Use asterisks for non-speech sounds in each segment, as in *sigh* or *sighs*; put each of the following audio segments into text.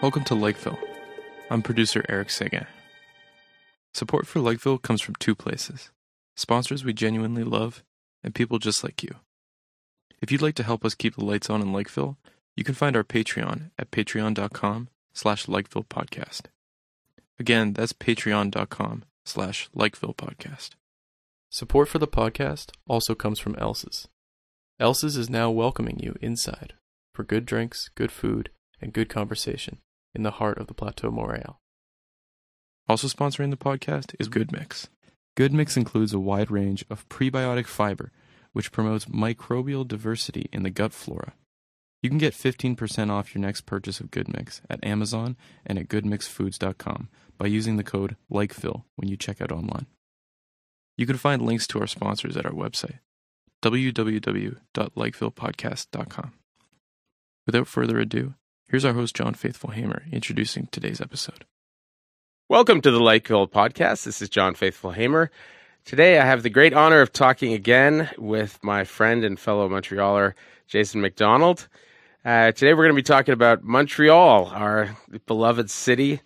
Welcome to Lakeville. I'm producer Eric Seguin. Support for Lakeville comes from two places sponsors we genuinely love, and people just like you. If you'd like to help us keep the lights on in Lakeville, you can find our Patreon at patreon.com slash Lakeville Podcast. Again, that's patreon.com slash Lakeville Podcast. Support for the podcast also comes from Else's. Else's is now welcoming you inside for good drinks, good food, and good conversation in the heart of the Plateau Montreal. Also sponsoring the podcast is Good Mix. Good Mix includes a wide range of prebiotic fiber, which promotes microbial diversity in the gut flora. You can get 15% off your next purchase of Good Mix at Amazon and at goodmixfoods.com by using the code LAKEVILLE when you check out online. You can find links to our sponsors at our website, www.lakevillePodcast.com. Without further ado, here's our host, John Faithful Hamer, introducing today's episode. Welcome to the Lakeville Podcast. This is John Faithful Hamer. Today I have the great honor of talking again with my friend and fellow Montrealer, Jason McDonald. Uh, today we're going to be talking about Montreal, our beloved city.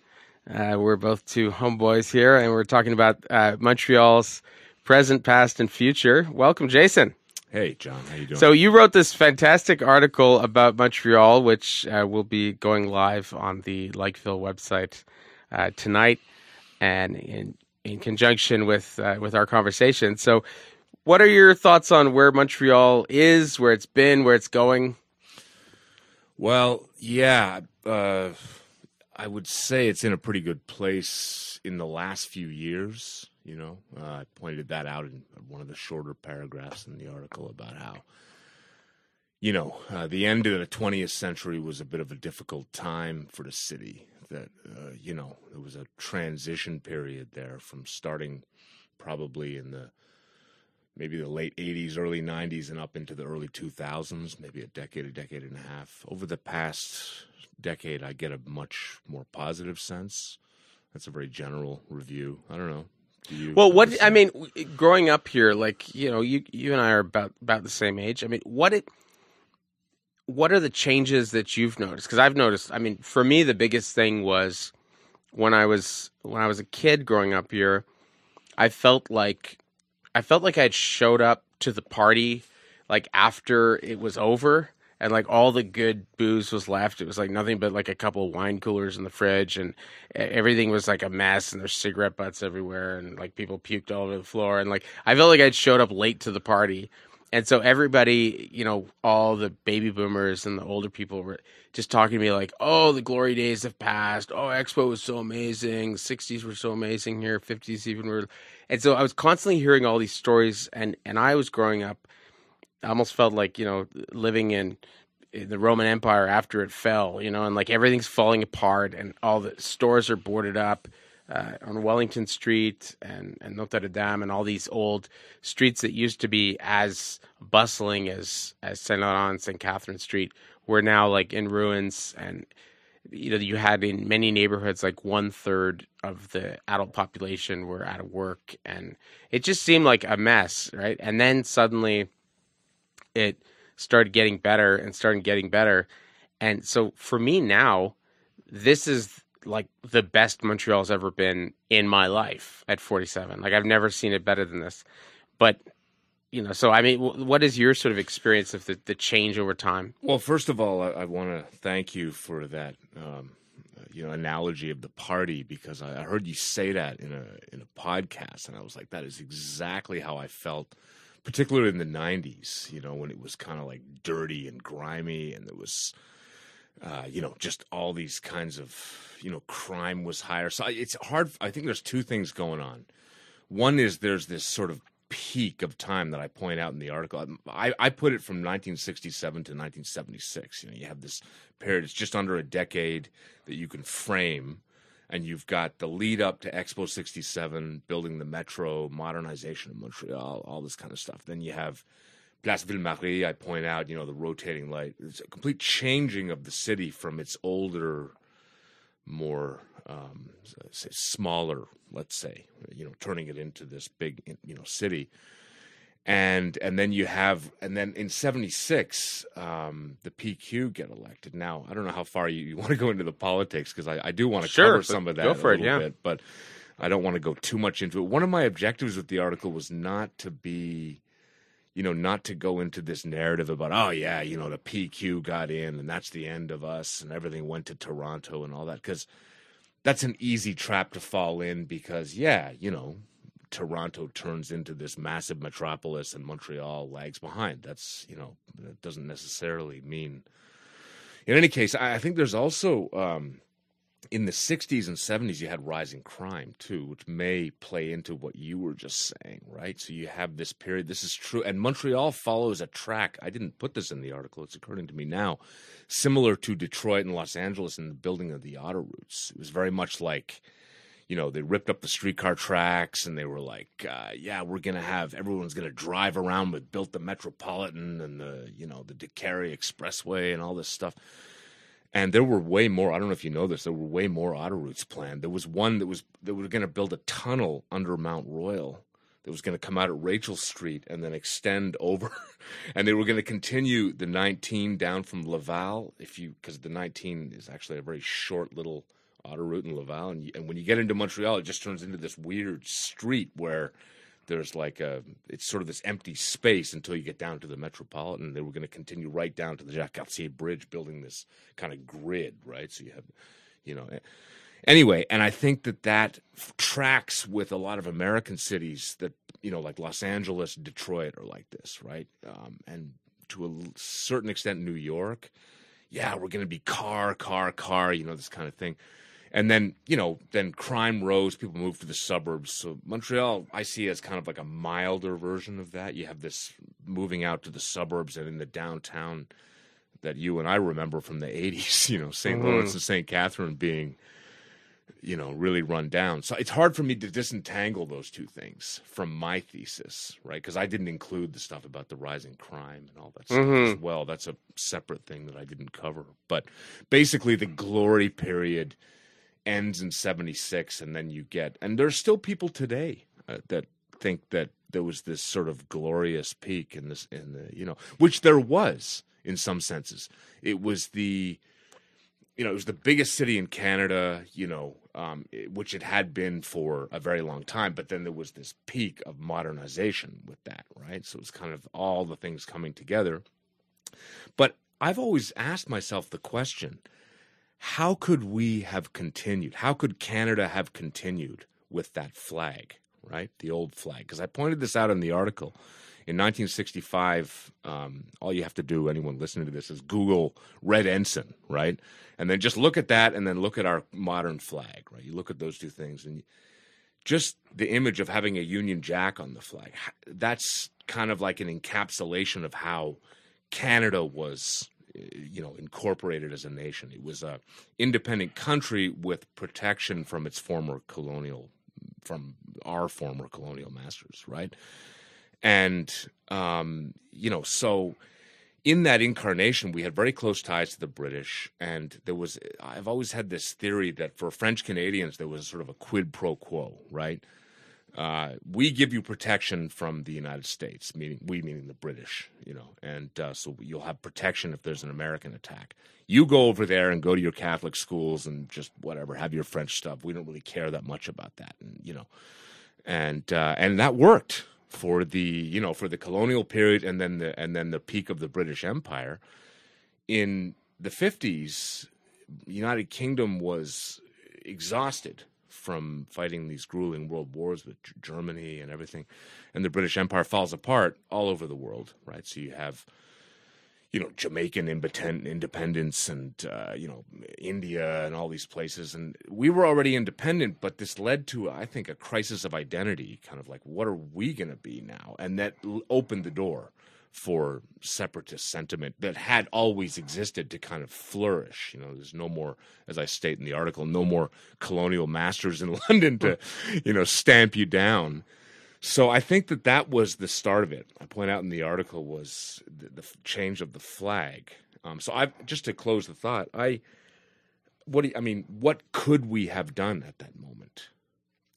Uh, we're both two homeboys here, and we're talking about uh, Montreal's present, past, and future. Welcome, Jason. Hey, John. How you doing? So you wrote this fantastic article about Montreal, which uh, will be going live on the Lakeville website uh, tonight, and in in conjunction with uh, with our conversation. So, what are your thoughts on where Montreal is, where it's been, where it's going? well, yeah, uh, I would say it's in a pretty good place in the last few years. You know, uh, I pointed that out in one of the shorter paragraphs in the article about how, you know, uh, the end of the 20th century was a bit of a difficult time for the city. That, uh, you know, there was a transition period there from starting probably in the maybe the late 80s, early 90s, and up into the early 2000s, maybe a decade, a decade and a half. Over the past decade, I get a much more positive sense. That's a very general review. I don't know. You Well, what? I mean, growing up here, like you know, you you and I are about about the same age. I mean, what it, what are the changes that you've noticed? Because I've noticed. I mean, for me, the biggest thing was when I was when I was a kid growing up here. I felt like I felt like I had showed up to the party like after it was over and like all the good booze was left. It was like nothing but like a couple of wine coolers in the fridge and everything was like a mess and there's cigarette butts everywhere and like people puked all over the floor and like I felt like I'd showed up late to the party. And so everybody, you know, all the baby boomers and the older people were just talking to me like, "Oh, the glory days have passed. Oh, Expo was so amazing. 60s were so amazing here. 50s even were." And so I was constantly hearing all these stories and and I was growing up Almost felt like, you know, living in in the Roman Empire after it fell, you know, and like everything's falling apart and all the stores are boarded up uh, on Wellington Street and, and Notre Dame and all these old streets that used to be as bustling as, as Saint Laurent and. Catherine Street were now like in ruins. And, you know, you had in many neighborhoods like one third of the adult population were out of work. And it just seemed like a mess, right? And then suddenly, it started getting better and started getting better. And so for me now, this is like the best Montreal's ever been in my life at 47. Like I've never seen it better than this. But you know, so I mean, what is your sort of experience of the, the change over time? Well, first of all, I, I want to thank you for that, um, you know, analogy of the party because I, I heard you say that in a in a podcast, and I was like, that is exactly how I felt, particularly in the '90s. You know, when it was kind of like dirty and grimy, and there was, uh, you know, just all these kinds of, you know, crime was higher. So it's hard. I think there's two things going on. One is there's this sort of peak of time that I point out in the article. I, I put it from 1967 to 1976. You know, you have this period. It's just under a decade that you can frame, and you've got the lead up to Expo 67, building the metro, modernization of Montreal, all this kind of stuff. Then you have Place Ville Marie. I point out, you know, the rotating light. It's a complete changing of the city from its older, more um, smaller, let's say, you know, turning it into this big, you know, city. And and then you have and then in 76 um, the pq get elected now i don't know how far you, you *laughs* want to go into the politics because I, I do want to Sure, cover some of that go for a it, little yeah. bit but i don't want to go too much into it one of my objectives with the article was not to be you know not to go into this narrative about oh yeah you know the pq got in and that's the end of us and everything went to toronto and all that because that's an easy trap to fall in because yeah you know Toronto turns into this massive metropolis and Montreal lags behind. That's, you know, that doesn't necessarily mean. In any case, I think there's also um, in the 60s and 70s, you had rising crime too, which may play into what you were just saying, right? So you have this period. This is true. And Montreal follows a track. I didn't put this in the article, it's occurring to me now. Similar to Detroit and Los Angeles in the building of the auto routes. It was very much like you know, they ripped up the streetcar tracks and they were like, uh, yeah, we're going to have everyone's going to drive around with built the Metropolitan and the, you know, the Décarie Expressway and all this stuff. And there were way more, I don't know if you know this, there were way more auto routes planned. There was one that was, they were going to build a tunnel under Mount Royal that was going to come out at Rachel Street and then extend *laughs* over. and they were going to continue the 19 down from Laval, if you, because the 19 is actually a very short little auto route in Laval, and, you, and when you get into Montreal, it just turns into this weird street where there's like a it's sort of this empty space until you get down to the Metropolitan. They were going to continue right down to the Jacques Cartier Bridge, building this kind of grid, right? So you have, you know. Anyway, and I think that that tracks with a lot of American cities that you know, like Los Angeles, Detroit, are like this, right? Um, and to a certain extent, New York. Yeah, we're going to be car, car, car, you know, this kind of thing and then you know then crime rose people moved to the suburbs. So montreal i see as kind of like a milder version of that. You have this moving out to the suburbs and in the downtown that you and i remember from the 80s *laughs* you know saint Mhm. lawrence and st catherine being you know really run down. So it's hard for me to disentangle those two things from my thesis right? Because i didn't include the stuff about the rising crime and all that stuff Mhm. as well. That's a separate thing that i didn't cover. But basically the glory period ends in 76 and then you get and there's still people today uh, that think that there was this sort of glorious peak in this in the you know which there was in some senses. It was the you know it was the biggest city in canada you know um, it- which it had been for a very long time but then there was this peak of modernization with that right? So it was kind of all the things coming together. But i've always asked myself the question how could we have continued? How could Canada have continued with that flag, right? The old flag. Because I pointed this out in the article. In 1965, um, all you have to do, anyone listening to this, is Google Red Ensign, right? And then just look at that and then look at our modern flag, right? You look at those two things and just the image of having a Union Jack on the flag, that's kind of like an encapsulation of how Canada was you know incorporated as a nation. It was a independent country with protection from its former colonial from our former colonial masters right? And um you know so in that incarnation we had very close ties to the british and there was i've always had this theory that for french canadians there was sort of a quid pro quo right uh, we give you protection from the United States, meaning we meaning the British, you know, and uh, so you'll have protection if there's an American attack. You go over there and go to your Catholic schools and just whatever, have your French stuff. We don't really care that much about that, and you know, and uh, and that worked for the you know for the colonial period and then the and then the peak of the British Empire. In the fifties, United Kingdom was exhausted from fighting these grueling world wars with Germany and everything, and the British Empire falls apart all over the world, right? So you have, you know, Jamaican independ- independence and uh, you know India and all these places, and we were already independent, but this led to, I think, a crisis of identity, kind of like, what are we going to be now? And that opened the door for separatist sentiment that had always existed to kind of flourish. You know, there's no more, as I state in the article, no more colonial masters in *laughs* London to, you know, stamp you down. So I think that that was the start of it. I point out in the article was the, the change of the flag. Um, so I just to close the thought, I what do you, I mean, what could we have done at that moment?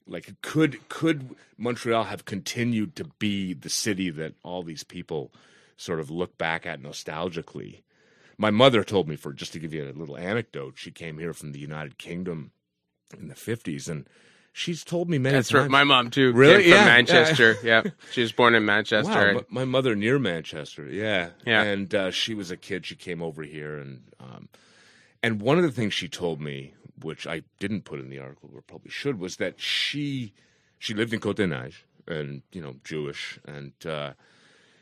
Like could could Montreal have continued to be the city that all these people sort of look back at nostalgically? My mother told me for just to give you a little anecdote, she came here from the United Kingdom in the 50s and she's told me many That's times right. My mom too. Really? Came from Yeah. Manchester. Yeah. She was born in *laughs* Manchester. Wow, and- my mother near Manchester, yeah, Yeah. And uh, she was a kid. She came over here, and um, and one of the things she told me, which I didn't put in the article, but probably should, was that she she lived in Côte Nage, and you know, Jewish, and uh,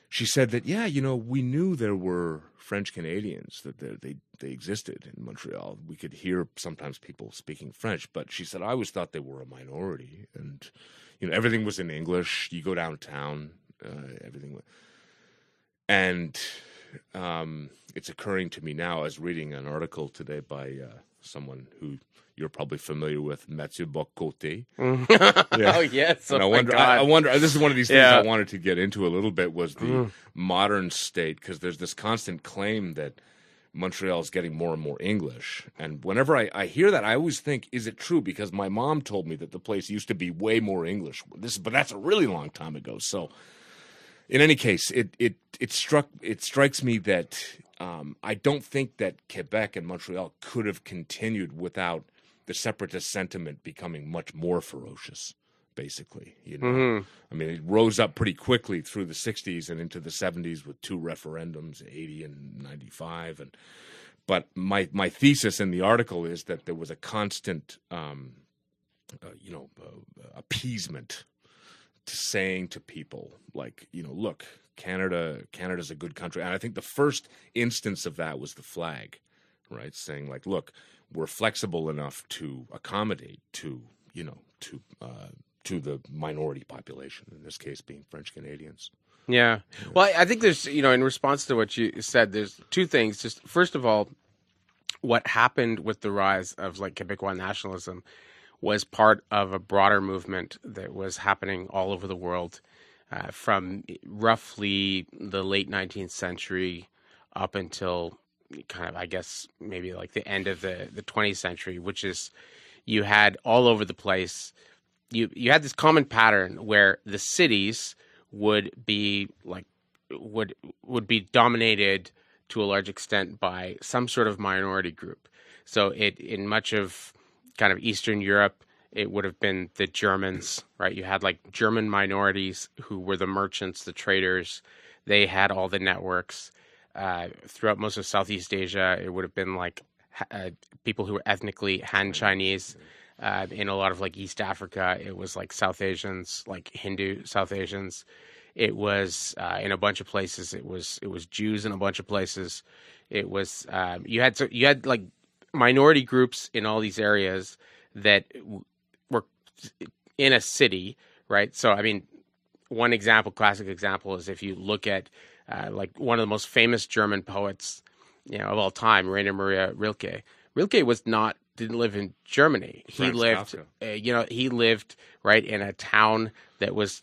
she said that yeah, you know, we knew there were French Canadians that they, they they existed in Montreal. We could hear sometimes people speaking French, but she said I always thought they were a minority, and you know, everything was in English. You go downtown, uh, everything, wa- and um, it's occurring to me now. I was reading an article today by uh, someone who you're probably familiar with, Mathieu Bock-Côté. *laughs* Oh yes. Oh I wonder. God. I, I wonder. This is one of these things Yeah. I wanted to get into a little bit. Was the Mm. modern state because there's this constant claim that Montreal is getting more and more English, and whenever I, I hear that, I always think, is it true? Because my mom told me that the place used to be way more English. This, but that's a really long time ago. So, in any case, it it it struck it strikes me that um, I don't think that Quebec and Montreal could have continued without the separatist sentiment becoming much more ferocious. Basically, you know, Mhm. I mean, it rose up pretty quickly through the '60s and into the '70s with two referendums, '80 and '95, and but my my thesis in the article is that there was a constant, um, uh, you know, uh, appeasement to saying to people like, you know, look, Canada, Canada's a good country, and I think the first instance of that was the flag, right? Saying like, look, we're flexible enough to accommodate to, you know, to uh, to the minority population in this case being French Canadians. Yeah. Well, I I think there's, you know, in response to what you said, there's two things. Just first of all, what happened with the rise of like Quebecois nationalism was part of a broader movement that was happening all over the world uh, from roughly the late 19th century up until kind of, I guess, maybe like the end of the, the 20th century, which is you had all over the place. You you had this common pattern where the cities would be like would would be dominated to a large extent by some sort of minority group. So it in much of kind of Eastern Europe, it would have been the Germans, right? You had like German minorities who were the merchants, the traders. They had all the networks. Uh, throughout most of Southeast Asia, it would have been like uh, people who were ethnically Han Chinese. Uh, in a lot of like East Africa, it was like South Asians, like Hindu South Asians. It was uh, in a bunch of places. It was it was Jews in a bunch of places. It was um, you had so you had like minority groups in all these areas that in a city, right? So I mean, one example, classic example, is if you look at uh, like one of the most famous German poets, you know, of all time, Rainer Maria Rilke. Rilke was not didn't live in Germany. He Franz lived, uh, you know, he lived right in a town that was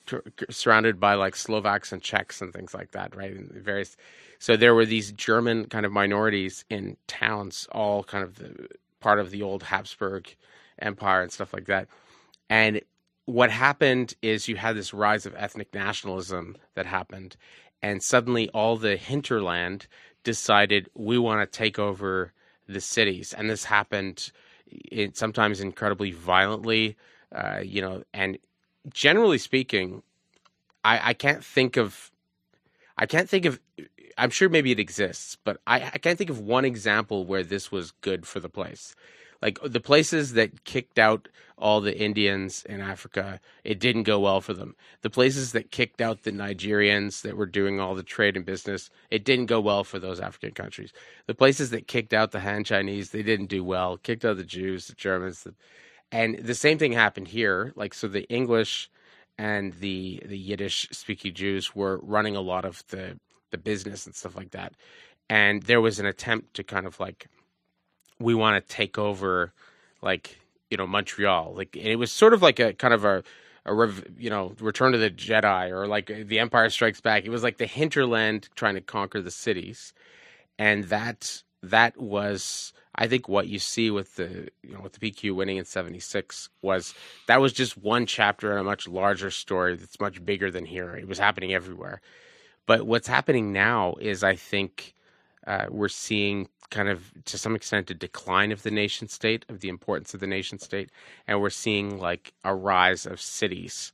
surrounded by like Slovaks and Czechs and things like that, right? And various. So there were these German kind of minorities in towns, all kind of the, part of the old Habsburg Empire and stuff like that. And what happened is you had this rise of ethnic nationalism that happened, and suddenly all the hinterland decided we want to take over the cities, and this happened in, sometimes incredibly violently, uh, you know. And generally speaking, I, I can't think of, I can't think of. I'm sure maybe it exists, but I, I can't think of one example where this was good for the place. Like the places that kicked out all the Indians in Africa, it didn't go well for them. The places that kicked out the Nigerians that were doing all the trade and business, it didn't go well for those African countries. The places that kicked out the Han Chinese, they didn't do well. Kicked out the Jews, the Germans, the, and the same thing happened here. Like so, the English and the the Yiddish speaking Jews were running a lot of the the business and stuff like that. And there was an attempt to kind of like we want to take over like you know Montreal. Like it was sort of like a kind of a a rev, you know return to the Jedi or like the Empire Strikes Back. It was like the hinterland trying to conquer the cities. And that that was I think what you see with the you know with the PQ winning in '76 was that was just one chapter in a much larger story that's much bigger than here. It was happening everywhere, but what's happening now is I think uh, we're seeing kind of to some extent a decline of the nation state, of the importance of the nation state, and we're seeing like a rise of cities.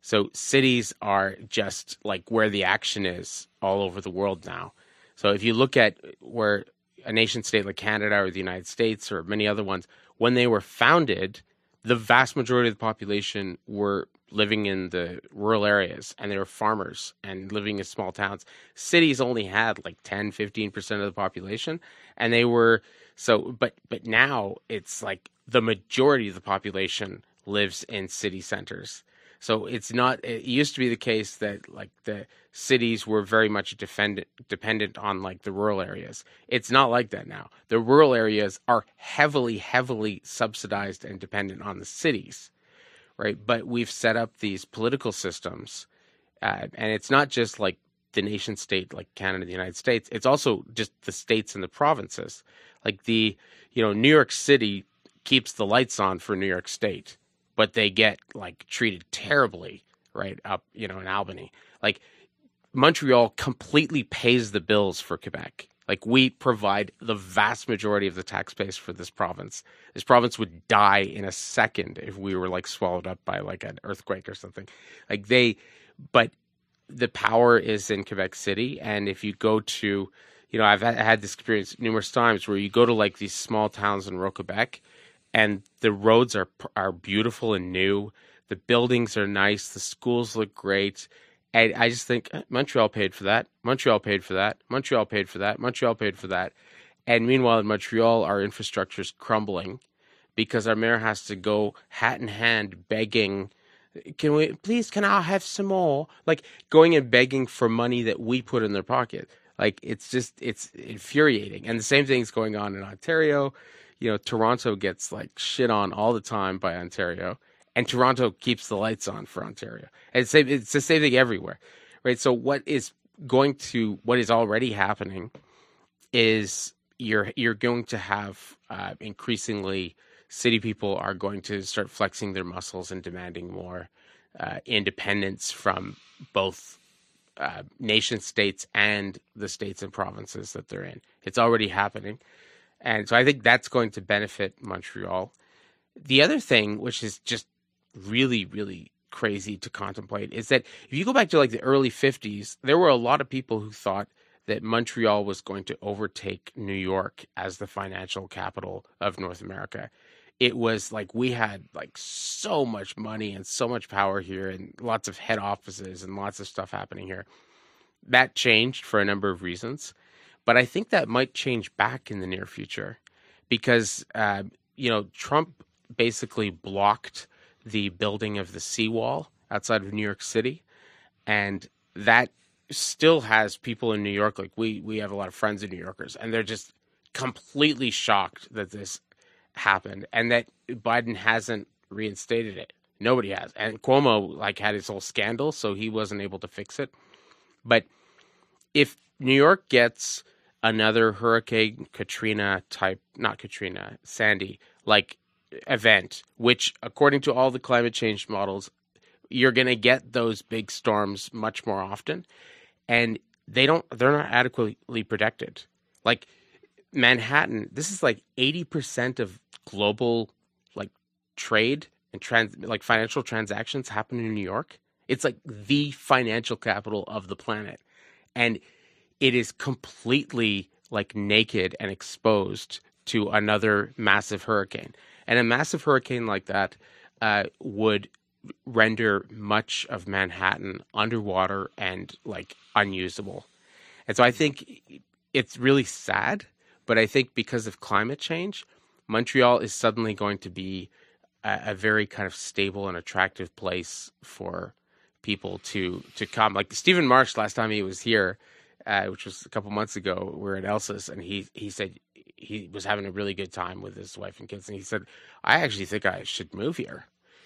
So cities are just like where the action is all over the world now. So if you look at where a nation state like Canada or the United States or many other ones, when they were founded, the vast majority of the population were living in the rural areas and they were farmers and living in small towns. Cities only had like 10, 15% of the population and they were so but but now it's like the majority of the population lives in city centers. So it's not. It used to be the case that like the cities were very much defendant, dependent on like the rural areas. It's not like that now. The rural areas are heavily, heavily subsidized and dependent on the cities, right? But we've set up these political systems, uh, and it's not just like the nation state like Canada, the United States. It's also just the states and the provinces. Like the, you know, New York City keeps the lights on for New York State but they get like treated terribly right up you know in albany. Like montreal completely pays the bills for quebec. Like we provide the vast majority of the tax base for this province. This province would die in a second if we were like swallowed up by like an earthquake or something. Like they but the power is in quebec city and if you go to you know i've had this experience numerous times where you go to like these small towns in rural quebec and the roads are are beautiful and new. The buildings are nice. The schools look great. And I just think eh, Montreal paid for that. Montreal paid for that. Montreal paid for that. Montreal paid for that. And meanwhile, in Montreal, our infrastructure is crumbling because our mayor has to go hat in hand begging, "Can we please? Can I have some more?" Like going and begging for money that we put in their pocket. Like it's just it's infuriating. And the same thing's going on in Ontario you know, Toronto gets like shit on all the time by Ontario, and Toronto keeps the lights on for Ontario. And it's, it's the same thing everywhere, right? So what is going to what is already happening is you're you're going to have uh, increasingly city people are going to start flexing their muscles and demanding more uh, independence from both uh, nation states and the states and provinces that they're in. It's already happening. And so I think that's going to benefit Montreal. The other thing, which is just really, really crazy to contemplate, is that if you go back to like the early 50s, there were a lot of people who thought that Montreal was going to overtake New York as the financial capital of North America. It was like we had like so much money and so much power here and lots of head offices and lots of stuff happening here. That changed for a number of reasons. But I think that might change back in the near future because, uh, you know, Trump basically blocked the building of the seawall outside of New York City. And that still has people in New York, like we, we have a lot of friends in New Yorkers, and they're just completely shocked that this happened and that Biden hasn't reinstated it. Nobody has. And Cuomo like had his whole scandal, so he wasn't able to fix it. But if New York gets another Hurricane Katrina type, not Katrina, Sandy like event, which according to all the climate change models, you're going to get those big storms much more often. And they don't, they're not adequately protected. Like Manhattan, this is like 80% of global like trade and trans, like financial transactions happen in New York. It's like the financial capital of the planet. And it is completely like naked and exposed to another massive hurricane. And a massive hurricane like that uh, would render much of Manhattan underwater and like unusable. And so I think it's really sad, but I think because of climate change, Montreal is suddenly going to be a, a very kind of stable and attractive place for people to to come. Like Stephen Marche last time he was here, uh, which was a couple months ago. We are at Else's, and he he said he was having a really good time with his wife and kids, and he said, "I actually think I should move here."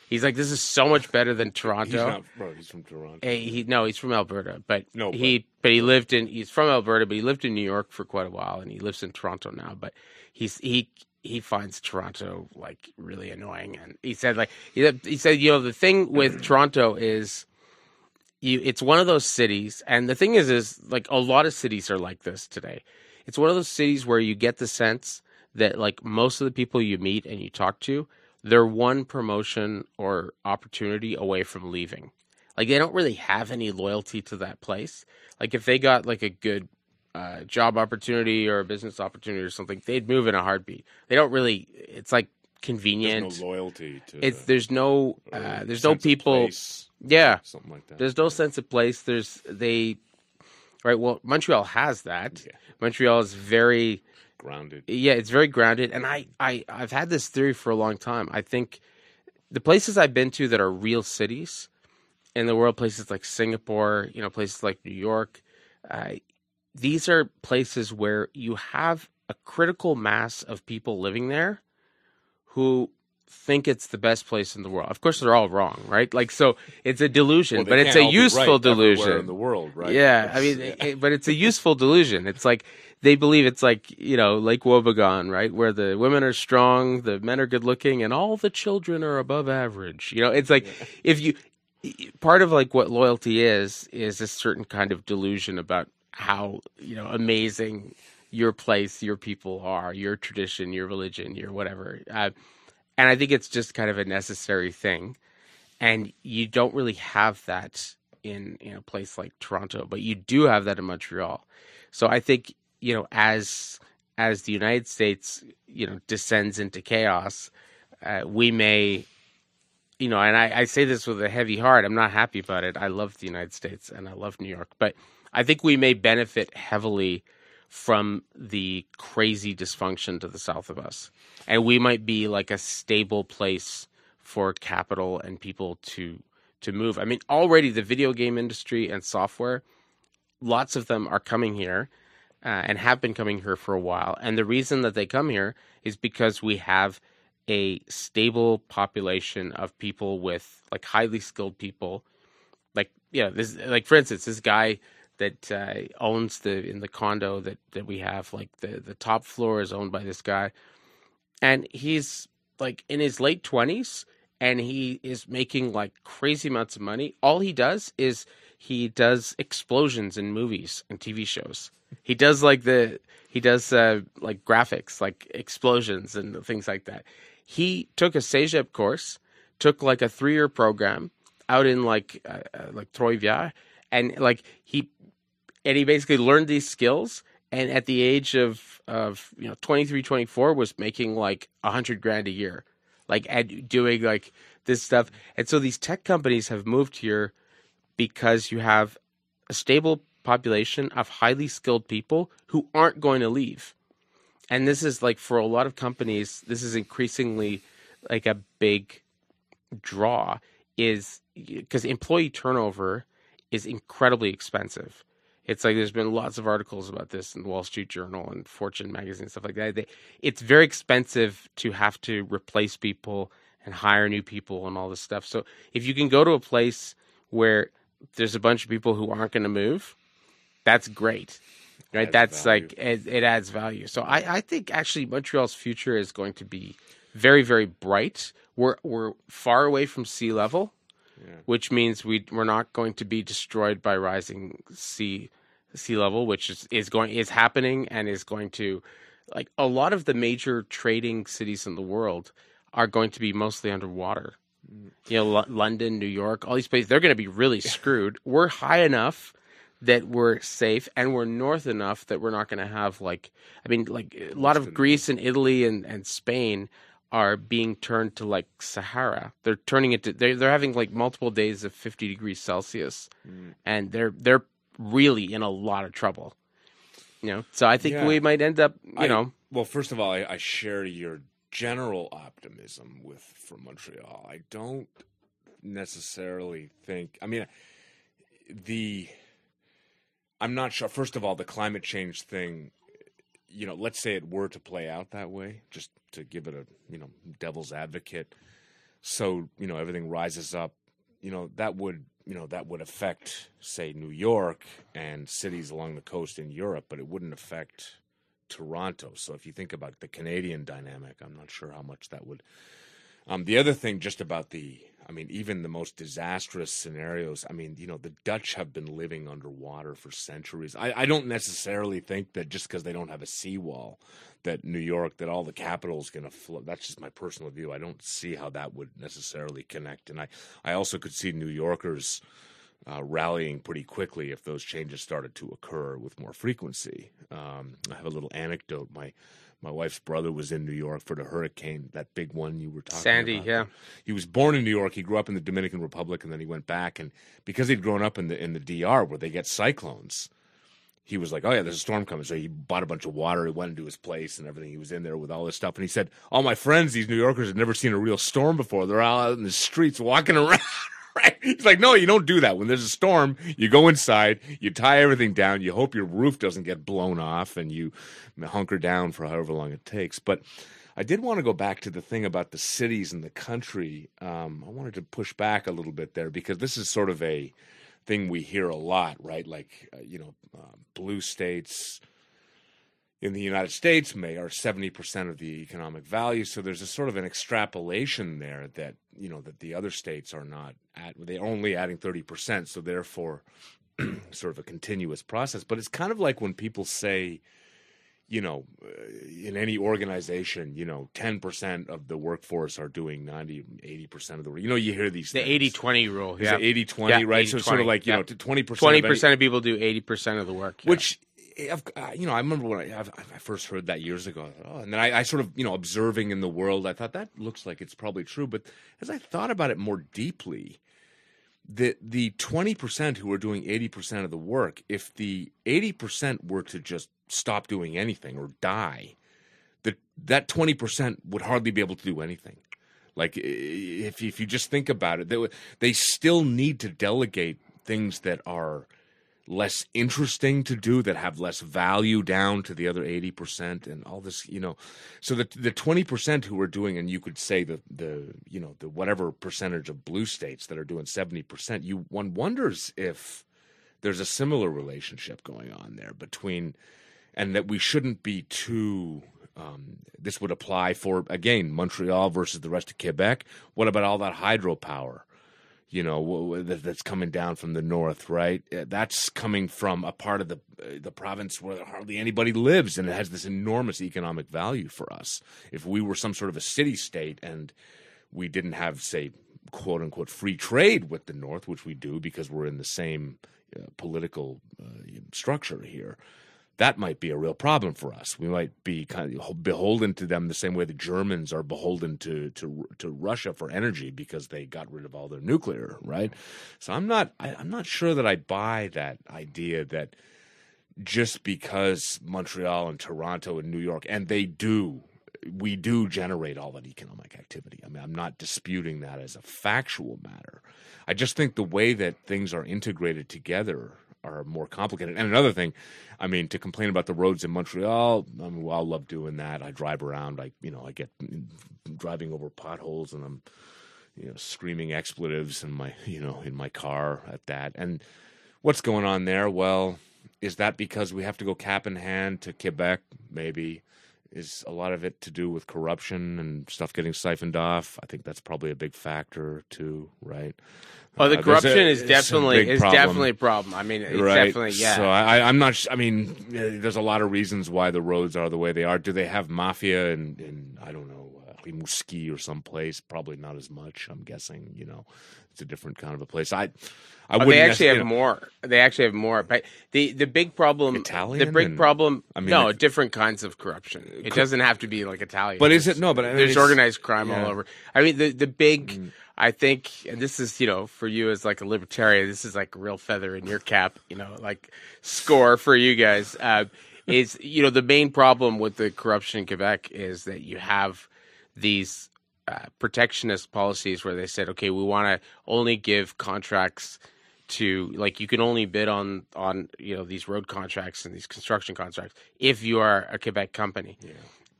He's like, this is so much better than He's Toronto. not, bro. He's from Toronto. Hey, he no, he's from Alberta, but No, but- he but he lived in he's from Alberta, but he lived in New York for quite a while, and he lives in Toronto now. But he's he he finds Toronto like really annoying, and he said like he, he said you know the thing with Toronto is you it's one of those cities, and the thing is is like a lot of cities are like this today. It's one of those cities where you get the sense that like most of the people you meet and you talk to, they're one promotion or opportunity away from leaving. Like they don't really have any loyalty to that place. Like if they got like a good uh, job opportunity or a business opportunity or something, they'd move in a heartbeat. They don't really. It's like convenient. There's no loyalty to. it's the- there's no uh, there's no people. Yeah, something like that. there's no sense of place. There's they. Right. Well, Montreal has that. Yeah. Montreal is very grounded. yeah, it's very grounded, and I, I, I've had this theory for a long time. I think the places I've been to that are real cities in the world, places like Singapore, you know, places like New York, uh, these are places where you have a critical mass of people living there who think it's the best place in the world. Of course, they're all wrong, right? Like, so it's a delusion, Well, but it's a useful right delusion in the world, right? yeah, I mean, it, but it's a useful delusion. It's like they believe it's like you know Lake Wobegon, right, where the women are strong, the men are good looking, and all the children are above average. You know, it's like if you part of like what loyalty is is a certain kind of delusion about how you know amazing your place, your people are, your tradition, your religion, your whatever. Uh, and I think it's just kind of a necessary thing and you don't really have that in in a place like Toronto, but you do have that in Montreal. So I think you know as as the United States you know descends into chaos, uh, we may you know, and I, I say this with a heavy heart. I'm not happy about it. I love the United States and I love New York, but I think we may benefit heavily from the crazy dysfunction to the south of us, and we might be like a stable place for capital and people to to move. I mean, already the video game industry and software, lots of them are coming here uh, and have been coming here for a while. And the reason that they come here is because we have a stable population of people with like highly skilled people. Like yeah, this like for instance, this guy that uh, owns the in the condo that that we have, like the the top floor is owned by this guy, and he's like in his late twenties, and he is making like crazy amounts of money. All he does is he does explosions in movies and TV shows. He does like the he does uh, like graphics, like explosions and things like that. He took a CEGEP course, took like a three year program out in like uh, uh, like Trois-Rivières, and like he and he basically learned these skills. And at the age of of you know 23, 24, was making like a hundred grand a year, like at doing like this stuff. And so these tech companies have moved here because you have a stable population of highly skilled people who aren't going to leave. And this is like for a lot of companies, this is increasingly like a big draw is because employee turnover is incredibly expensive. It's like there's been lots of articles about this in the Wall Street Journal and Fortune magazine stuff like that. They, it's very expensive to have to replace people and hire new people and all this stuff. So if you can go to a place where there's a bunch of people who aren't going to move, that's great. Right? That's value. like it, it adds value. So I, I think actually Montreal's future is going to be very, very bright. We're we're far away from sea level, Yeah. which means we we're not going to be destroyed by rising sea sea level, which is, is going is happening and is going to like a lot of the major trading cities in the world are going to be mostly underwater. You know, Lo- London, New York, all these places, they're going to be really screwed. We're high enough that we're safe, and we're north enough that we're not going to have like, I mean, like a lot of Greece and Italy and, and Spain are being turned to like Sahara. They're turning it to they're they're having like multiple days of fifty degrees Celsius, Mm. and they're they're really in a lot of trouble. You know, so I think Yeah. we might end up, you I- know, Well, first of all, I, I share your general optimism with for Montreal. I don't necessarily think. I mean, the I'm not sure. First of all, the climate change thing. You know, let's say it were to play out that way, just to give it a you know devil's advocate. so you know everything rises up. You know that would you know that would affect say New York and cities along the coast in Europe, but it wouldn't affect Toronto. So if you think about the Canadian dynamic, I'm not sure how much that would. Um, the other thing, just about the, I mean, even the most disastrous scenarios. I mean, you know, the Dutch have been living underwater for centuries. I, I don't necessarily think that just because they don't have a seawall, that New York, that all the capital is going to flood. That's just my personal view. I don't see how that would necessarily connect. And I, I also could see New Yorkers uh, rallying pretty quickly if those changes started to occur with more frequency. Um, I have a little anecdote. My my wife's brother was in New York for the hurricane, that big one you were talking Sandy, about. Sandy, yeah. He was born in New York. He grew up in the Dominican Republic, and then he went back. And because he'd grown up in the in the DR where they get cyclones, he was like, "Oh yeah, there's a storm coming." So he bought a bunch of water. He went into his place and everything. He was in there with all this stuff, and he said, "All my friends, these New Yorkers, have never seen a real storm before. They're all out in the streets walking *laughs* around." *laughs* right? He's like, no, you don't do that. When there's a storm, you go inside, you tie everything down, you hope your roof doesn't get blown off, and you hunker down for however long it takes. But I did want to go back to the thing about the cities and the country. Um, I wanted to push back a little bit there because this is sort of a thing we hear a lot, right? Like, uh, you know, uh, blue states in the United States may are 70% of the economic value. So there's a sort of an extrapolation there that, you know, that the other states are not at, they're only adding 30%. So therefore, *clears throat* sort of a continuous process. But it's kind of like when people say, you know, uh, in any organization, you know, 10% of the workforce are doing 90, 80% of the work. You know, you hear these The things. 80 20 rule. Is Yeah. it 80 20, Yeah, right? so it's sort of like, you yeah. know, 20% of Twenty any- percent of people do eighty percent of the work. which I've, uh, you know, I remember when I, I first heard that years ago. Oh, and then I, I sort of, you know, observing in the world, I thought that looks like it's probably true. But as I thought about it more deeply, the the twenty percent who are doing eighty percent of the work, if the eighty percent were to just stop doing anything or die, that that twenty percent would hardly be able to do anything. Like if if you just think about it, they they still need to delegate things that are less interesting to do that have less value down to the other 80% and all this you know so the the 20% who are doing and you could say the the you know the whatever percentage of blue states that are doing 70% you one wonders if there's a similar relationship going on there between and that we shouldn't be too um, this would apply for again Montreal versus the rest of Quebec. What about all that hydropower? You know that's coming down from the north, right? Uh, That's coming from a part of the the province where hardly anybody lives, and it has this enormous economic value for us. If we were some sort of a city state and we didn't have, say, quote unquote, free trade with the North, which we do because we're in the same uh, political uh, structure here, that might be a real problem for us. We might be kind of beholden to them the same way the Germans are beholden to to to Russia for energy because they got rid of all their nuclear, right? So I'm not I, I'm not sure that I buy that idea that just because Montreal and Toronto and New York and they do we do generate all that economic activity. I mean, I'm not disputing that as a factual matter. I just think the way that things are integrated together are more complicated. And another thing, I mean, to complain about the roads in Montreal, I mean, well, I love doing that. I drive around, I you know, I get mm, driving over potholes, and I'm you know screaming expletives in my you know in my car at that. And what's going on there? Well, is that because we have to go cap in hand to Quebec? Maybe. Is a lot of it to do with corruption and stuff getting siphoned off? I think that's probably a big factor too, right? Oh, the Uh, corruption a- is definitely is problem. definitely a problem. I mean, it's right. definitely yeah. So I, I'm not. I mean, there's a lot of reasons why the roads are the way they are. Do they have mafia and, in I don't know, uh, Rimouski or someplace? Probably not as much. I'm guessing. You know, it's a different kind of a place. I, I Oh, wouldn't. they actually have you know, more. They actually have more. But the the big problem, Italian the big and- problem. I mean, no, different kinds of corruption. It doesn't have to be like Italian. But is it no? But I mean, there's organized crime all yeah. Mm. over. I mean, the the big. I think, and this is you know, for you as like a libertarian, this is like a real feather in your cap. You know, like score for you guys. Uh, is you know the main problem with the corruption in Quebec is that you have these uh, protectionist policies where they said, okay, we want to only give contracts to like you can only bid on on you know these road contracts and these construction contracts if you are a Quebec company,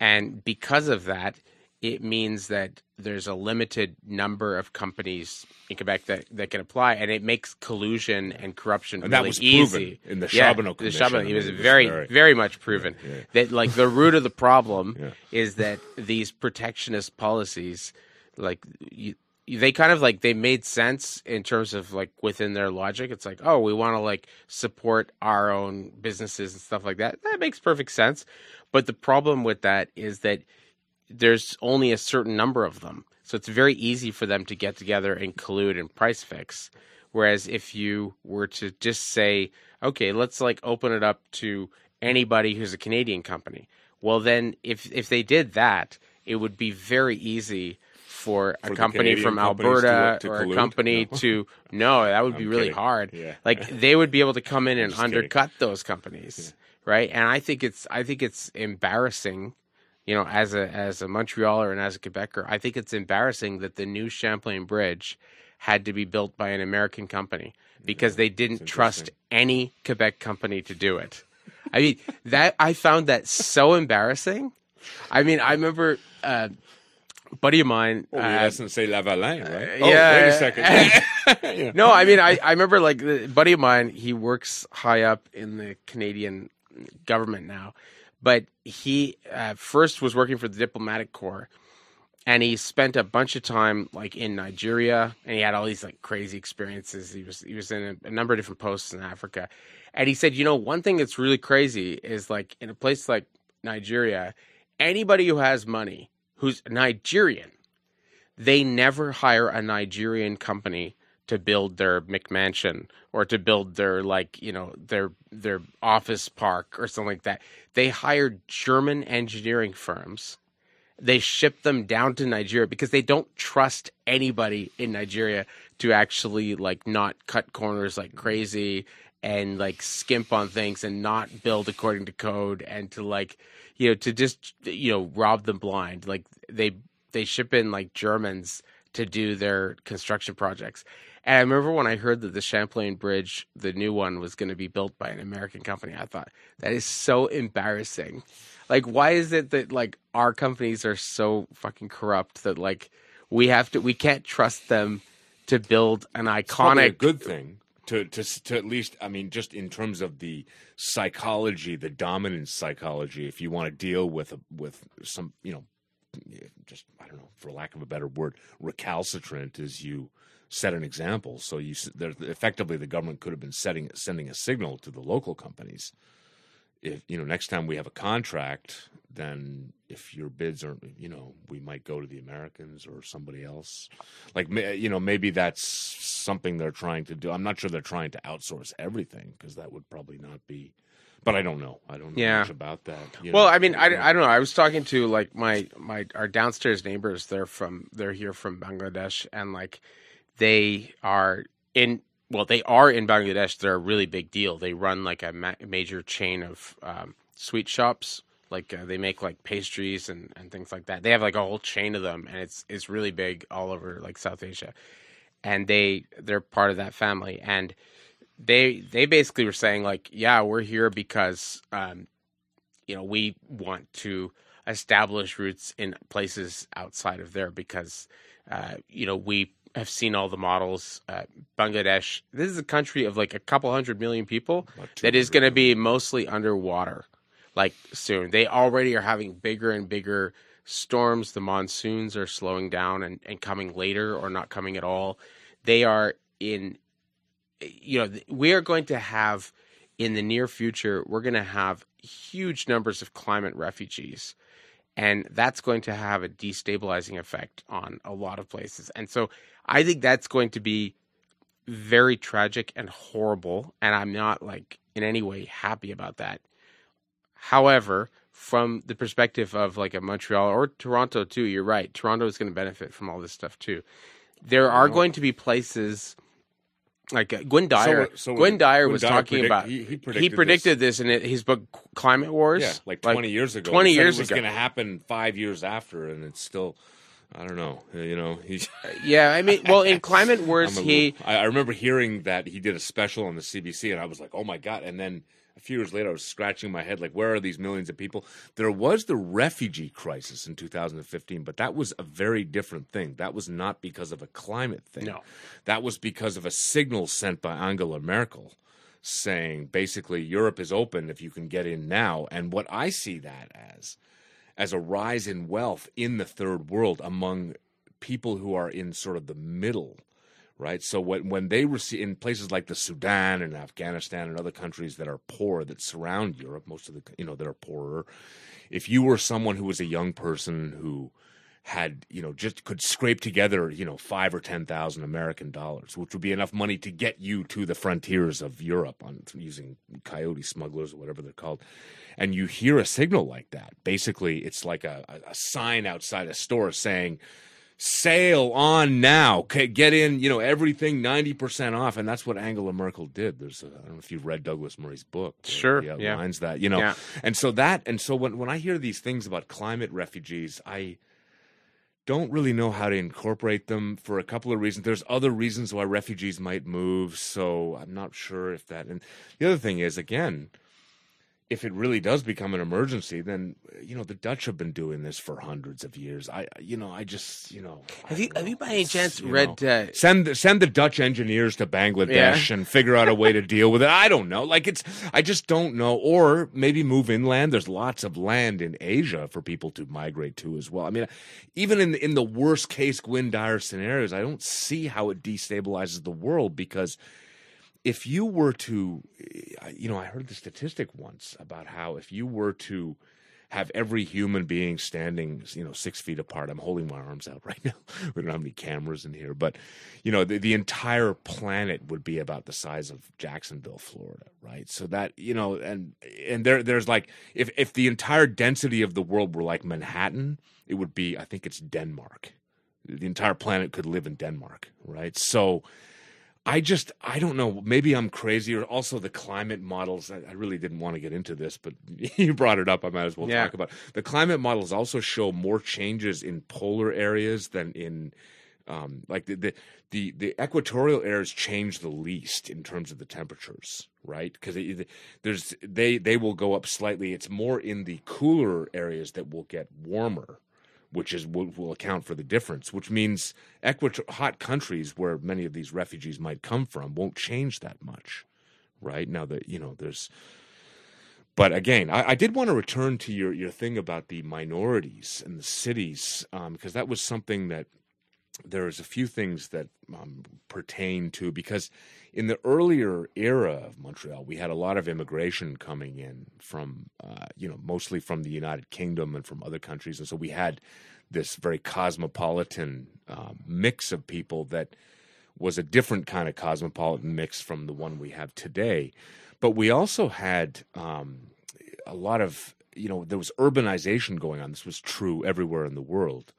and because of that, it means that there's a limited number of companies in Quebec that, that can apply, and it makes collusion and corruption And that really was proven easy. in the yeah, Charbonneau the Commission. Charbonneau, I was mean, it was very, very- very much proven yeah. that like the root of the problem *laughs* Yeah. is that these protectionist policies, like you, they kind of like they made sense in terms of like within their logic. It's like, oh, we want to like support our own businesses and stuff like that. That makes perfect sense. But the problem with that is that there's only a certain number of them. So it's very easy for them to get together and collude and price fix. Whereas if you were to just say, okay, let's like open it up to anybody who's a Canadian company, well, then if if they did that, it would be very easy for a For the company Canadian from companies to- Alberta to or a company No. to *laughs* no, that would be I'm really kidding. hard. Yeah. Like *laughs* they would be able to come in and just kidding. undercut those companies, right? And I think it's I think it's embarrassing you know, as a as a Montrealer and as a Quebecer, I think it's embarrassing that the new Champlain Bridge had to be built by an American company because they didn't trust any Quebec company to do it. I mean, that I found that so embarrassing. I mean, I remember uh, a buddy of mine. Oh, uh, SNC-Lavalin, right? uh, oh, yeah. wait a second. *laughs* Yeah. no, I mean, I, I remember like the buddy of mine, he works high up in the Canadian government now, but he uh, first was working for the diplomatic corps and he spent a bunch of time like in Nigeria and he had all these like crazy experiences. He was, he was in a, a number of different posts in Africa. And he said, you know, one thing that's really crazy is like in a place like Nigeria, anybody who has money who's Nigerian, they never hire a Nigerian company to build their McMansion or to build their like you know their their office park or something like that. They hire German engineering firms. They ship them down to Nigeria because they don't trust anybody in Nigeria to actually like not cut corners like crazy and like skimp on things and not build according to code and to like you know to just you know rob them blind like they they ship in like Germans to do their construction projects. And I remember when I heard that the Champlain Bridge, the new one, was going to be built by an American company, I thought that is so embarrassing. Like, why is it that like our companies are so fucking corrupt that like we have to, we can't trust them to build an It's a iconic good thing to, to to at least I mean just in terms of the psychology, the dominant psychology. If you want to deal with a, with some you know just I don't know for lack of a better word recalcitrant as you set an example. So you effectively the government could have been setting sending a signal to the local companies. If you know next time we have a contract, then if your bids are you know we might go to the Americans or somebody else. Like you know maybe that's something they're trying to do. I'm not sure they're trying to outsource everything because that would probably not be. But I don't know. I don't know Yeah. much about that. you Well, know. I mean, I, I don't know. I was talking to like my my our downstairs neighbors. They're from they're here from Bangladesh, and like they are in. Well, they are in Bangladesh. They're a really big deal. They run like a ma- major chain of um, sweet shops. Like uh, they make like pastries and, and things like that. They have like a whole chain of them, and it's it's really big all over like South Asia. And they they're part of that family, and they they basically were saying like, yeah, we're here because um, you know we want to establish roots in places outside of there because uh, you know we have seen all the models. Uh, Bangladesh, this is a country of like a couple hundred million people that is going to be mostly underwater like soon. They already are having bigger and bigger storms. The monsoons are slowing down and, and coming later or not coming at all. They are in, you know, we are going to have in the near future, we're going to have huge numbers of climate refugees. And that's going to have a destabilizing effect on a lot of places. And so I think that's going to be very tragic and horrible. And I'm not like in any way happy about that. However, from the perspective of like a Montreal or Toronto too, you're right. Toronto is going to benefit from all this stuff too. There are going to be places like uh, Gwynne Dyer. So- so Gwynne Dyer Gwynne was Dyer talking predict- about. he- he He predicted predicted, this. in his book Climate Wars. Yeah, like 20 years ago. 20 He said years it was going to happen five years after, and it's still, I don't know. Uh, you know, he's. Uh, yeah, I mean, well, in Climate *laughs* Wars, a he I remember hearing that he did a special on the CBC, and I was like, oh my god! And then a few years later, I was scratching my head like, where are these millions of people? There was the refugee crisis in 2015, but that was a very different thing. That was not because of a climate thing. No. That was because of a signal sent by Angela Merkel saying basically Europe is open if you can get in now. And what I see that as, as a rise in wealth in the third world among people who are in sort of the middle right? So when when they receive in places like the Sudan and Afghanistan and other countries that are poor that surround Europe, most of the you know that are poorer, if you were someone who was a young person who had you know just could scrape together you know five or ten thousand American dollars, which would be enough money to get you to the frontiers of Europe on using coyote smugglers or whatever they're called, and you hear a signal like that, basically it's like a, a sign outside a store saying sale on now. Get in, you know, everything 90% off. And that's what Angela Merkel did. There's, I don't know if you've read Douglas Murray's book. Sure. He yeah. outlines that, you know. Yeah. And so that, and so when, when I hear these things about climate refugees, I don't really know how to incorporate them for a couple of reasons. There's other reasons why refugees might move. So I'm not sure if that, and the other thing is, again, if it really does become an emergency, then you know the Dutch have been doing this for hundreds of years. I, you know, I just, you know, Have you I have you by any chance you read? know, Uh, send send the Dutch engineers to Bangladesh and figure out a way to *laughs* deal with it. I don't know. Like it's, I just don't know. Or maybe move inland. There's lots of land in Asia for people to migrate to as well. I mean, even in in the worst case Gwynne Dyer scenarios, I don't see how it destabilizes the world because if you were to, eh, you know, I heard the statistic once about how if you were to have every human being standing, you know, six feet apart. I'm holding my arms out *laughs* right now. We don't have any cameras in here, but you know, the, the entire planet would be about the size of Jacksonville, Florida, right? So that you know, and and there there's like if if the entire density of the world were like Manhattan, it would be I think it's Denmark. The entire planet could live in Denmark, right? So I just I don't know. Maybe I'm crazy, or also the climate models. I, I really didn't want to get into this, but *laughs* you brought it up. I might as well Yeah. talk about it. the climate models. Also show more changes in polar areas than in um, like the, the the the equatorial areas change the least in terms of the temperatures, right? Because there's they they will go up slightly. It's more in the cooler areas that will get warmer which is will, will account for the difference. Which means equator- hot countries where many of these refugees might come from won't change that much, right? Now that you know there's. But again, I, I did want to return to your your thing about the minorities and the cities um, because that was something that there's a few things that um, pertain to because in the earlier era of Montreal, we had a lot of immigration coming in from, uh, you know, mostly from the United Kingdom and from other countries, and so we had this very cosmopolitan um, mix of people that was a different kind of cosmopolitan mix from the one we have today. But we also had um, a lot of, you know, there was urbanization going on. This was true everywhere in the world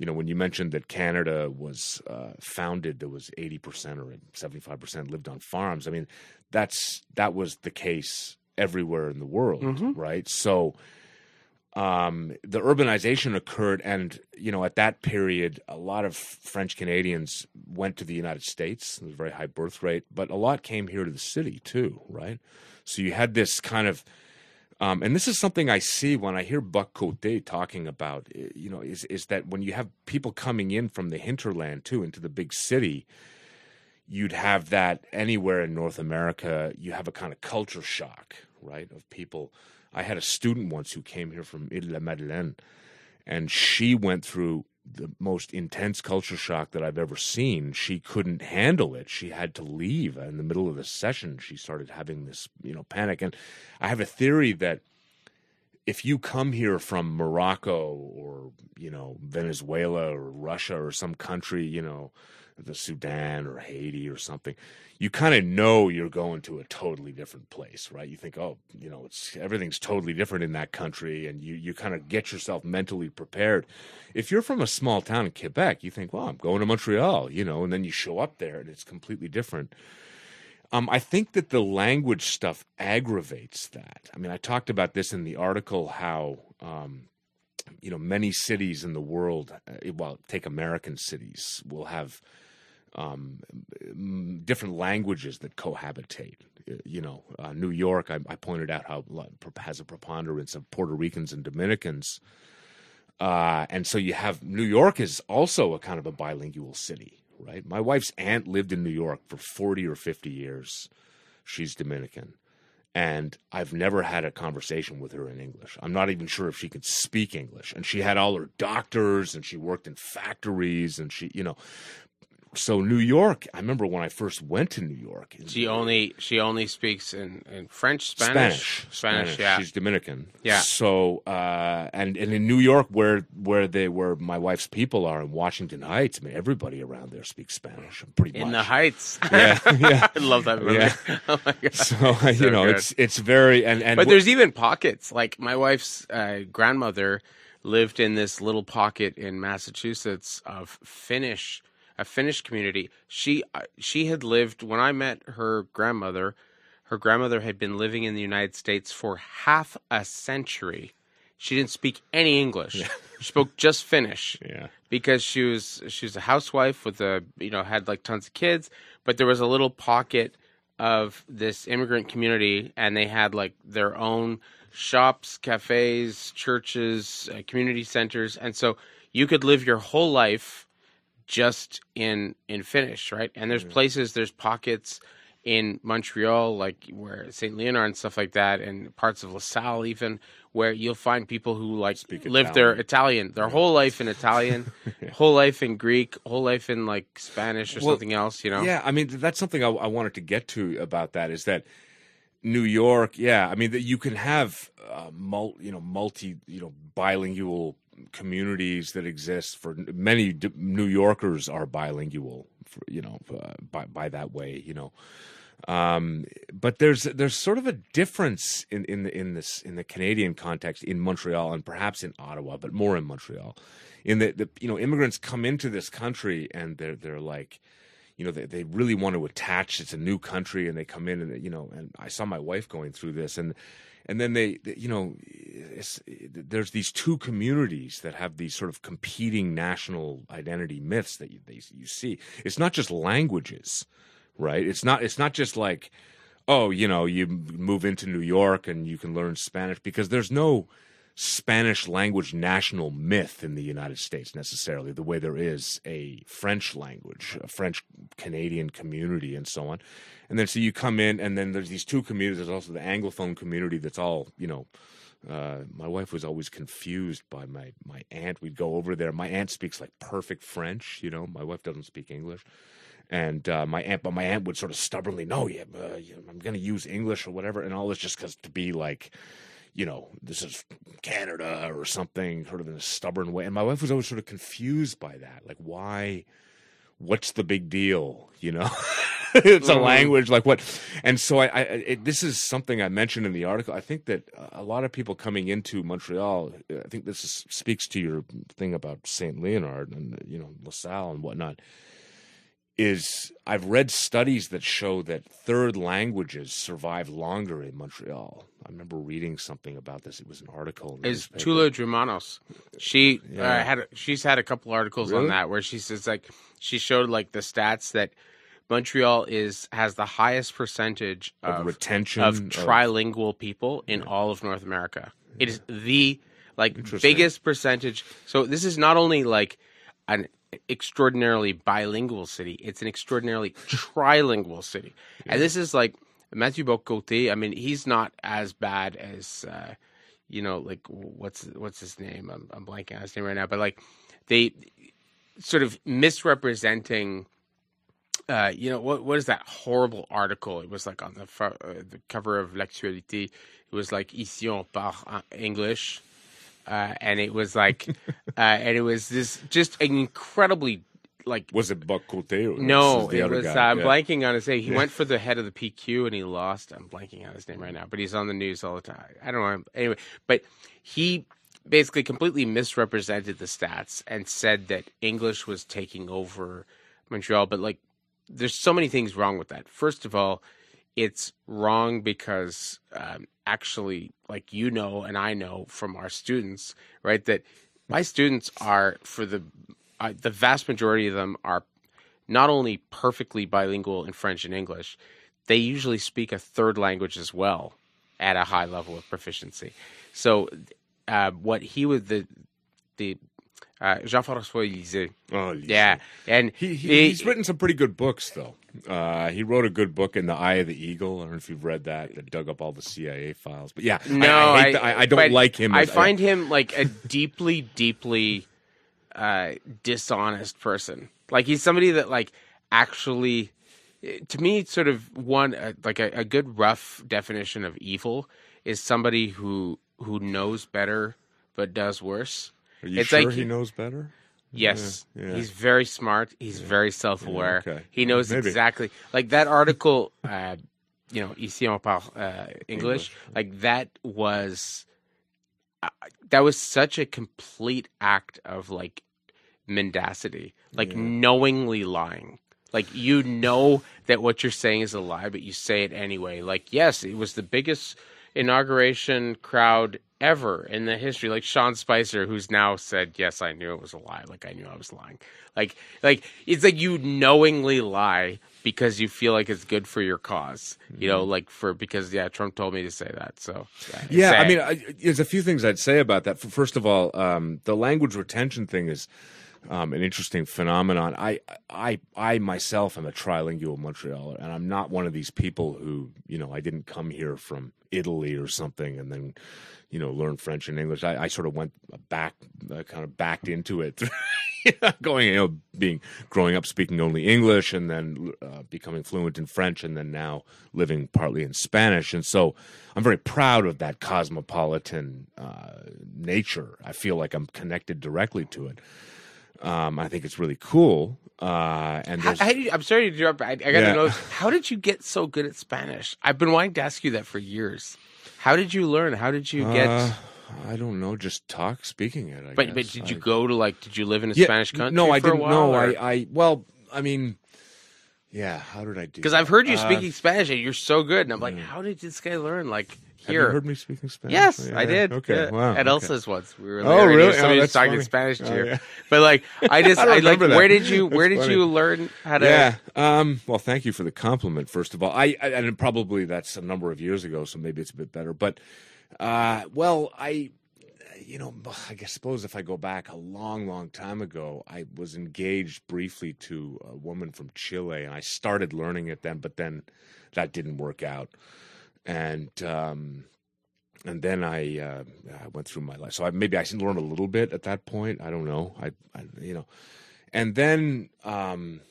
you know, when you mentioned that Canada was uh, founded, there was eighty percent or seventy five percent lived on farms. I mean, that's that was the case everywhere in the world, Mhm. right? So, um, the urbanization occurred, and you know, at that period, a lot of French Canadians went to the United States. There was a very high birth rate, but a lot came here to the city too, right? So you had this kind of um, and this is something I see when I hear Bock-Côté talking about, eh, you know, is is that when you have people coming in from the hinterland too into the big city, you'd have that anywhere in North America. You have a kind of culture shock, right? Of people. I had a student once who came here from Ile Madeleine, and she went through the most intense culture shock that I've ever seen. She couldn't handle it. She had to leave in the middle of the session. She started having this, you know, panic. And I have a theory that if you come here from Morocco or, you know, Venezuela or Russia or some country, you know, the Sudan or Haiti or something, you kind of know you're going to a totally different place, right? You think, oh, you know, it's everything's totally different in that country, and you you kind of get yourself mentally prepared. If you're from a small town in Quebec, you think, well, I'm going to Montreal, you know, and then you show up there and it's completely different. Um, I think that the language stuff aggravates that. I mean, I talked about this in the article how um, you know many cities in the world, uh, well, take American cities, will have um, different languages that cohabitate you know, uh, New York, I, I, pointed out how has a preponderance of Puerto Ricans and Dominicans. Uh, and so you have New York is also a kind of a bilingual city, right? My wife's aunt lived in New York for 40 or 50 years. She's Dominican. And I've never had a conversation with her in English. I'm not even sure if she could speak English. And she had all her doctors and she worked in factories and she, you know, so New York, I remember when I first went to New York. She only she only speaks in, in French, Spanish? Spanish, Spanish, yeah. She's Dominican. Yeah. So uh, and and in New York, where where they where my wife's people are in Washington Heights, I mean everybody around there speaks Spanish. Pretty in much. In the Heights. *laughs* Yeah, yeah. I love that movie. Yeah. *laughs* oh my god. So, *laughs* So you know, good. it's it's very and and But there's even pockets. Like my wife's uh, grandmother lived in this little pocket in Massachusetts of Finnish, a Finnish community. She uh, she had lived when I met her grandmother. Her grandmother had been living in the United States for half a century. She didn't speak any English. She spoke just Finnish *laughs* yeah. because she was she was a housewife with a you know had like tons of kids, but there was a little pocket of this immigrant community, and they had like their own shops, cafes, churches, uh, community centers, and so you could live your whole life just in in Finnish, right? And there's places, there's pockets in Montreal, like where Saint Leonard and stuff like that, and parts of LaSalle even, where you'll find people who like Speak live their Italian, their whole life in Italian, *laughs* whole life in Greek, whole life in like Spanish or Well, something else, you know? Yeah, I mean that's something I, I wanted to get to about that is that New York, yeah, I mean that you can have uh, mul, you know multi you know bilingual communities that exist for many New Yorkers are bilingual, for, you know, uh, by by that way, you know. Um, but there's there's sort of a difference in in the, in this in the Canadian context in Montreal and perhaps in Ottawa, but more in Montreal, in that the you know immigrants come into this country and they're they're like you know, they, they really want to attach. It's a new country, and they come in, and you know, and I saw my wife going through this, and and then they, they- you know, there's these two communities that have these sort of competing national identity myths that you, they, you see. It's not just languages, right? It's not. It's not just like, oh, you know, you move into New York and you can learn Spanish because there's no Spanish language national myth in the United States necessarily, the way there is a French language, a French Canadian community, and so on. And then so you come in, and then there's these two communities. There's also the Anglophone community that's all, you know. Uh, my wife was always confused by my my aunt. We'd go over there. My aunt speaks like perfect French. You know, my wife doesn't speak English and uh, my aunt, but my aunt would sort of stubbornly, no, yeah, uh, I'm going to use English or whatever, and all this just because to be like, you know, this is Canada or something, sort of in a stubborn way. And my wife was always sort of confused by that, like, why? What's the big deal? You know, *laughs* it's a Mhm. language, like what? And so I, I it, this is something I mentioned in the article. I think that a lot of people coming into Montreal, I think this is, speaks to your thing about Saint Leonard and you know LaSalle and whatnot is I've read studies that show that third languages survive longer in Montreal. I remember reading something about this. It was an article. In is. Tula Drimonis. She uh, had she's had a couple articles on that where she says like she showed like the stats that Montreal is has the highest percentage of of retention of trilingual people in all of North America. It is the like biggest percentage. So this is not only like an extraordinarily bilingual city; it's an extraordinarily *laughs* trilingual city. And this is like Mathieu Bock-Côté. I mean, he's not as bad as uh, you know, like what's what's his name? I'm, I'm blanking on his name right now, but like they sort of misrepresenting uh, you know what? What is that horrible article? It was like on the fr- uh, the cover of L'Actualité. It was like "Ici on parle English," uh, and it was like, *laughs* uh, and it was this just an incredibly like. Was it Bock Or No, this it was. Uh. I'm Yeah. blanking on his name. He Yeah. went for the head of the PQ and he lost. I'm blanking on his name right now, but he's on the news all the time. I don't know. Anyway, but he basically completely misrepresented the stats and said that English was taking over Montreal. But like, there's so many things wrong with that. First of all, it's wrong because um, actually, like you know, and I know from our students, right, that my students are for the uh, the vast majority of them are not only perfectly bilingual in French and English, they usually speak a third language as well at a high level of proficiency. So, uh, what he was the the uh, Jean François Lisée, Oh, yeah, and He, he he- he's written some pretty good books though. Uh, he wrote a good book in the Eye of the Eagle. I don't know if you've read that. That dug up all the CIA files. But yeah, I- No, I, hate I, the- I, I don't like him. I find him like a deeply, deeply uh, dishonest person. Like he's somebody that like actually, to me, sort of one uh, like a, a good rough definition of evil is somebody who who knows better but does worse. Are you it's sure like- he knows better? Yes, Yeah, yeah. he's very smart. He's very self-aware. okay. He knows Maybe. exactly like that article. Uh, you know, ici on parle uh, English. English, Like that was uh, that was such a complete act of like mendacity, like Yeah. knowingly lying. Like you know that what you're saying is a lie, but you say it anyway. Like yes, it was the biggest inauguration crowd ever in the history. Like Sean Spicer, who's now said, "Yes, I knew it was a lie. Like I knew I was lying." Like like it's like you knowingly lie because you feel like it's good for your cause. You know, like for because yeah, Trump told me to say that. So Yeah, say I mean, I, there's a few things I'd say about that. First of all, um, the language retention thing is um, an interesting phenomenon. I, I, I myself am a trilingual Montrealer, and I'm not one of these people who, you know, I didn't come here from Italy or something and then, you know, learn French and English. I, I sort of went back, uh, kind of backed into it. *laughs* going, you know, being growing up speaking only English and then uh, becoming fluent in French and then now living partly in Spanish. And so I'm very proud of that cosmopolitan uh, nature. I feel like I'm connected directly to it. Um, I think it's really cool. Uh, and How, how did you, I'm sorry to interrupt. I, I got to Yeah. know how did you get so good at Spanish? I've been wanting to ask you that for years. How did you learn? How did you get? uh, I don't know, just talk speaking it. I but but guess. did you I- go to like? Did you live in a Yeah, Spanish country? No, I didn't. while, No, or- I, I. Well, I mean, yeah. How did I do? Because I've heard you Uh, speaking Spanish and you're so good, and I'm like, how did this guy learn? Like Have here, you heard me speaking Spanish? yes, Yeah, I did. Okay. yeah. Wow. At okay. Else's once, we were. Oh, there, and really? Somebody Oh, was talking funny. Spanish to Oh, you, yeah. but like, *laughs* I just, I I, like, remember where did you, where did funny. you learn how to? Yeah. Um, well, thank you for the compliment. First of all, I, I and probably that's a number of years ago, so maybe it's a bit better. But uh, well, I, you know, *sighs* I suppose if I go back a long, long time ago, I was engaged briefly to a woman from Chile, and I started learning it then, but then that didn't work out, and. Um, and then I, uh, I went through my life. So I, maybe I learned a little bit at that point. I don't know. I, I you know, and then um,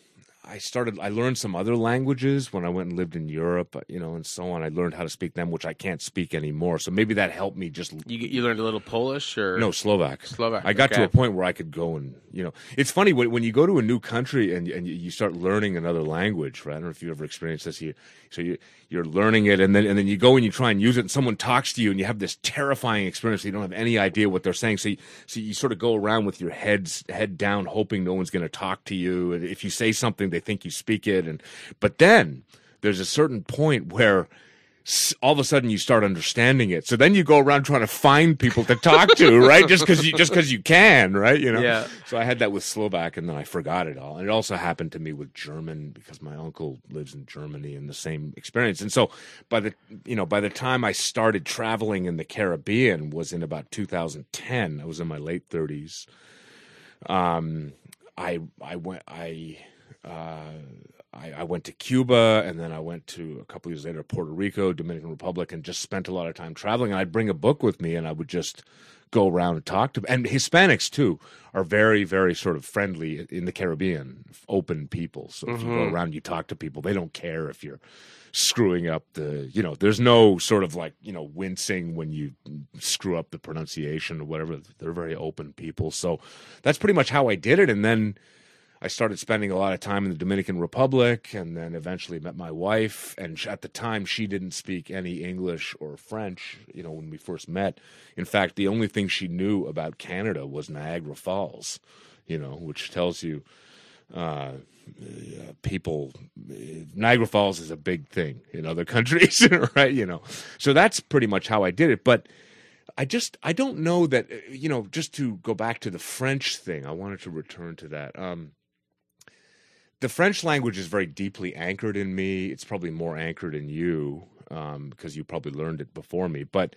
I started. I learned some other languages when I went and lived in Europe, uh, you know, and so on. I learned how to speak them, which I can't speak anymore. So maybe that helped me. Just You you learned a little Polish or no Slovak. Slovak. I got to a point where I could go and you know, it's funny when when you go to a new country and and you start learning another language. Right? I don't know if you've ever experienced this. You so you you're learning it and then and then you go and you try and use it and someone talks to you and you have this terrifying experience. You don't have any idea what they're saying. So you, so you sort of go around with your heads head down, hoping no one's going to talk to you. And if you say something, they think you speak it. And but then there's a certain point where all of a sudden you start understanding it. So then you go around trying to find people to talk to, right? Just because you just because you can, right? You know. Yeah. So I had that with Slovak, and then I forgot it all. And it also happened to me with German because my uncle lives in Germany, and the same experience. And so by the you know by the time I started traveling in the Caribbean was in about 2010. I was in my late 30s. Um, I I went I. Uh, I, I went to Cuba and then I went to a couple years later Puerto Rico, Dominican Republic, and just spent a lot of time traveling. And I'd bring a book with me and I would just go around and talk to and Hispanics too are very very sort of friendly in the Caribbean, open people. So if you go mm-hmm. around, you talk to people. They don't care if you're screwing up the you know there's no sort of like you know wincing when you screw up the pronunciation or whatever they're very open people so that's pretty much how i did it and then I started spending a lot of time in the Dominican Republic and then eventually met my wife. And at the time, she didn't speak any English or French, you know, when we first met. In fact, the only thing she knew about Canada was Niagara Falls, you know, which tells you uh, uh, people, Niagara Falls is a big thing in other *laughs* countries, right? You know, so that's pretty much how I did it. But I just I don't know that uh, you know just to go back to the French thing. I wanted to return to that. Um, the French language is very deeply anchored in me. It's probably more anchored in you um, because you probably learned it before me. But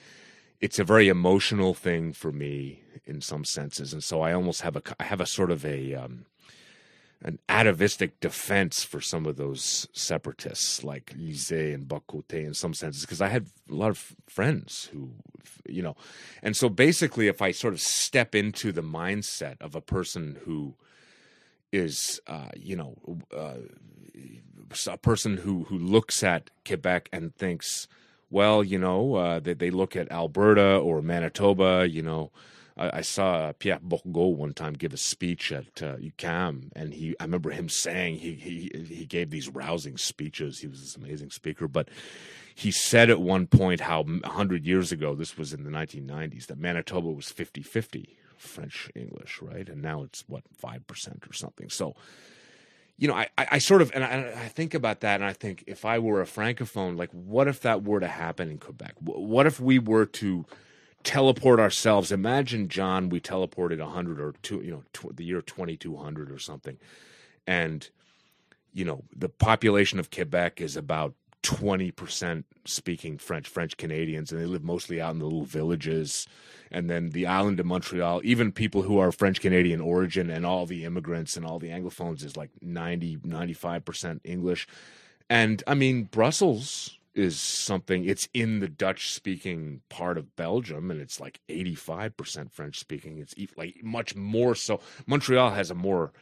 it's a very emotional thing for me in some senses, and so I almost have a I have a sort of a um, an atavistic defense for some of those separatists like Lisée and Bock-Côté in some senses because I had a lot of friends who you know and so basically if I sort of step into the mindset of a person who is uh, you know uh, a person who who looks at Quebec and thinks well you know uh, they, they look at Alberta or Manitoba you know I, I saw Pierre Bourgault one time give a speech at uh, UQAM, and he I remember him saying he he he gave these rousing speeches. He was this amazing speaker, but he said at one point how 100 years ago, this was in the 1990s, that Manitoba was 50 50 French English, right? And now it's what, 5% or something. So, you know, I, I sort of, and I, I think about that and I think if I were a Francophone, like, what if that were to happen in Quebec? What if we were to teleport ourselves. Imagine, John, we teleported a 100 or two, you know, tw- the year 2200 or something. And, you know, the population of Quebec is about 20% speaking French, French Canadians, and they live mostly out in the little villages. And then the island of Montreal, even people who are French Canadian origin and all the immigrants and all the Anglophones is like 90, 95% English. And I mean, Brussels, is something it's in the dutch speaking part of belgium and it's like 85% french speaking it's like much more so montreal has a more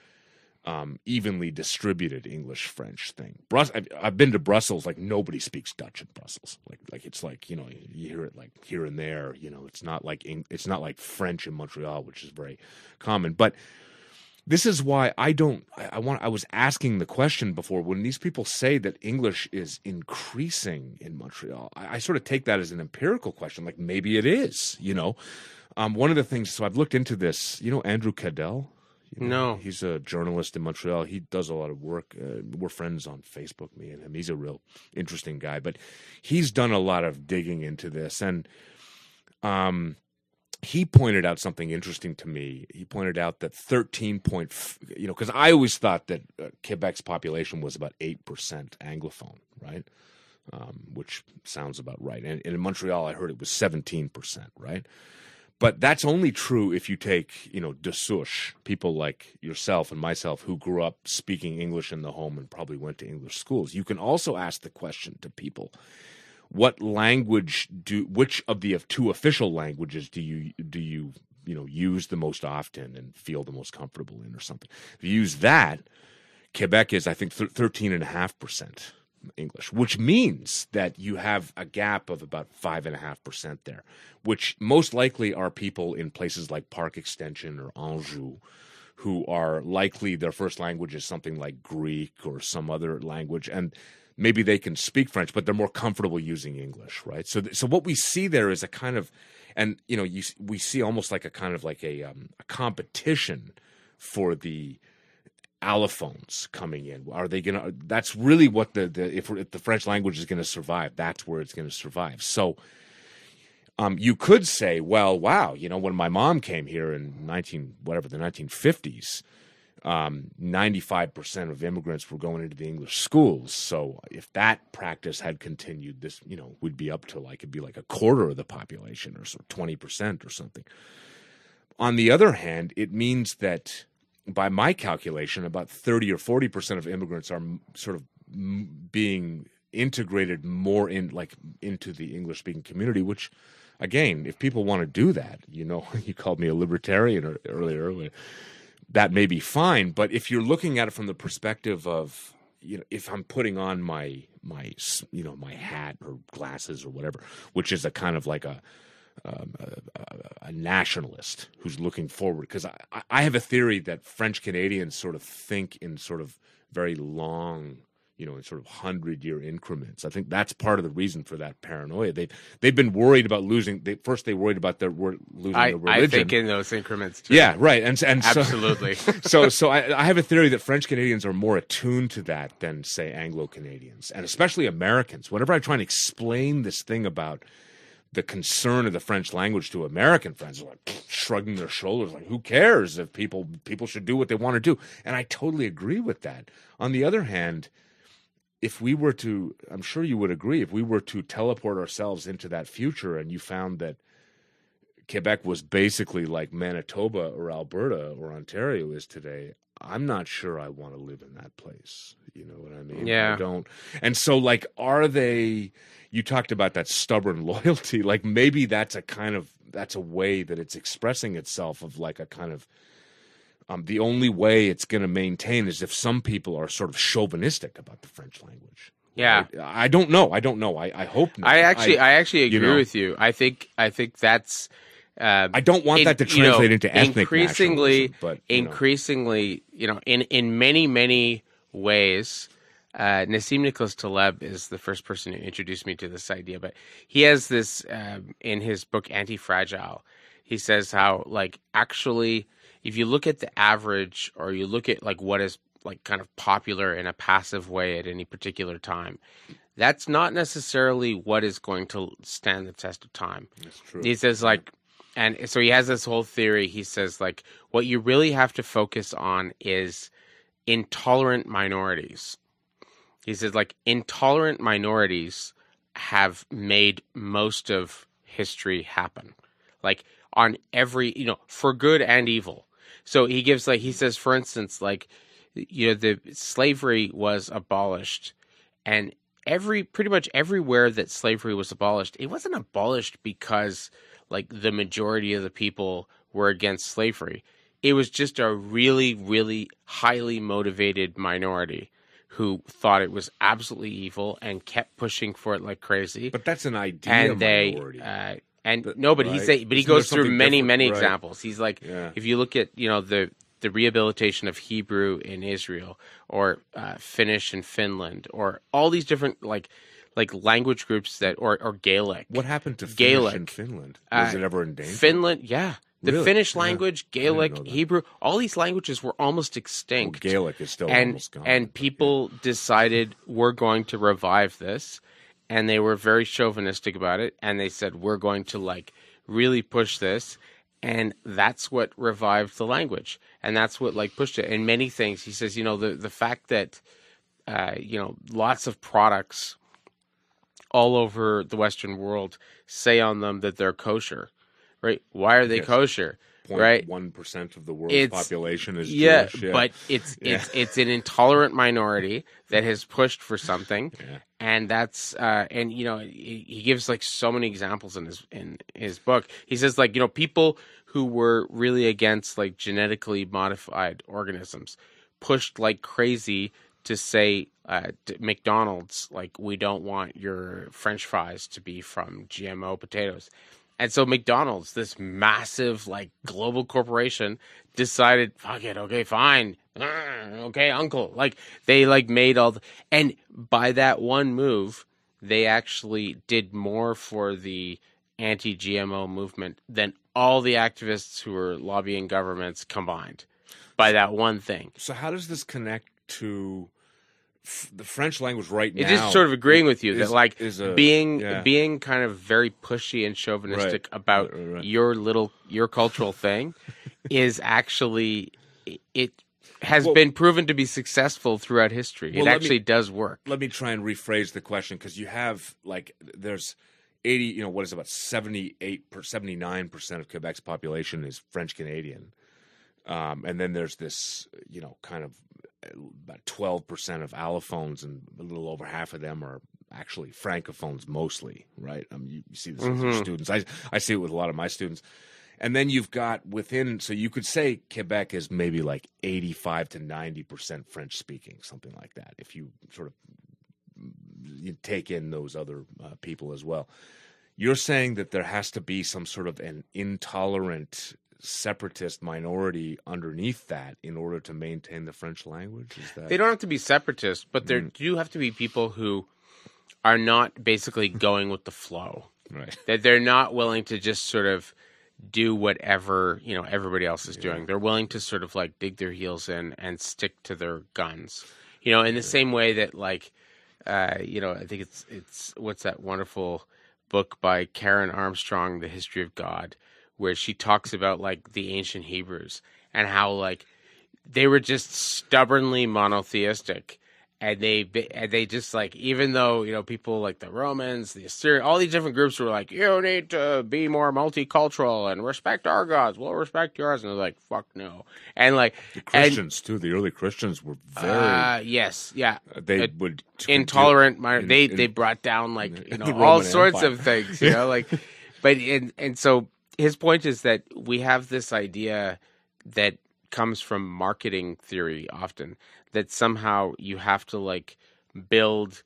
um, evenly distributed english french thing Brus- I've, I've, been to brussels like nobody speaks dutch in brussels like like it's like you know you hear it like here and there you know it's not like it's not like french in montreal which is very common but this is why I don't. I, I, want. I was asking the question before when these people say that English is increasing in Montreal. I, I sort of take that as an empirical question. Like maybe it is. You know, um, one of the things. So I've looked into this. You know, Andrew Caddell. You know, no, he's a journalist in Montreal. He does a lot of work. Uh, we're friends on Facebook, me and him. He's a real interesting guy, but he's done a lot of digging into this and. Um, he pointed out something interesting to me. He pointed out that 13 point, you know, because I always thought that uh, Quebec's population was about 8% Anglophone, right? Um, which sounds about right. And, and, in Montreal, I heard it was 17%, right? But that's only true if you take, you know, de souche, people like yourself and myself who grew up speaking English in the home and probably went to English schools. You can also ask the question to people what language do which of the two official languages do you do you you know use the most often and feel the most comfortable in or something if you use that quebec is i think 13.5% english which means that you have a gap of about 5.5% there which most likely are people in places like park extension or anjou who are likely their first language is something like greek or some other language and maybe they can speak French, but they're more comfortable using English, right? So, so what we see there is a kind of, and you know, you, we see almost like a kind of like a, um, a competition for the allophones coming in. Are they going to? That's really what the, the if, if the French language is going to survive, that's where it's going to survive. So. Um, you could say, well, wow, you know, when my mom came here in nineteen whatever the nineteen fifties, um, 95% of immigrants were going into the English schools. So if that practice had continued, this, you know, would be up to like, it'd be like a quarter of the population or so, 20% or something. On the other hand, it means that by my calculation, about 30 or 40% of immigrants are sort of being integrated more in like into the English speaking community, which again, if people want to do that, you know, *laughs* you called me a libertarian earlier uh, that may be fine. But if you're looking at it from the perspective of, you know, if I'm putting on my my you know my hat or glasses or whatever, which is a kind of like a um, a, a, nationalist who's looking forward because I, I have a theory that French Canadians sort of think in sort of very long you know, in sort of hundred year increments. I think that's part of the reason for that paranoia. They've they've been worried about losing. They, first, they worried about their losing I, their religion. I think in those increments. Too. Yeah, right. And and absolutely. So *laughs* so, so I, I have a theory that French Canadians are more attuned to that than say Anglo Canadians, and especially Americans. Whenever I try and explain this thing about the concern of the French language to American friends, like shrugging their shoulders, like who cares if people people should do what they want to do, and I totally agree with that. On the other hand, if we were to, I'm sure you would agree, if we were to teleport ourselves into that future, and you found that Quebec was basically like Manitoba or Alberta or Ontario is today, I'm not sure I want to live in that place. You know what I mean? Yeah. I don't. And so, like, are they? You talked about that stubborn *laughs* loyalty. Like, maybe that's a kind of that's a way that it's expressing itself of like a kind of. Um, the only way it's going to maintain is if some people are sort of chauvinistic about the French language. Yeah. I, I don't know. I don't know. I, I hope not. I actually, I, actually you agree know. with you. I think, I think that's. Uh, I don't want in- that to you know, translate into ethnic increasingly, but you increasingly, you know, in in many many ways, uh, Nassim Nicholas Taleb is the first person who introduced me to this idea. But he has this um, in his book Anti Fragile. He says how like actually, if you look at the average, or you look at like what is like kind of popular in a passive way at any particular time, that's not necessarily what is going to stand the test of time. That's true. He says like, and so he has this whole theory. He says like, what you really have to focus on is intolerant minorities. He says like intolerant minorities have made most of history happen, like on every you know for good and evil. So he gives like he says for instance like you know the slavery was abolished and every pretty much everywhere that slavery was abolished it wasn't abolished because like the majority of the people were against slavery. It was just a really really highly motivated minority who thought it was absolutely evil and kept pushing for it like crazy. But that's an idea and they uh, and But- no but he say but he Isn't there goes through many many Right. examples. He's like Yeah. if you look at you know the the rehabilitation of Hebrew in Israel or uh, Finnish in Finland or all these different like like language groups that or or Gaelic what happened to Gaelic. In Finland? Was Uh, it ever in danger? Finland yeah the Really? Finnish language didn't Gaelic. Hebrew all these languages were almost Well, extinct Gaelic is still and almost gone. and people decided we're going to revive this and they were very chauvinistic about it and they said we're going to like really push this and that's what revived the language and that's what like pushed it and many things he says you know the the fact that uh, you know lots of products all over the western world say on them that they're kosher right why are they Yes. kosher yeah, right one percent of the world's It's- population is yeah, Jewish. but it's Yeah. it's it's an intolerant minority that has pushed for something, *laughs* Yeah. and that's uh, and you know he, he gives like so many examples in his in his book. He says like you know people who were really against like genetically modified organisms pushed like crazy to say uh, McDonald's like we don't want your French fries to be from GMO potatoes. And so McDonald's, this massive like global corporation, decided, fuck it, okay, fine, okay, uncle. Like they like made all, the, and by that one move, they actually did more for the anti-GMO movement than all the activists who were lobbying governments combined. By that one thing, So how does this connect to the French language right now, it's just sort of agreeing with you is- that like is a- being yeah. being kind of very pushy and chauvinistic Right, about right, right. your little your cultural thing *laughs* is actually it has Well- been proven to be successful throughout history. Well, it let me- actually does work. let me try and rephrase the question because you have like there's 80 you know what is it, about 78 79 percent of quebec's population is french canadian um, and then there's this you know kind of about 12 percent of allophones and a little over half of them are actually francophones mostly right um, you, you see this with your Mhm. students I, I see it with a lot of my students and then you've got within so you could say quebec is maybe like 85 to 90 percent french speaking something like that if you sort of you take in those other uh, people as well. You're saying that there has to be some sort of an intolerant separatist minority underneath that in order to maintain the French language. Is that They don't have to be separatists, but there Mm. do have to be people who are not basically *laughs* going with the flow. right? That they're not willing to just sort of do whatever you know everybody else is doing. They're willing to sort of like dig their heels in and stick to their guns. You know, in the same way that like uh, you know, I think it's it's what's that wonderful book by Karen Armstrong, The History of God, where she talks about like the ancient Hebrews and how like they were just stubbornly monotheistic and they and they just like even though you know people like the Romans, the Assyrian, all these different groups were like, you need to be more multicultural and respect our gods. We'll respect yours, and they're like, fuck no. And like the Christians and, too. The early Christians were very uh, yes, yeah. They uh, would intolerant. In, they in, they brought down like *laughs* you know all sorts Empire. of things. You know, like *laughs* but and and so his point is that we have this idea that comes from marketing theory often that somehow you have to like build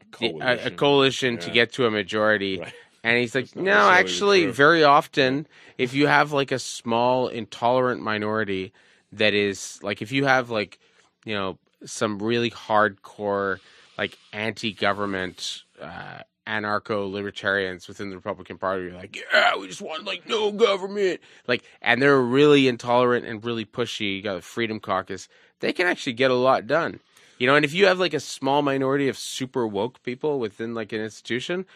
a coalition, a, a coalition yeah. to get to a majority. *laughs* Right. And he's like, no, actually, true. very often, if you have like a small intolerant minority that is like, if you have like, you know, some really hardcore, like anti government, uh, anarcho libertarians within the Republican Party are like, yeah, we just want like no government. Like, and they're really intolerant and really pushy. You got the Freedom Caucus they can actually get a lot done. You know, and if you have like a small minority of super woke people within like an institution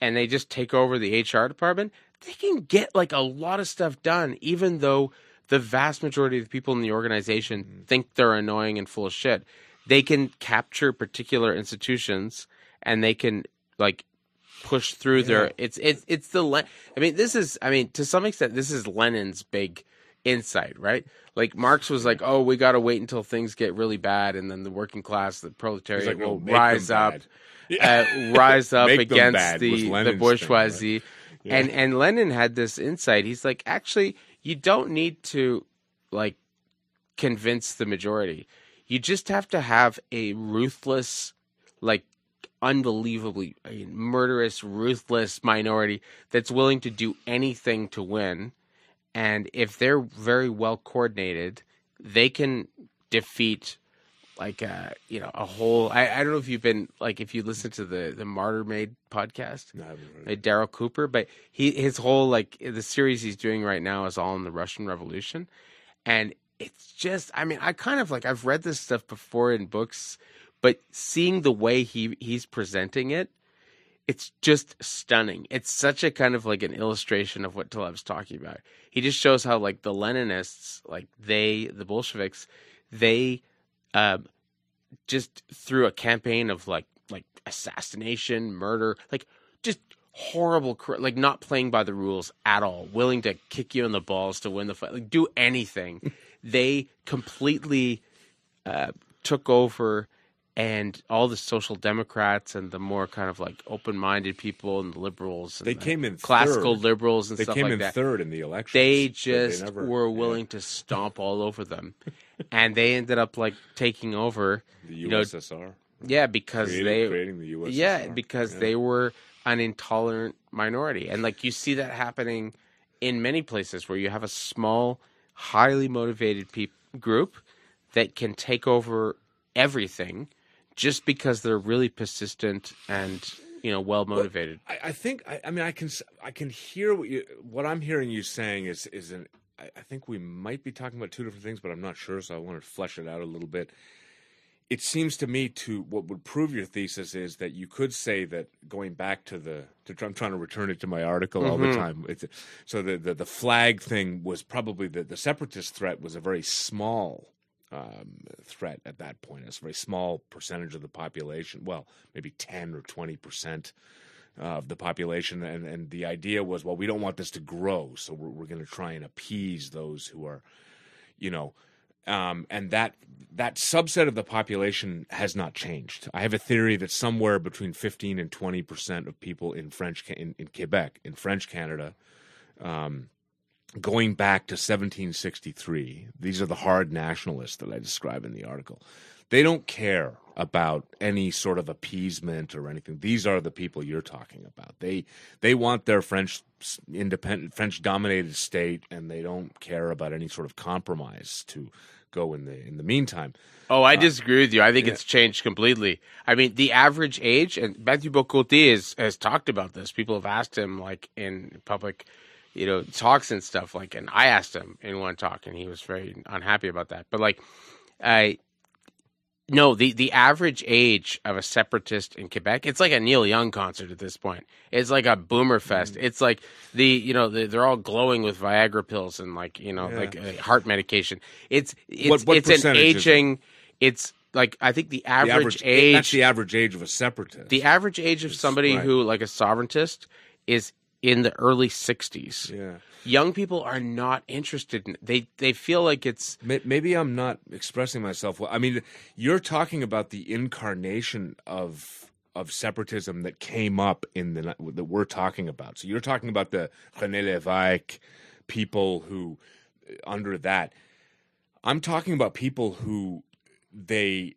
and they just take over the HR department, they can get like a lot of stuff done, even though the vast majority of the people in the organization mm-hmm. think they're annoying and full of shit. They can capture particular institutions and they can like push through yeah. their it's it's it's the I mean this is I mean to some extent this is Lenin's big insight, right? Like Marx was like, "Oh, we got to wait until things get really bad, and then the working class, the proletariat, like, will rise up, uh, *laughs* rise up against the the bourgeoisie." Thing, right? yeah. And and Lenin had this insight. He's like, actually, you don't need to like convince the majority. You just have to have a ruthless, like unbelievably I mean, murderous, ruthless minority that's willing to do anything to win and if they're very well coordinated, they can defeat like a uh, you know a whole. I, I don't know if you've been like if you listen to the the Martyrmade podcast, no, Darryl Cooper, but he his whole like the series he's doing right now is all in the Russian Revolution, and it's just I mean I kind of like I've read this stuff before in books, but seeing the way he he's presenting it it's just stunning. It's such a kind of like an illustration of what Taleb's talking about. He just shows how like the Leninists, like they, the Bolsheviks, they uh, just through a campaign of like like assassination, murder, like just horrible, like not playing by the rules at all, willing to kick you in the balls to win the fight, like do anything. *laughs* they completely uh, took over and all the social democrats and the more kind of like open-minded people and the liberals and they came in classical third. liberals and they stuff came like in that third in the election they just they never, were willing yeah. to stomp all over them and they ended up like taking over the ussr you know, yeah because creating, they creating the USSR. yeah because yeah. they were an intolerant minority and like you see that happening in many places where you have a small highly motivated pe- group that can take over everything just because they're really persistent and you know well motivated. Well, I, I, think I, I, mean I can I can hear what you what I'm hearing you saying is is an I, I think we might be talking about two different things, but I'm not sure, so I want to flesh it out a little bit. It seems to me to what would prove your thesis is that you could say that going back to the to, I'm trying to return it to my article mm-hmm. all the mm-hmm. time. It's, so the, the the flag thing was probably the the separatist threat was a very small um, threat at that point. It's a very small percentage of the population. Well, maybe ten or twenty percent of the population, and and the idea was, well, we don't want this to grow, so we're, we're going to try and appease those who are, you know. Um, and that that subset of the population has not changed. I have a theory that somewhere between fifteen and twenty percent of people in French in, in Quebec, in French Canada, um, going back to 1763, these are the hard nationalists that I describe in the article. They don't care about any sort of appeasement or anything. These are the people you're talking about. They they want their French independent French dominated state and they don't care about any sort of compromise to go in the in the meantime. Oh, I uh, disagree with you. I think yeah. it's changed completely. I mean, the average age, and Mathieu Bock-Côté has, has talked about this. People have asked him, like in public you know, talks and stuff like. And I asked him in one talk, and he was very unhappy about that. But like, I No, the the average age of a separatist in Quebec, it's like a Neil Young concert at this point. It's like a boomer fest. It's like the you know the, they're all glowing with Viagra pills and like you know Yeah. like uh, heart medication. It's it's What- what it's an is it? aging. It's like I think the The average, That's age the average age of a separatist. the average age of somebody right. who like a sovereigntist is in the early sixties. yeah. Young people are not interested in they they feel like it's Maybe I'm not expressing myself well. I mean, you're talking about the incarnation of of separatism that came up in the that we're talking about. So you're talking about the René Lévesque people who under that. I'm talking about people who they th- th-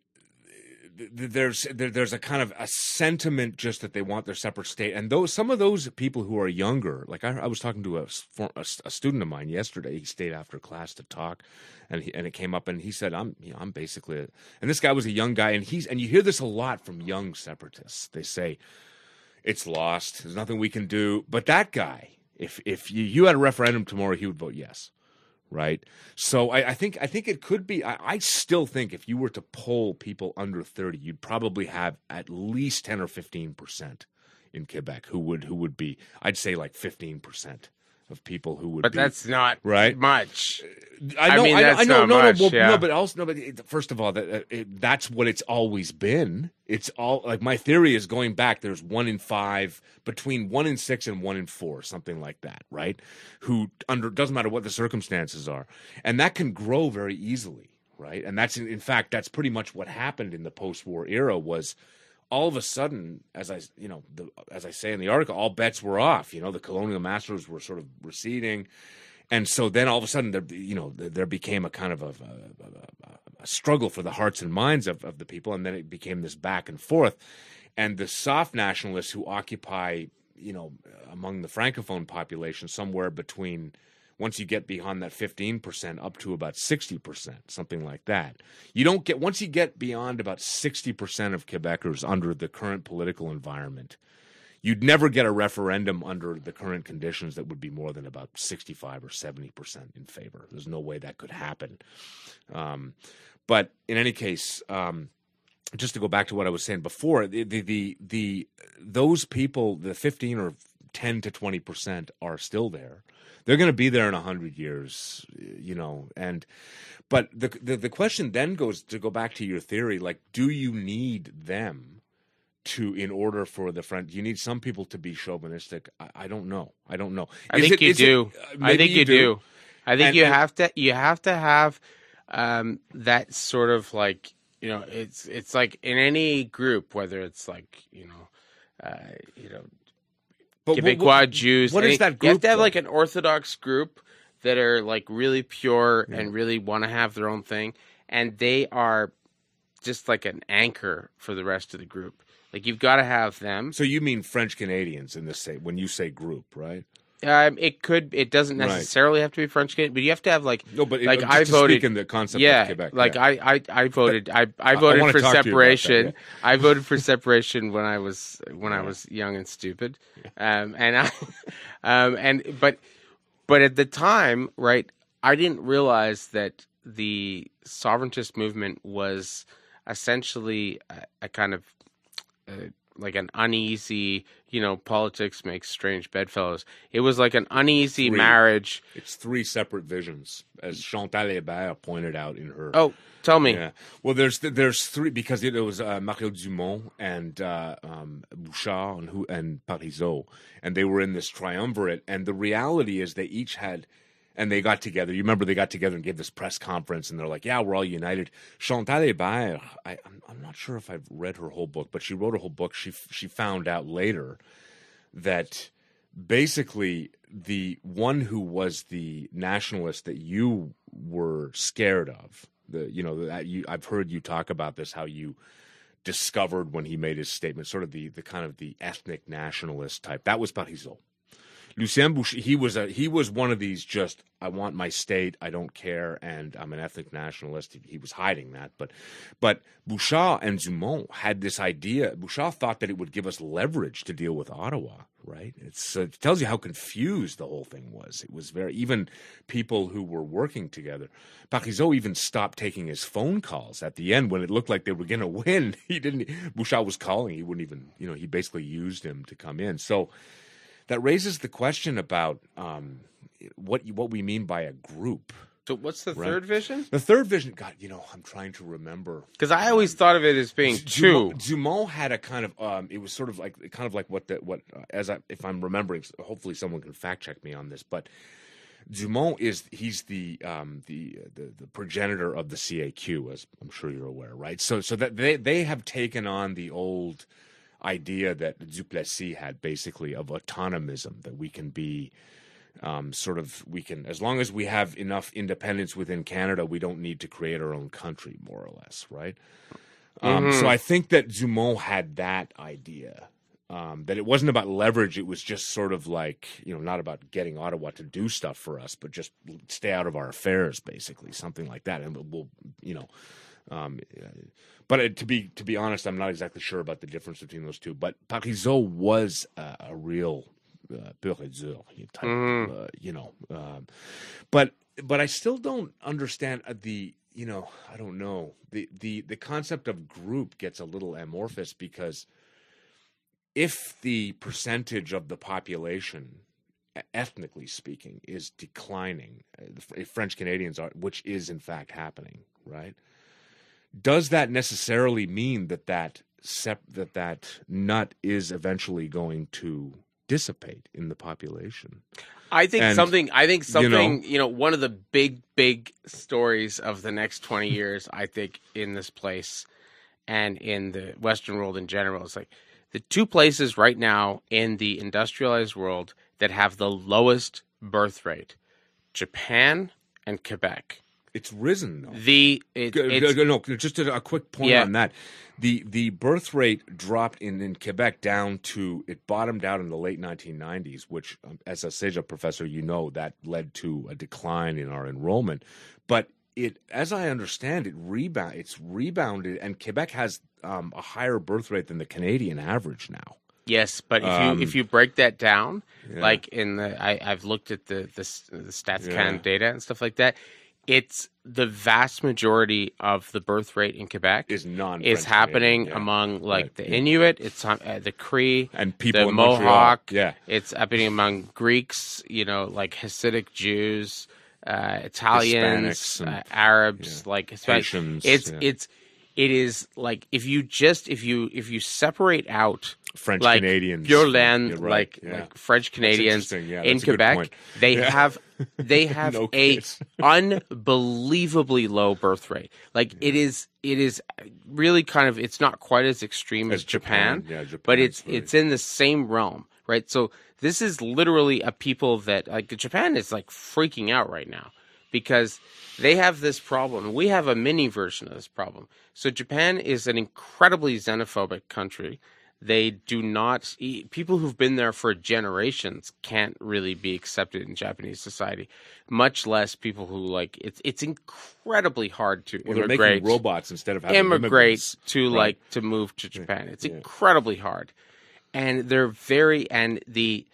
there's there, there's a kind of a sentiment just that they want their separate state. And those some of those people who are younger like i, I was talking to a, a a student of mine yesterday. He stayed after class to talk and he, and it came up and he said i'm you know, i'm basically a, and this guy was a young guy and he's and you hear this a lot from young separatists. They say it's lost. There's nothing we can do. But that guy if if you, you had a referendum tomorrow he would vote yes right? So I, I think I think it could be. I, I still think if you were to poll people under thirty, you'd probably have at least ten or fifteen percent in Quebec who would who would be. I'd say like fifteen percent of people who would. but be, that's not right. much. I I know, mean, I know, that's I know, not no, much, no, well, yeah. no, but also, no, but it, first of all, that uh, it, that's what it's always been. It's all like my theory is going back. There's one in five, between one in six and one in four, something like that, right? Who under doesn't matter what the circumstances are, and that can grow very easily, right? And that's in, in fact that's pretty much what happened in the post-war era was all of a sudden, as I you know, the, as I say in the article, all bets were off. You know, the colonial masters were sort of receding, and so then all of a sudden, there you know, there, became a kind of a, a, a, a struggle for the hearts and minds of, of the people, and then it became this back and forth, and the soft nationalists who occupy, you know, among the francophone population, somewhere between once you get beyond that 15% up to about 60%, something like that. You don't get, once you get beyond about 60% of Quebecers under the current political environment, you'd never get a referendum under the current conditions that would be more than about 65 or 70% in favor. There's no way that could happen. Um, but in any case, um, just to go back to what I was saying before, the, the, the, the those people, the 15 or 10 to 20% are still there. They're going to be there in 100 years, you know, and but the, the the question then goes to go back to your theory like do you need them to in order for the front you need some people to be chauvinistic i, I don't know i don't know I think it- you is it- do. uh, I think you do. I think And- you have to. You have to have um, that sort of like you know. It's it's like in any group, whether it's like you know, uh, you know, but Quebecois what- Jews. what is that group? You have to have though? like an Orthodox group that are like really pure Yeah. and really want to have their own thing, and they are just like an anchor for the rest of the group. Like you've got to have them. so you mean french canadians in this say when you say group right Um, it could. It doesn't Right. necessarily have to be French Canadian, but you have to have like no but Like, I voted- in the concept yeah, of quebec like yeah. I, I, I voted. I, I I voted wanna for talk to you about that, separation. yeah. I voted for separation when I was when I was young and stupid, um, and I, *laughs* um, and but but at the time, right, I didn't realize that the sovereigntist movement was essentially a, a kind of uh, like an uneasy, you know, politics makes strange bedfellows. It was like an uneasy Three. marriage. it's three separate visions as chantal hébert pointed out in her Oh, tell me. Yeah. Well, there's there's three because it was uh, Mario Dumont and uh, um, Bouchard and who and Parizeau, and they were in this triumvirate. And the reality is they each had, and they got together. You remember they got together and gave this press conference, and they're like, "Yeah, we're all united." Chantal Hébert, I, I'm I'm not sure if I've read her whole book, but she wrote a whole book. She she found out later that basically the one who was the nationalist that you were scared of the you know that you I've heard you talk about this how you discovered when he made his statement sort of the the kind of the ethnic nationalist type that was Parizeau Lucien Bouchard, he was a he was one of these just I want my state, I don't care, and I'm an ethnic nationalist. He, he was hiding that, but but Bouchard and Dumont had this idea. Bouchard thought that it would give us leverage to deal with Ottawa. Right? It's uh, it tells you how confused the whole thing was. It was very even people who were working together. Parizeau even stopped taking his phone calls at the end when it looked like they were going to win. *laughs* He didn't. Bouchard was calling. He wouldn't even. You know, he basically used him to come in. So that raises the question about um, what what we mean by a group. So what's the Right. third vision? The third vision, God, you know, I'm trying to remember. Because I always thought of it as being two. Dumont, Dumont had a kind of, um, it was sort of like, kind of like what the what uh, as I if I'm remembering, hopefully someone can fact check me on this, but Dumont is he's the um, the, the the progenitor of the CAQ, as I'm sure you're aware, right? So so that they they have taken on the old idea that Duplessis had, basically of autonomism, that we can be um, sort of we can as long as we have enough independence within Canada, we don't need to create our own country, more or less, right? Um, So I think that Dumont had that idea. Um, that it wasn't about leverage; it was just sort of like you know, not about getting Ottawa to do stuff for us, but just stay out of our affairs, basically, something like that. And we'll- we'll, you know, um, but uh, to be to be honest, I'm not exactly sure about the difference between those two. But Parizeau was uh, a real uh, pur et dur type, uh, you know. Um, but but I still don't understand uh, the you know I don't know the the the concept of group gets a little amorphous because if the percentage of the population ethnically speaking is declining uh, french canadians are which is in fact happening right does that necessarily mean that that sep- that that nut is eventually going to dissipate in the population I think And, something. I think you something. know- You know, one of the big, big stories of the next twenty years, I think, in this place and in the Western world in general, is like the two places right now in the industrialized world that have the lowest birth rate: Japan and Quebec. It's risen though The it, go- no, just a, a quick point Yeah. on that. The the birth rate dropped in, in Quebec down to it bottomed out in the late 1990s, which, um, as a CEGEP professor, you know that led to a decline in our enrollment. But it, as I understand it, rebound it's rebounded, and Quebec has um, a higher birth rate than the Canadian average now. Yes, but if Um, you if you break that down, Yeah. like in the I, I've looked at the the, the StatsCan Yeah. data and stuff like that, it's the vast majority of the birth rate in Quebec is non is happening among like Right, the. Inuit, it's uh, the Cree, and people the in Montreal. Mohawk. Yeah, It's happening among Greeks, you know, like Hasidic Jews, uh, Italians, and- uh, Arabs, like Hispanic. Haitians, It's yeah. it's it is like if you just if you if you separate out French like Canadians, pure land, right, like yeah. like French Canadians yeah, in that's a good Quebec, they Yeah. have they *laughs* have No a unbelievably low birth rate. Like it is it is really kind of it's not quite as extreme as, As Japan, Japan, but it's it's in the same realm, right? So this is literally a people that like Japan is like freaking out right now because they have this problem. We have a mini version of this problem. So Japan is an incredibly xenophobic country. They do not e- people who've been there for generations can't really be accepted in Japanese society. Much less people who like it's it's incredibly hard to Well, they're immigrate making robots instead of having immigrate immigrants. to right. like to move to Japan. It's yeah. incredibly hard, and they're very and the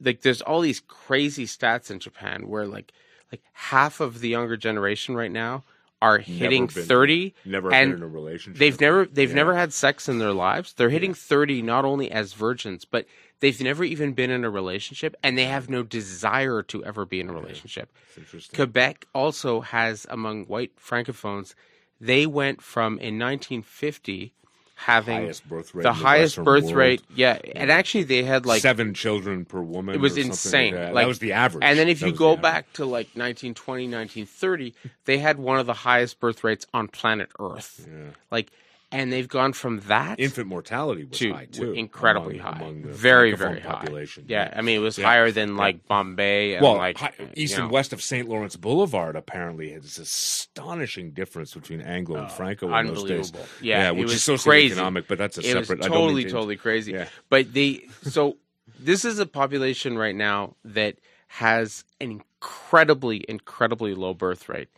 like. There's all these crazy stats in Japan where like like half of the younger generation right now are hitting been- thirty. never and been in a relationship. They've never they've Yeah. never had sex in their lives. They're hitting 30 not only as virgins, but they've never even been in a relationship and they have no desire to ever be in a relationship. Interesting. Quebec also has among white francophones, they went from in 1950 having highest birth rate the the highest Western birth world. rate. Yeah, and actually they had like seven children per woman. it was or insane. Like that. Like- that was the average. And then if That you go back to like 1920, 1930, they had one of the highest birth rates on planet Earth. Yeah. Like, and they've gone from that Infant mortality was to high too, incredibly among- high, among the very very high. population. Yeah, I mean it was Yeah. higher than like Bombay and Well, like hi- you east and know. west of St. Lawrence Boulevard apparently has astonishing difference between Anglo and oh, Franco in those days. Yeah, it which was is crazy. socioeconomic, but that's a it was separate. I don't totally to- totally crazy. Yeah. But they so this is a population right now that has an incredibly, incredibly low birth rate,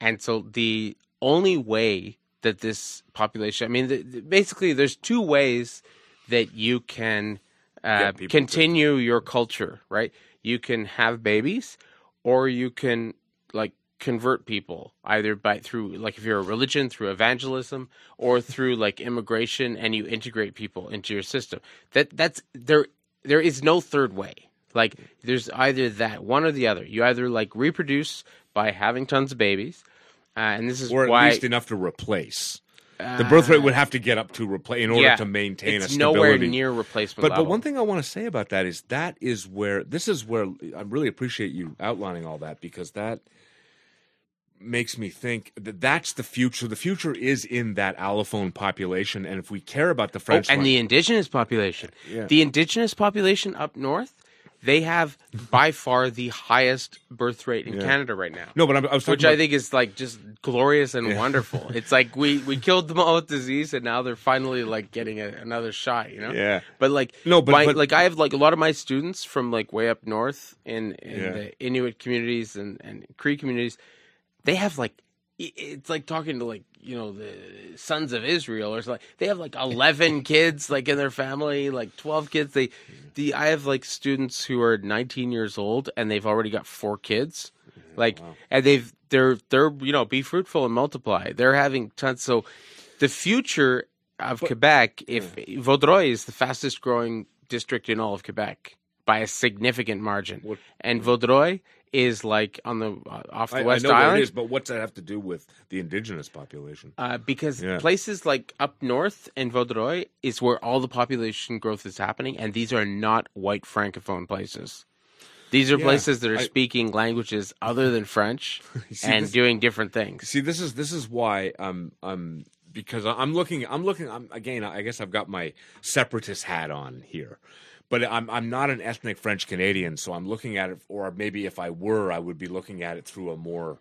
and so the only way that this population, I mean, the, the- basically, there's two ways that you can uh, people to- continue your culture, right? You can have babies, or you can like convert people either by through like if you're a religion through evangelism or *laughs* through like immigration and you integrate people into your system. That that's there there is no third way. Like there's either that one or the other. You either like reproduce by having tons of babies uh, and this is or at why least enough to replace. The birth rate would have to get up to replace in order yeah, to maintain it's a stability. nowhere near replacement But level. but one thing I want to say about that is that is where this is where I really appreciate you outlining all that because that makes me think that that's the future. The future is in that allophone population, and if we care about the Oh, French and lang- the indigenous population. Yeah. The indigenous population up north, they have by far the highest birth rate in Yeah. Canada right now. no, but I'm, I was Which I think is like just glorious and wonderful. *laughs* It's like we, we killed them all with disease, and now they're finally like getting a, another shot. You know. Yeah. But like No, but- my- but- like I have like a lot of my students from like way up north in, in Yeah. the Inuit communities and and Cree communities. They have like it's like talking to like you know the sons of Israel or something. Like they have like eleven *laughs* kids like in their family, like twelve kids. They the I have like students who are nineteen years old and they've already got four kids, mm-hmm. like and they've they're they're you know be fruitful and multiply. They're having tons. So the future of Quebec, if Vaudreuil is the fastest growing district in all of Quebec by a significant margin, What- and Vaudreuil is like on the uh, off the I, I West know what Island. it is, but what's that have to do with the indigenous population? Uh, because Yeah. places like up north in Vaudreuil is where all the population growth is happening, and these are not white francophone places. These are Yeah, places that are I- speaking languages other than French *laughs* See, and this- doing different things. See, this is this is why um um because I'm looking I'm looking I'm again I guess I've got my separatist hat on here. But I'm I'm not an ethnic French Canadian, so I'm looking at it or maybe if I were, I would be looking at it through a more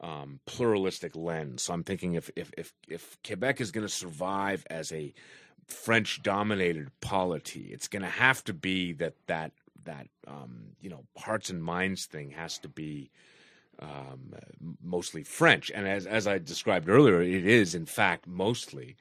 um, pluralistic lens. So I'm thinking if if if, if Quebec is going to survive as a French dominated polity, it's going to have to be that that that um, you know hearts and minds thing has to be um, mostly French, and as as I described earlier, it is in fact mostly.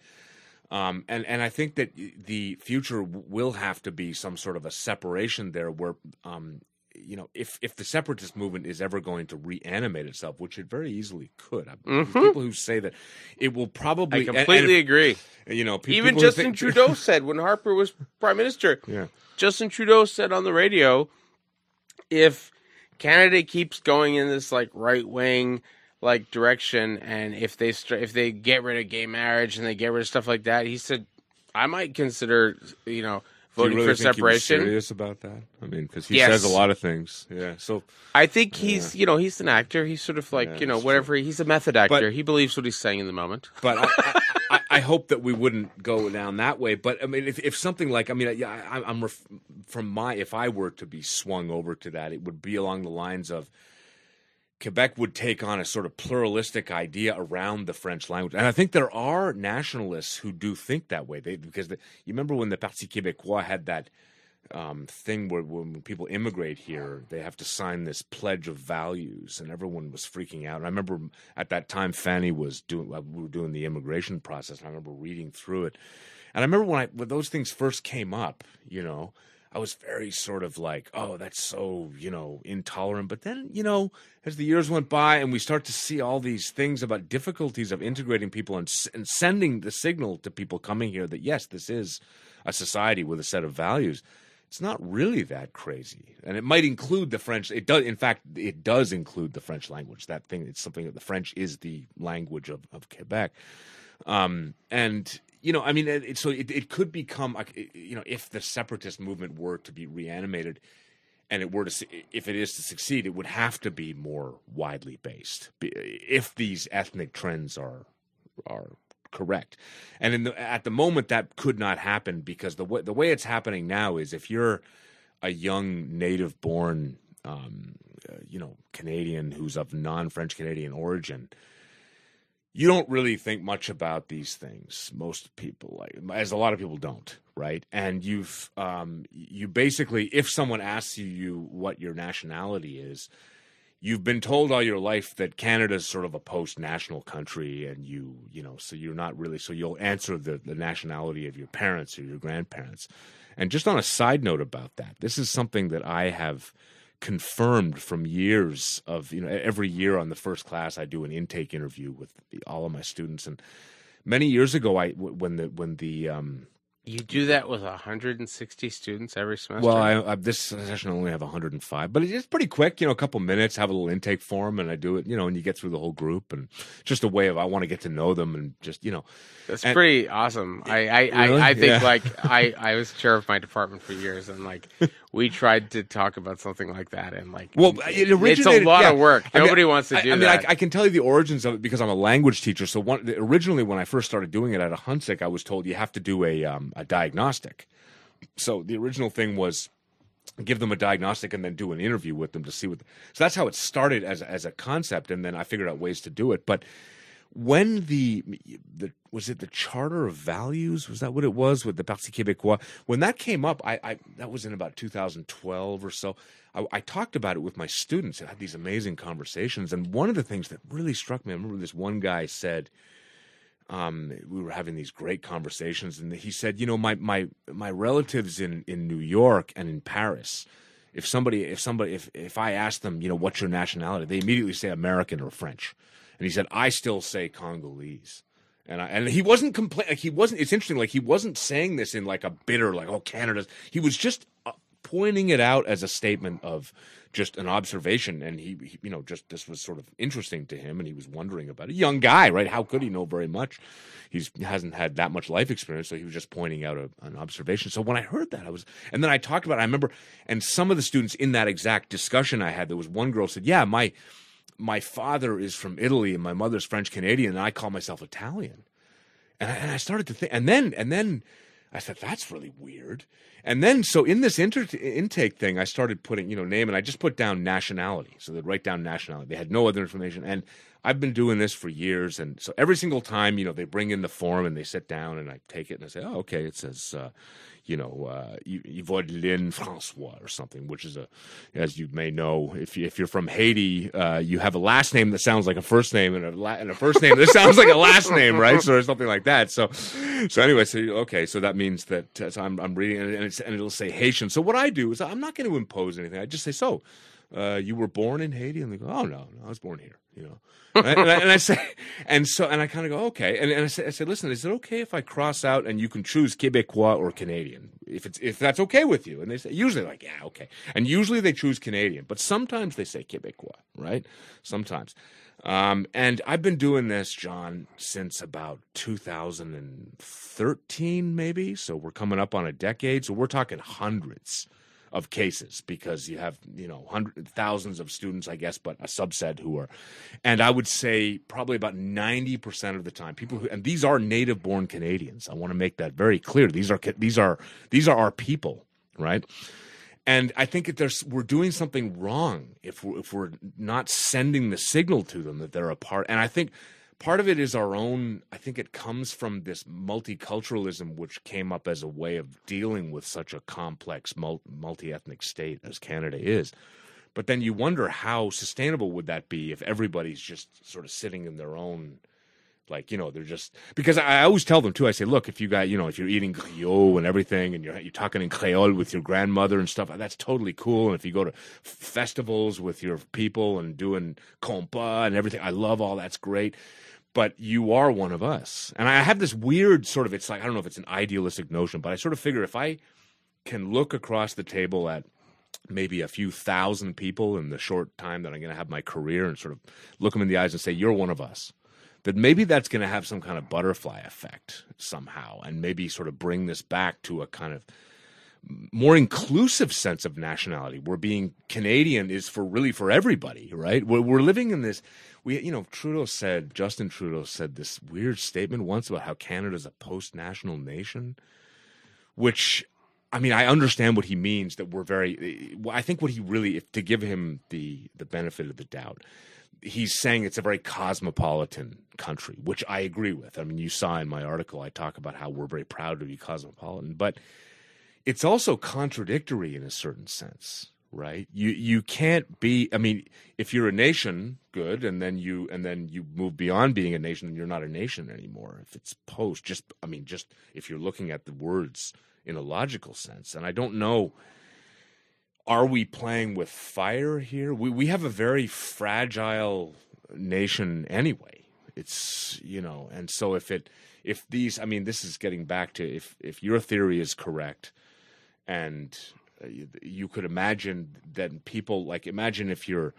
Um, and and I think that the future will have to be some sort of a separation there, where um, you know, if if the separatist movement is ever going to reanimate itself, which it very easily could, I, there's people who say that it will probably. I and- and completely if- agree. you know, pe- Even people Justin think- Trudeau *laughs* said when Harper was prime minister, Yeah. Justin Trudeau said on the radio, if Canada keeps going in this like right wing like direction, and if they str- if they get rid of gay marriage and they get rid of stuff like that, he said, I might consider you know voting really for think he was separation. serious about that? I mean, because he Yes. says a lot of things. Yeah. So I think he's you know he's an actor. He's sort of like Yeah, you know whatever. He's a method actor. But- he believes what he's saying in the moment. *laughs* but I, I, I, hope that we wouldn't go down that way. But I mean, if, if something like I mean, yeah, I, I'm ref, from my if I were to be swung over to that, it would be along the lines of Quebec would take on a sort of pluralistic idea around the French language, and I think there are nationalists who do think that way. They because the, you remember when the Parti Québécois had that um, thing where when people immigrate here, they have to sign this pledge of values, and everyone was freaking out. And I remember at that time, Fanny was doing uh, we were doing the immigration process, and I remember reading through it. And I remember when I when those things first came up, you know, I was very sort of like, oh, that's so you know intolerant. But then you know, as the years went by, and we start to see all these things about difficulties of integrating people and, and sending the signal to people coming here that yes, this is a society with a set of values it's not really that crazy. And it might include the french it does in fact it does include the french language. That thing it's something that the french is the language of, of quebec. Um, and you know i mean it, so it, it could become you know if the separatist movement were to be reanimated and it were to if it is to succeed it would have to be more widely based if these ethnic trends are are correct. And the, at the moment, that could not happen because the way the way it's happening now is if you're a young native born, um, uh, you know, Canadian who's of non French Canadian origin. You don't really think much about these things. Most people, like as a lot of people, don't right? And you've um, you basically, if someone asks you what your nationality is, you've been told all your life that Canada's sort of a post-national country, and you you know, so you're not really. So you'll answer the the nationality of your parents or your grandparents. And just on a side note about that, this is something that I have confirmed from years of you know every year on the first class I do an intake interview with all of my students and many years ago I when the when the um You do that with 160 students every semester. well I, I this session I only have 105 but it's pretty quick you know a couple minutes have a little intake form and I do it you know and you get through the whole group and just a way of I want to get to know them and just you know That's and- pretty awesome. I I, Really? I, I think Yeah. like I *laughs* I was chair of my department for years, and like we tried to talk about something like that, and like Well, it it's a lot yeah. of work. I mean, Nobody wants to I, do I mean, that. I, I can tell you the origins of it because I'm a language teacher. So one, originally, when I first started doing it at Ahuntsic, I was told you have to do a um, a diagnostic. So the original thing was give them a diagnostic and then do an interview with them to see what. So that's how it started as as a concept, and then I figured out ways to do it. But when the the was it the Charter of Values? Was that what it was with the Parti Québécois? When that came up I, I that was in about 2012 or so. I, I talked about it with my students and had these amazing conversations. And one of the things that really struck me I remember this one guy said um, we were having these great conversations and he said you know my my my relatives in in New York and in Paris if somebody if somebody if if I ask them you know what's your nationality they immediately say American or French and he said I still say Congolese. And I, and he wasn't compla- like he wasn't it's interesting like he wasn't saying this in like a bitter like oh Canada's he was just uh, pointing it out as a statement of just an observation. And he, he you know just this was sort of interesting to him and he was wondering about it. Young guy right? How could he know very much? He's hasn't had that much life experience so he was just pointing out a, an observation. So when i heard that i was and then i talked about it, i remember and some of the students in that exact discussion i had there was one girl said yeah my my father is from italy and my mother's french canadian and i call myself italian and I, and I started to think, and then and then I said that's really weird. And then so in this inter- intake thing, I started putting you know name, and I just put down nationality. So they'd write down nationality. They had no other information, and I've been doing this for years. And so every single time, you know, they bring in the form and they sit down, and I take it and I say, oh, okay, it says. Uh, you know, uh, Yvonne Lynn Francois or something, which is a, as you may know, if you, if you're from Haiti, uh, you have a last name that sounds like a first name and a, la- and a first name that sounds like a last name, right? So or something like that. So, so anyway, so okay, so that means that uh, so I'm I'm reading and, and it'll say Haitian. So what I do is I'm not going to impose anything. I just say so. Uh, you were born in Haiti, and they go, "Oh no, no, I was born here." You know, and, I, and, I, and I say, *laughs* and so, and I kind of go, "Okay," and, and I, say, I said, "Listen, is it okay if I cross out and you can choose Quebecois or Canadian if it's if that's okay with you?" And they say, usually like, "Yeah, okay," and usually they choose Canadian, but sometimes they say Quebecois, right? Sometimes. Um, and I've been doing this, John, since about 2013, maybe. So we're coming up on a decade. So we're talking hundreds of cases because you have you know hundreds thousands of students i guess but a subset who are and i would say probably about 90% of the time people who and these are native born canadians i want to make that very clear these are these are these are our people right and I think that there's we're doing something wrong if we're, if we're not sending the signal to them that they're a part. And I think part of it is our own. I think it comes from this multiculturalism, which came up as a way of dealing with such a complex multi ethnic state as Canada is. But then you wonder how sustainable would that be if everybody's just sort of sitting in their own like you know they're just because I always tell them too. I say, look, if you got you know if you're eating griot and everything, and you're you're talking in Creole with your grandmother and stuff, that's totally cool. And if you go to festivals with your people and doing compa and everything, I love all that's great. But you are one of us, and I have this weird sort of it's like I don't know if it's an idealistic notion, but I sort of figure if I can look across the table at maybe a few thousand people in the short time that I'm going to have my career and sort of look them in the eyes and say, you're one of us that maybe that's going to have some kind of butterfly effect somehow and maybe sort of bring this back to a kind of more inclusive sense of nationality where being canadian is for really for everybody right we're, we're living in this we you know trudeau said justin trudeau said this weird statement once about how canada's a post-national nation which i mean i understand what he means that we're very i think what he really to give him the the benefit of the doubt he's saying it's a very cosmopolitan country, which I agree with. I mean, you saw in my article, I talk about how we're very proud to be cosmopolitan, but it's also contradictory in a certain sense, right? You you can't be. I mean, if you're a nation, good, and then you and then you move beyond being a nation, then you're not a nation anymore. If it's post, just I mean, just if you're looking at the words in a logical sense, and I don't know are we playing with fire here? We we have a very fragile nation anyway. It's you know, and so if it if these, I mean, this is getting back to if if your theory is correct, and uh, you, you could imagine that people like imagine if you're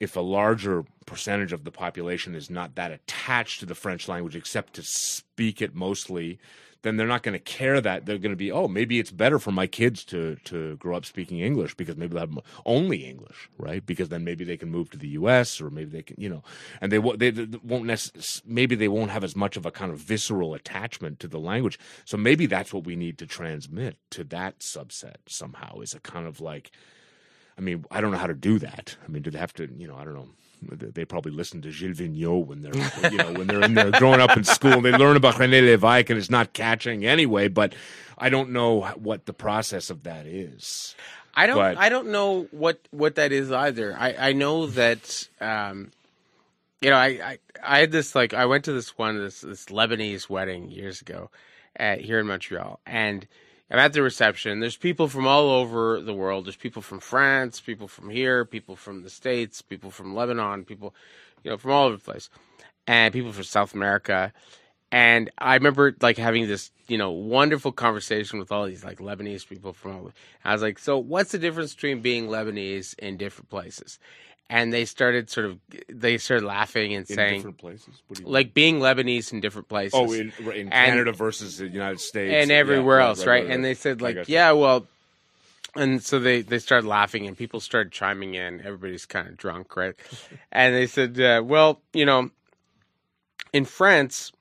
if a larger percentage of the population is not that attached to the French language except to speak it mostly then they're not going to care that. They're going to be oh maybe it's better for my kids to to grow up speaking English because maybe they'll have only English right? Because then maybe they can move to the U.S. or maybe they can you know and they won't they, they won't necess- maybe they won't have as much of a kind of visceral attachment to the language. So maybe that's what we need to transmit to that subset somehow is a kind of like I mean I don't know how to do that. I mean do they have to you know I don't know they probably listen to Gilles Vigneault when they're you know when they're in there growing up in school. They learn about René Lévesque and it's not catching anyway. But I don't know what the process of that is. I don't. But- I don't know what what that is either. I I know that. Um, you know, I, I I had this like I went to this one this this Lebanese wedding years ago, at, here in Montreal, and I'm at the reception. There's people from all over the world. There's people from France, people from here, people from the States, people from Lebanon, people, you know, from all over the place, and people from South America. And I remember like having this, you know, wonderful conversation with all these like Lebanese people from all. I was like, so what's the difference between being Lebanese in different places? And they started sort of, they started laughing and In saying, different places, what do you like being Lebanese in different places. Oh in, in Canada versus the United States. And Yeah, everywhere right, else, right, And they said like, yeah, well, and so they they started laughing, and people started chiming in. Everybody's kind of drunk, right? *laughs* and they said, uh, well, you know, in France,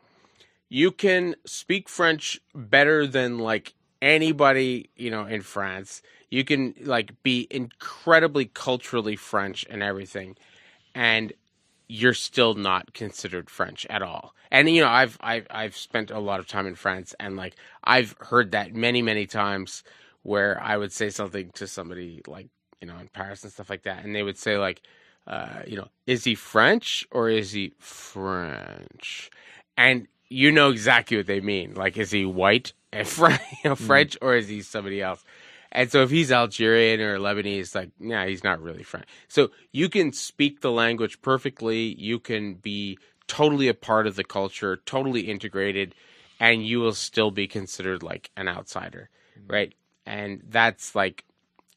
you can speak French better than like anybody, you know, in France. You can like be incredibly culturally French and everything, and you're still not considered French at all. And you know, I've I've I've spent a lot of time in France, and like I've heard that many many times, where I would say something to somebody like you know in Paris and stuff like that, and they would say like, uh, you know, is he French or is he French? And you know exactly what they mean. Like, is he white and French, *laughs* French or is he somebody else? And so if he's Algerian or Lebanese, like, nah, he's not really French. So you can speak the language perfectly. You can be totally a part of the culture, totally integrated, and you will still be considered like an outsider, right? And that's like,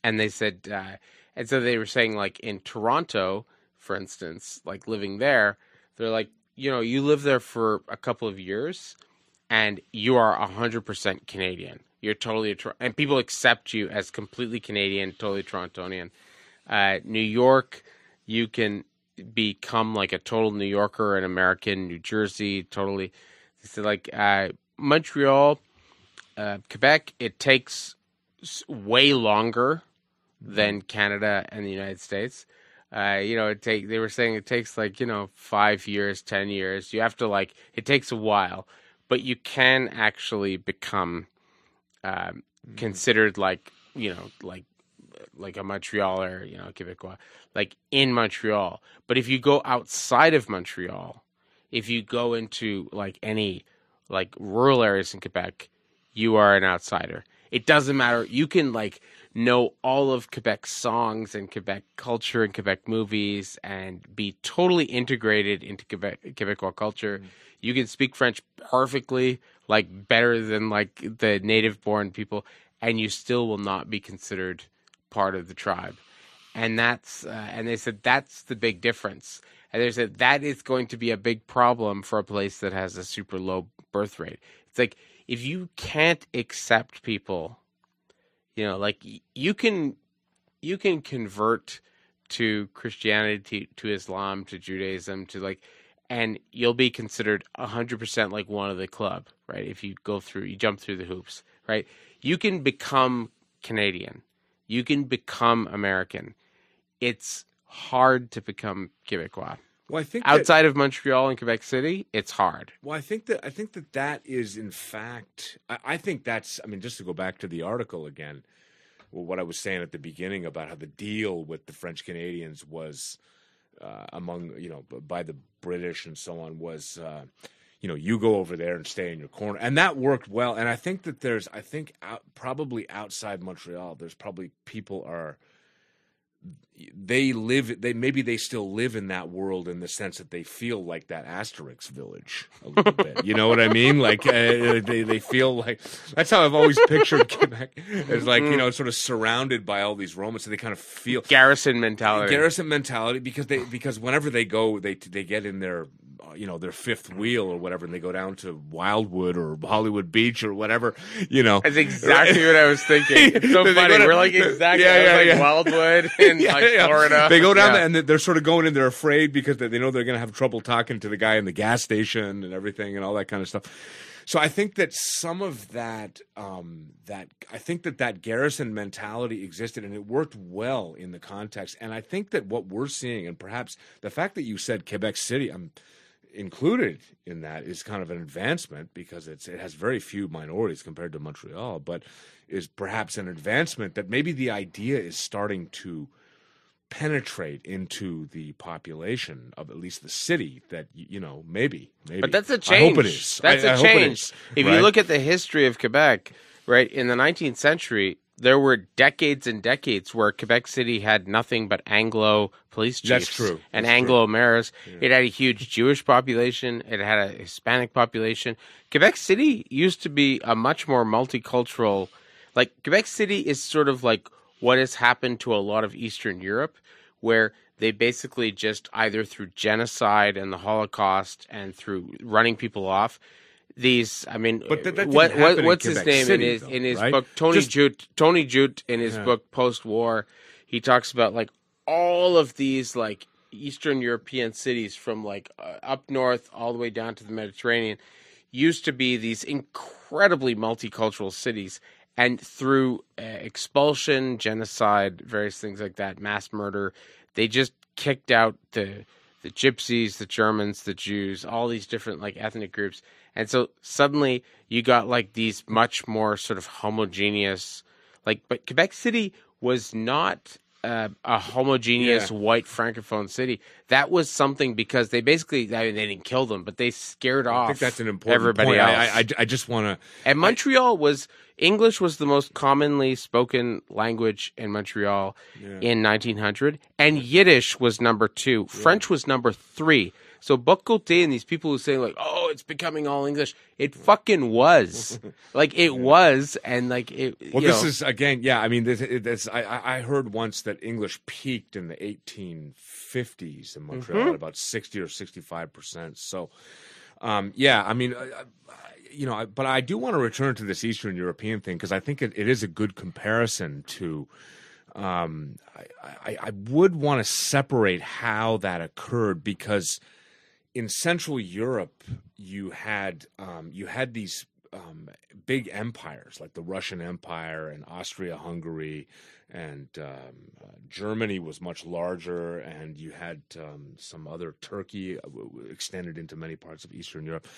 and they said, uh, and so they were saying like in Toronto, for instance, like living there, they're like, you know, you live there for a couple of years, and you are hundred percent Canadian. You're totally a and people accept you as completely Canadian, totally Torontonian. Uh, New York, you can become like a total New Yorker, an American. New Jersey, totally. So like uh, Montreal, uh, Quebec, it takes way longer than Canada and the United States. Uh, you know, it take they were saying it takes like you know five years, ten years. You have to like it takes a while, but you can actually become um, considered like you know like like a Montrealer, you know, Quebecois, like in Montreal. But if you go outside of Montreal, if you go into like any like rural areas in Quebec, you are an outsider. It doesn't matter. You can like know all of Quebec songs and Quebec culture and Quebec movies and be totally integrated into Quebec Quebecois culture. You can speak French perfectly, like better than like the native born people, and you still will not be considered part of the tribe. And that's uh, and they said that's the big difference. And they said that is going to be a big problem for a place that has a super low birth rate. It's like if you can't accept people, you know, like you can you can convert to Christianity, to Islam, to Judaism, to like, and you'll be considered hundred percent like one of the club, right? If you go through, you jump through the hoops, right? You can become Canadian, you can become American. It's hard to become Quebecois. Well, I think that- Outside of Montreal and Quebec City, it's hard. Well, I think that I think that that is in fact. I, I think that's. I mean, just to go back to the article again, well, what I was saying at the beginning about how the deal with the French Canadians was uh, among you know by the British and so on was. Uh, you know, you go over there and stay in your corner, and that worked well. And I think that there's, I think, out, probably outside Montreal, there's probably people are they live they maybe they still live in that world in the sense that they feel like that asterix village a little bit. You know what i mean? Like uh, they, they feel like that's how i've always pictured quebec. As like you know sort of surrounded by all these romans so they kind of feel Garrison mentality. garrison mentality because they because whenever they go they they get in their uh, you know their fifth wheel or whatever and they go down to wildwood or hollywood beach or whatever you know That's exactly what I was thinking. *laughs* It's so funny. to- We're like *laughs* exactly Yeah, yeah, like yeah. Wildwood *laughs* in Yeah, like yeah. Florida. They go down there and they're sort of going in. They're afraid because they they know they're going to have trouble talking to the guy in the gas station and everything and all that kind of stuff. So I think that some of that, um, that I think that that garrison mentality existed and it worked well in the context. And I think that what we're seeing, and perhaps the fact that you said Quebec City, I'm included in that is kind of an advancement because it's it has very few minorities compared to Montreal, but is perhaps an advancement that maybe the idea is starting to penetrate into the population of at least the city that you know maybe maybe But that's a change. hope it is. That's I- a I change. is, If right? you look at the history of Quebec, right, in the 19th century, there were decades and decades where Quebec City had nothing but Anglo police chiefs That's true. and Anglo mayors. It had a huge Jewish population. It had a Hispanic population. Quebec City used to be a much more multicultural. Like Quebec City is sort of like what has happened to a lot of Eastern Europe, where they basically just either through genocide and the Holocaust and through running people off. These, I mean, But that- that what, what what's his name City, in his though, in his right? book? Tony Just- Judt. Tony Judt in his Yeah. book Post War, he talks about like all of these like Eastern European cities from like uh, up north all the way down to the Mediterranean used to be these incredibly multicultural cities. And through uh, expulsion, genocide, various things like that, mass murder, they just kicked out the the gypsies, the Germans, the Jews, all these different like ethnic groups. And so suddenly you got like these much more sort of homogeneous like but Quebec City was not uh, a homogeneous Yeah. white francophone city. That was something because they basically I mean, they didn't kill them, but they scared off I think that's an important everybody point. else. I, I, I just want to And Montreal was English was the most commonly spoken language in Montreal in 1900, and Yiddish was number two. French was number three. So Bock-Côté and these people who say like, "Oh, it's becoming all English," it fucking was. *laughs* like it was, and like it. Well, this know, is again, yeah. I mean, this, it- this I, I I heard once that English peaked in the 1850s in Montreal Mm-hmm. at about 60 or 65 percent. So, um, yeah, I mean, I, I, you know, but I do want to return to this Eastern European thing because I think it, it is a good comparison to. Um, I, I, I would want to separate how that occurred because in Central Europe, you had um, you had these um, big empires like the Russian Empire and Austria-Hungary, and um, uh, Germany was much larger, and you had um, some other Turkey uh, extended into many parts of Eastern Europe,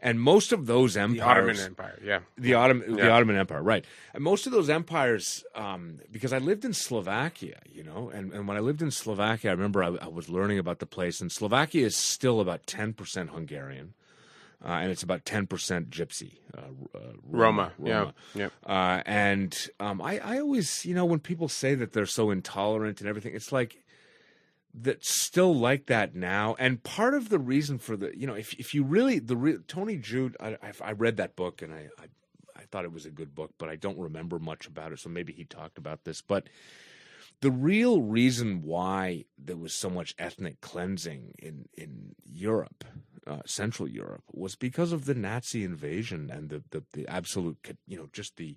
and most of those empires, the Ottoman Empire. Yeah, the Ottoman, the Ottoman Empire, right? And most of those empires, um, because I lived in Slovakia, you know, and, and when I lived in Slovakia, I remember I, I was learning about the place, and Slovakia is still about ten percent Hungarian, uh, and it's about ten percent Gypsy, uh, uh, Roma. Roma. Yeah, yeah. Uh, and um, I, I always, you know, when people say that they're so intolerant and everything, it's like that's still like that now. And part of the reason for the, you know, if if you really the re- Tony Judt, I, I I read that book and I, I I thought it was a good book, but I don't remember much about it. So maybe he talked about this, but. The real reason why there was so much ethnic cleansing in in Europe, uh, Central Europe, was because of the Nazi invasion and the, the the absolute, you know, just the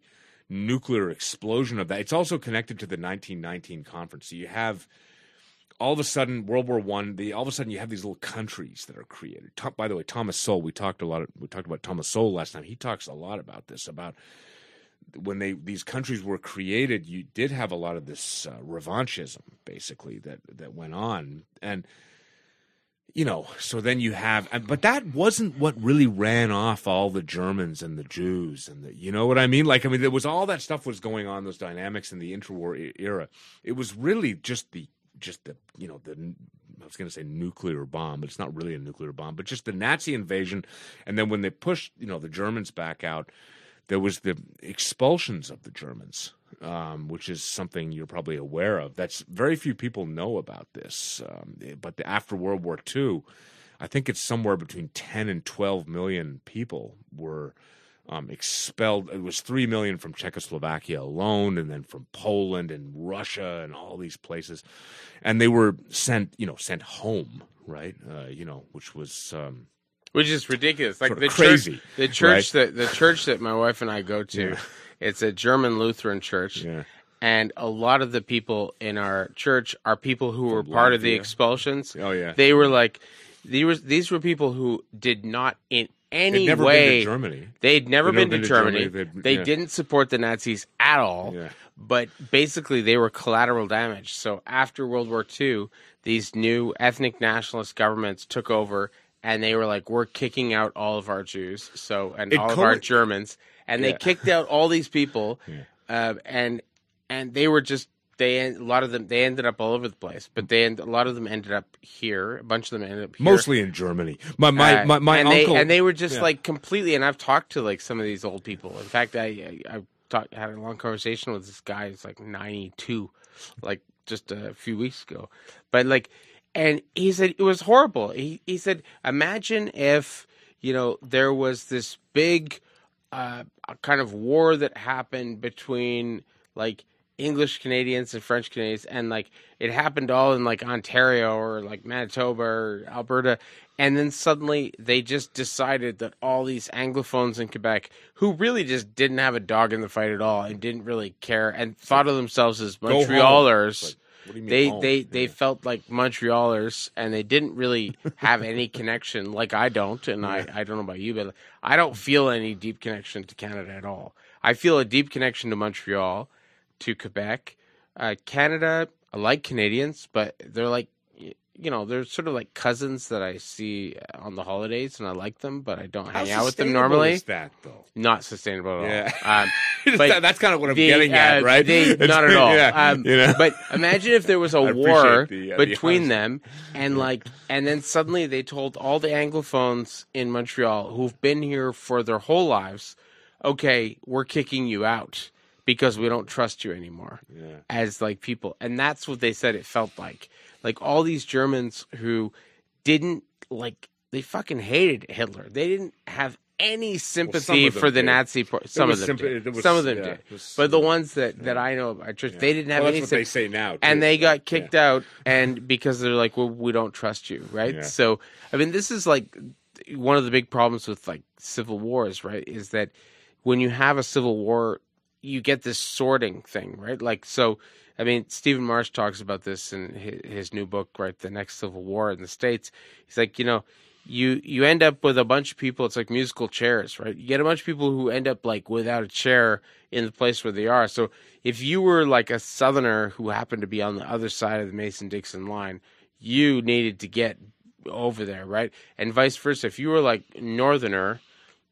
nuclear explosion of that. It's also connected to the 1919 conference. So you have all of a sudden World War One. The all of a sudden you have these little countries that are created. Tom, by the way, Thomas Sowell. We talked a lot. we talked about Thomas Sowell last time. He talks a lot about this about when they these countries were created, you did have a lot of this uh, revanchism, basically that that went on, and you know, so then you have, but that wasn't what really ran off all the Germans and the Jews and the, you know what I mean? Like, I mean, there was all that stuff was going on, those dynamics in the interwar era. It was really just the, just the, you know, the, I was going to say nuclear bomb, but it's not really a nuclear bomb, but just the Nazi invasion. And then when they pushed, you know, the Germans back out, there was the expulsions of the Germans, um, which is something you're probably aware of. That's very few people know about this. Um, but the, after World War II, I think it's somewhere between 10 and 12 million people were um, expelled. It was 3 million from Czechoslovakia alone, and then from Poland and Russia and all these places. And they were sent, you know, sent home, right? Uh, you know, which was. Um, which is ridiculous. Like the crazy, church, the church that the church that my wife and I go to, Yeah. It's a German Lutheran church, yeah. and a lot of the people in our church are people who were part of the expulsions. Oh, yeah. They were like, these were these were people who did not in any never way. been to Germany. They'd never They'd been, never to Germany. They'd- They yeah. didn't support the Nazis at all. Yeah. But basically, they were collateral damage. So after World War II, these new ethnic nationalist governments took over, and they were like, "We're kicking out all of our Jews, so and It all of our Germans," and they Yeah. kicked out all these people, *laughs* Yeah. uh, and and they were just they a lot of them they ended up all over the place, but they end, a lot of them ended up here. A bunch of them ended up here. Mostly in Germany. My my Uh, my, my and uncle they, and they were just Yeah. like completely. And I've talked to like some of these old people. In fact, I I, I talked, had a long conversation with this guy who's like ninety two, like just a few weeks ago. But like, and he said it was horrible. He he said, imagine if you know there was this big uh, kind of war that happened between like English Canadians and French Canadians, and like it happened all in like Ontario or like Manitoba or Alberta, and then suddenly they just decided that all these Anglophones in Quebec, who really just didn't have a dog in the fight at all and didn't really care and thought of themselves as. Montrealers Like, what do you mean they home? they they felt like Montrealers, and they didn't really have any *laughs* connection. Like I don't, and I I don't know about you, but I don't feel any deep connection to Canada at all. I feel a deep connection to Montreal, to Quebec, uh, Canada. I like Canadians, but they're like you know they're sort of like cousins that I see on the holidays, and I like them, but I don't How hang out with them normally. Is that though? Not sustainable at Yeah. all. Um, *laughs* But That- that's kind of what I'm the, getting at, uh, right? they- *laughs* not at all. Yeah, Um, you know? But imagine if there was *laughs* a war the, uh, between honesty. them, and like, and then suddenly they told all the Anglophones in Montreal who've been here for their whole lives, "Okay, we're kicking you out because we don't trust you anymore." Yeah. As like people, and that's what they said it felt like. Like all these Germans who didn't like, they fucking hated Hitler. They didn't have any sympathy of them for the did. Nazi. Par- some of them sympa- did. there was- some of them did. was- But the ones that, that I know about church, they didn't have well, any what they sympathy. say now, And they got kicked out, and *laughs* because they're like, well, we don't trust you, right? Yeah. So, I mean, this is like one of the big problems with like civil wars, right? Is that when you have a civil war, you get this sorting thing, right? Like, so, I mean, Stephen Marche talks about this in his, new book, right? The Next Civil War in the States. He's like, you know, you you end up with a bunch of people. It's like musical chairs, right? You get a bunch of people who end up like without a chair in the place where they are. So if you were like a Southerner who happened to be on the other side of the Mason Dixon line, you needed to get over there, right? And vice versa. If you were like Northerner,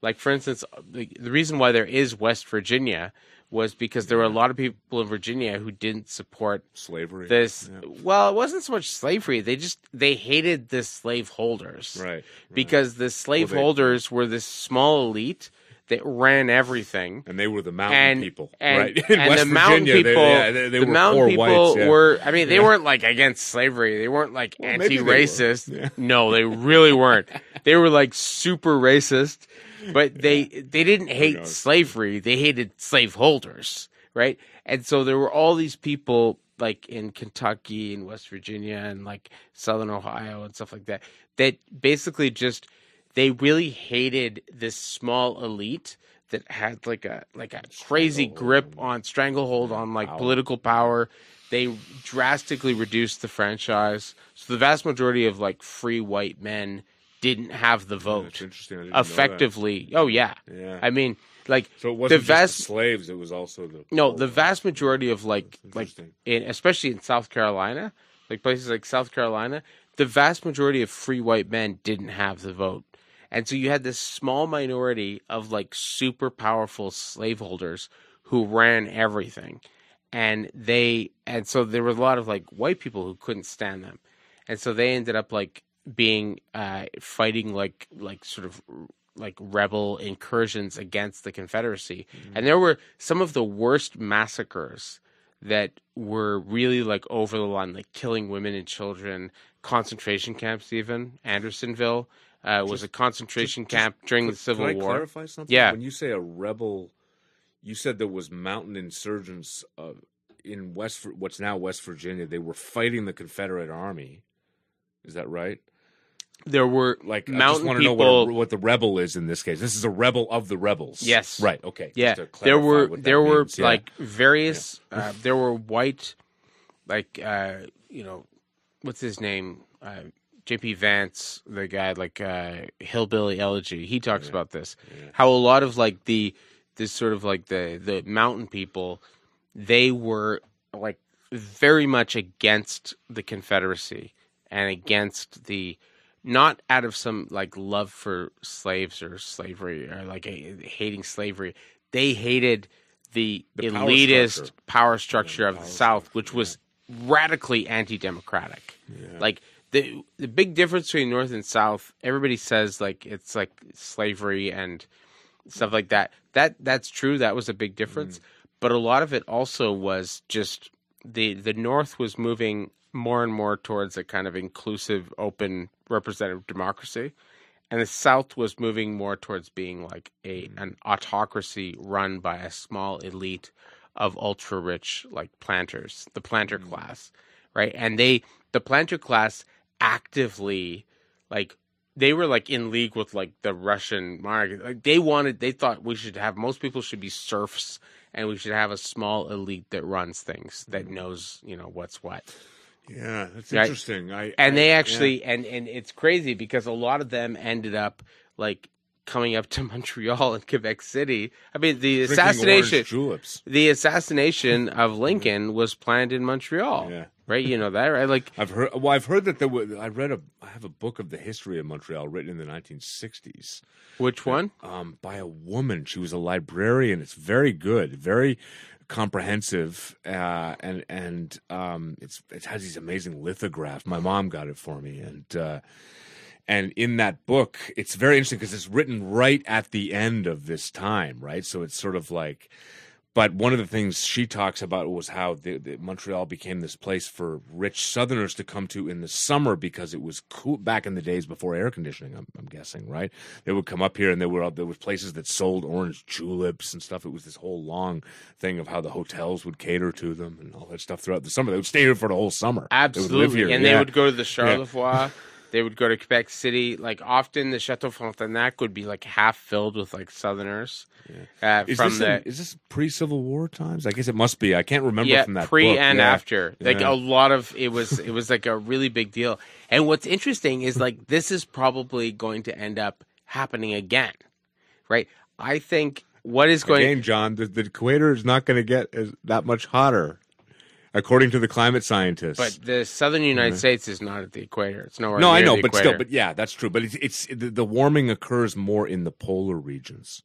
like for instance, the, the reason why there is West Virginia was because there were a lot of people in Virginia who didn't support slavery. this. Yeah. Well, it wasn't so much slavery; they just they hated the slaveholders, Right. Because the slaveholders Well, were this small elite that ran everything. and they were the mountain And people, and, right? *laughs* In and West the mountain Virginia, people, they, yeah, they, they the were mountain people whites, yeah. were. I mean, they Yeah. weren't like against slavery. They weren't like Well, maybe they were. anti-racist. Yeah. No, they really weren't. they were like super racist, but *laughs* they they didn't hate slavery. They hated slaveholders, right? And so there were all these people like in Kentucky and West Virginia and like Southern Ohio and stuff like that that basically just they really hated this small elite that had like a like a crazy grip on- stranglehold on like political power. They drastically reduced the franchise, so the vast majority of like free white men didn't have the vote interesting. I didn't know that. effectively. Oh yeah, Yeah. I mean, like So it wasn't the vast the slaves; it was also the no, the vast majority of like like in especially in South Carolina, like places like South Carolina, the vast majority of free white men didn't have the vote. And so you had this small minority of like super powerful slaveholders who ran everything. And they and so there was a lot of like white people who couldn't stand them. And so they ended up like being uh fighting like like sort of like rebel incursions against the Confederacy. And there were some of the worst massacres that were really like over the line, like killing women and children, concentration camps. Even Andersonville uh, was a concentration just- just camp during the Civil could I War. clarify something? Yeah. When you say a rebel, you said there was mountain insurgents uh, in West, what's now West Virginia. They were fighting the Confederate Army. Is that right? There were Like, I just mountain to know people. what, what the rebel is in this case. This is a rebel of the rebels. Yes. Right. Okay. yeah, there were there were means. Yeah. like various. Uh, there were white, like uh, you know, what's his name? Uh, J.D. Vance, the guy like uh, Hillbilly Elegy. He talks about this. How a lot of like the this sort of like the the mountain people, they were like very much against the Confederacy and against the not out of some like love for slaves or slavery or like a, hating slavery. They hated the, The power elitist structure. power structure of the power South, structure, which was radically anti-democratic. Like the the big difference between North and South, everybody says like it's like slavery and stuff like that. That that's true. That was a big difference. Mm. But a lot of it also was just the the North was moving more and more towards a kind of inclusive, open, representative democracy, and the South was moving more towards being like a mm-hmm. an autocracy run by a small elite of ultra rich like planters, the planter mm-hmm. class, right? And they the planter class actively like they were like in league with like the Russian market. Like they wanted, they thought we should have most people should be serfs, and we should have a small elite that runs things that mm-hmm. knows you know what's what. Yeah, that's Right. interesting. I And I- they yeah. actually, and and it's crazy because a lot of them ended up like coming up to *laughs* Montreal and Quebec City. I mean, the Drinking assassination, the assassination of *laughs* Lincoln was planned in Montreal. Yeah. Right, you know that, right? Like, I've heard. Well, I've heard that there was. I read a. I have a book of the history of Montreal written in the 1960s. which one? um, by a woman. She was a librarian. It's very good, very comprehensive, uh, and and um, it's it has these amazing lithographs. My mom got it for me, and uh, and in that book, it's very interesting because it's written right at the end of this time, right? So it's sort of like. But one of the things she talks about was how the, the Montreal became this place for rich Southerners to come to in the summer because it was cool back in the days before air conditioning. I'm, I'm guessing, right? They would come up here, and there were there was places that sold orange tulips and stuff. It was this whole long thing of how the hotels would cater to them and all that stuff throughout the summer. They would stay here for the whole summer. They Absolutely. here, and yeah. they would go to the Charlevoix. They would go to Quebec City. Like often, the Chateau Frontenac would be like half filled with like Southerners uh, Is from this, the in- is this pre Civil War times? I guess it must be. I can't remember yeah from that pre book. and Yeah. after. Like Yeah. a lot of it was it was like a really big deal. And what's interesting is like this is probably going to end up happening again, right? I think what is going Again, John, the, the equator is not going to get as, that much hotter, according to the climate scientists. but the southern United uh-huh. States is not at the equator. It's nowhere. Near the equator. No, I know, but still, but yeah, that's true. But it's, it's the, warming occurs more in the polar regions.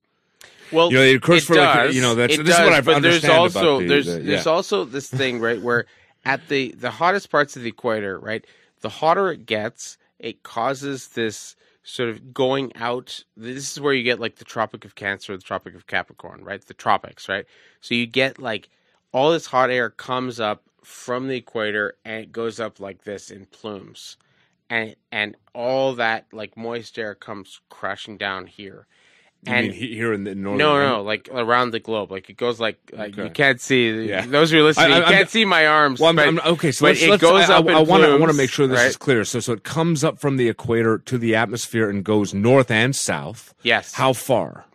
Well, You know, it occurs for, like, does. you know, that's- It this is what does, I've but there's also the- there's the- there's also this thing right where at the the hottest parts of the equator, right, the hotter it gets, it causes this sort of going out. This is where you get like the Tropic of Cancer, the Tropic of Capricorn, right? The tropics, right? So you get like all this hot air comes up from the equator and it goes up like this in plumes. And and all that like moist air comes crashing down here. You and mean here in the northern? no, no, like around the globe. Like it goes like like you can't see. Yeah. Those who are listening, I- I'm- can't see my arms. Well, I'm, but, I'm- okay, so let's, it let's, goes I, up I, I want to I want to make sure this right? is clear. So, so it comes up from the equator to the atmosphere and goes north and south. Yes. How far?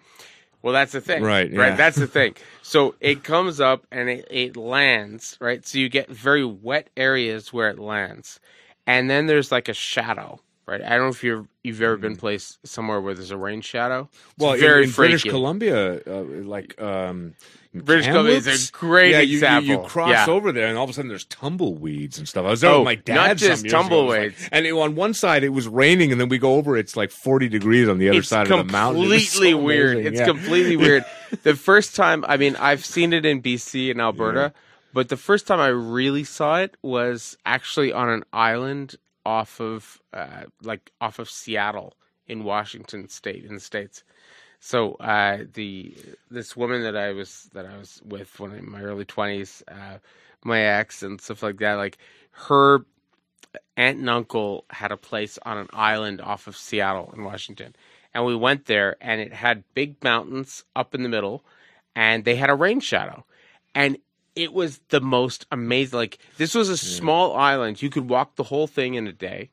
Well, that's the thing. Right, yeah. Right. That's the thing. *laughs* So it comes up and it, it lands, right? So you get very wet areas where it lands. And then there's like a shadow, right? I don't know if you've you've ever been placed somewhere where there's a rain shadow. It's Mm. Well, in- very in, British. Columbia, uh, like um, in British Columbia is a great yeah, you- you. You, cross Yeah. over there, and all of a sudden there's tumbleweeds and stuff. I was there Oh, with my dad. not some just years ago. It was like- tumbleweeds. and it- on one side it was raining, and then we go over, it's like 40 degrees on the other it's side of the mountain. It was completely so weird. amazing, It's yeah. completely *laughs* weird. The first time, I mean, I've seen it in BC and Alberta, but the first time I really saw it was actually on an island off of, uh, like, off of Seattle in Washington State in the states. So uh, the this woman that I was that I was with when in my early twenties, uh, my ex and stuff like that, like her aunt and uncle had a place on an island off of Seattle in Washington. And we went there and it had big mountains up in the middle and they had a rain shadow. And it was the most amazing like this was a small island. You could walk the whole thing in a day.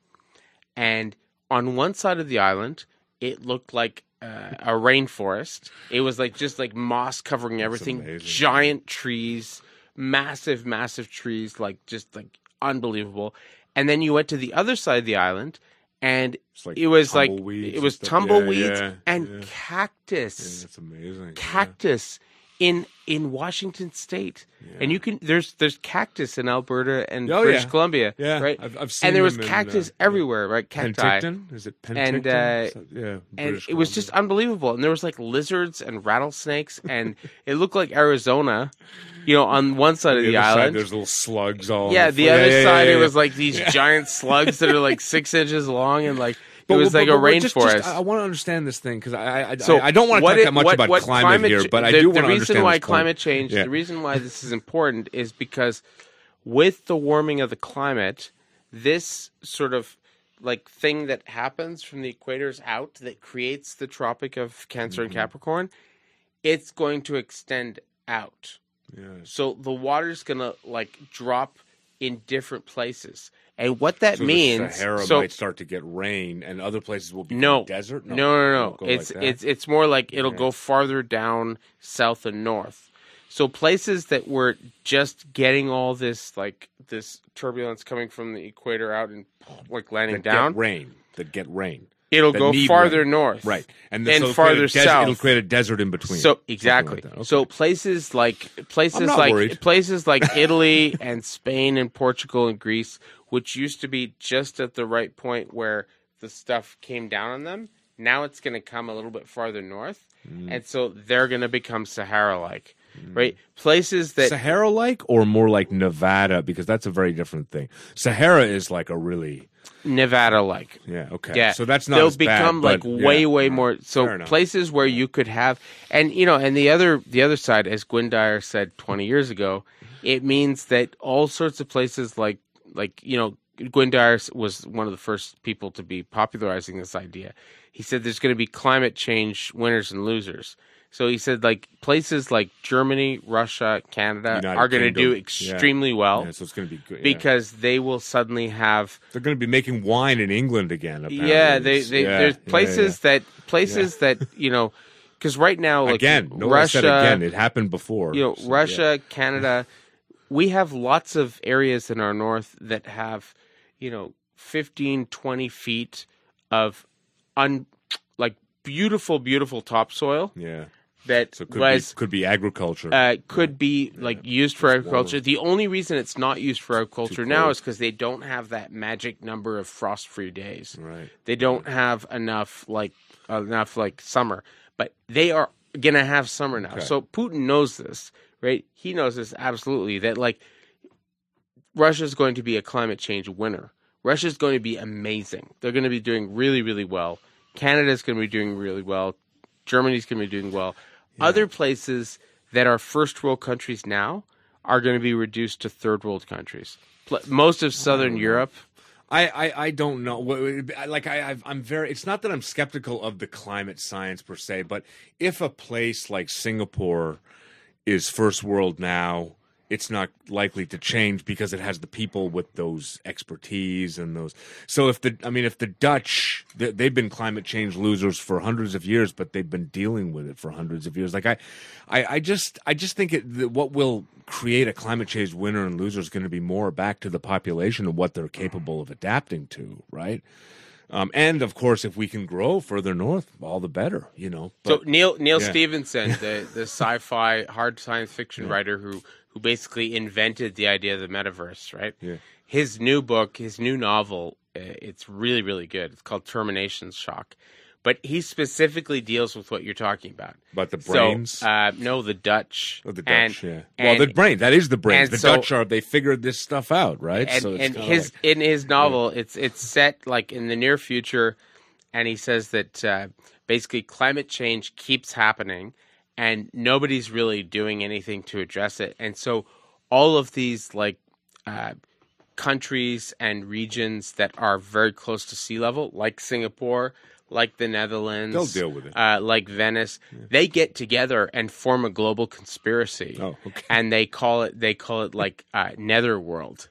And on one side of the island, it looked like uh, a rainforest. It was like just like moss covering everything, giant trees, massive, massive trees, like just like unbelievable. And then you went to the other side of the island, and like it was like it was stuff. Yeah, tumbleweeds yeah, and yeah. cactus, it's amazing. cactus in in Washington State. And you can there's there's cactus in Alberta and Oh, British yeah. Columbia, Yeah, right? I've, I've seen and there was them in, cactus uh, everywhere, right? Cacti. Penticton? Is it Penticton? And, uh, So- yeah, and it was just unbelievable. And there was like lizards and rattlesnakes, and it looked like Arizona, you know, on one side of the, other side, island. there's little slugs all. yeah, on the other Yeah, yeah, side yeah, it was like these giant slugs that are like six inches long, and like it was but- like but- a but rainforest. just- I, want to understand this thing because I I, So I, I don't want to talk it- that much what- about what climate, here, ch- but I the, do want to reason understand why this point. climate change. Yeah. The reason why this is important is because with the warming of the climate, this sort of like thing that happens from the equators out that creates the Tropic of Cancer Mm-hmm. and Capricorn, it's going to extend out. Yeah. So the water's gonna like drop in different places, and what that So means. the Sahara so might start to get rain, and other places will be no desert. No, no, no. Won't go like It's it's it's more like it'll Yeah. go farther down south and north. So places that were just getting all this like this turbulence coming from the equator out and like landing that down, get rain that get rain. it'll go farther rain. north. Right, and, the, And so farther create a desert, south. It'll create a desert in between. So exactly. like. Okay. So places like places like worried. places like Italy and Spain and Portugal and Greece, which used to be just at the right point where the stuff came down on them, now it's going to come a little bit farther north, Mm. and so they're going to become Sahara-like, right? Places that Sahara like or more like Nevada because that's a very different thing. Sahara is like a really Nevada-like. yeah okay. Yeah, So that's not they'll as bad, become like but, way, yeah, way more. So places where you could have, and you know, and the other the other side, as Gwynne Dyer said twenty years ago, it means that all sorts of places like like you know, Gwynne Dyer was one of the first people to be popularizing this idea. He said there's going to be climate change winners and losers. So he said like places like Germany, Russia, Canada United are going to do Kingdom. Yeah. extremely well. Yeah, so it's going to be good yeah. Because they will suddenly have they're going to be making wine in England again. Apparently. yeah, they, they there's places that places that you know, because right now like again. Russia, again. It happened before. you know, So. Russia, Canada, we have lots of areas in our north that have, you know, 15, 20 feet of un like beautiful, beautiful topsoil Yeah. that So could was be could be agriculture. uh, could be like used for warmer. agriculture. The only reason it's not used for agriculture now is because they don't have that magic number of frost-free days. right. They don't have enough like enough like summer, but they are gonna have summer now. Okay. So Putin knows this, right? He knows this absolutely that like Russia's going to be a climate change winner. Russia's going to be amazing. They're going to be doing really really well. Canada's going to be doing really well. Germany's going to be doing well. Other places that are first world countries now are going to be reduced to third world countries. Most of southern Europe I, I, I don't know. Like I, I've- I'm very. It's not that I'm skeptical of the climate science per se, but if a place like Singapore is first world now, it's not likely to change because it has the people with those expertise and those. So if the, I mean, if the Dutch, they, they've been climate change losers for hundreds of years, but they've been dealing with it for hundreds of years. Like I, I, I just, I just think it, what will create a climate change winner and loser is going to be more back to the population and what they're capable of adapting to, right? Um, and of course, if we can grow further north, all the better. You know. so Neal Neal yeah. Stephenson, *laughs* the the sci-fi hard science fiction Yeah. writer who who basically invented the idea of the metaverse, right? Yeah. His new book, his new novel, uh, it's really really good. It's called Termination Shock, but he specifically deals with what you're talking about. but the brains. So, uh, no, the Dutch. Oh, the And- Dutch, yeah. and- well, the brain. That is the brains. The so- Dutch are. They figured this stuff out, right? and, so it's and his like- in his novel it's it's set like in the near future and he says that uh, basically climate change keeps happening and nobody's really doing anything to address it and so all of these like uh, countries and regions that are very close to sea level like singapore like the netherlands They'll deal with it. uh, like venice they get together and form a global conspiracy oh, okay. and they call it they call it like uh, netherworld.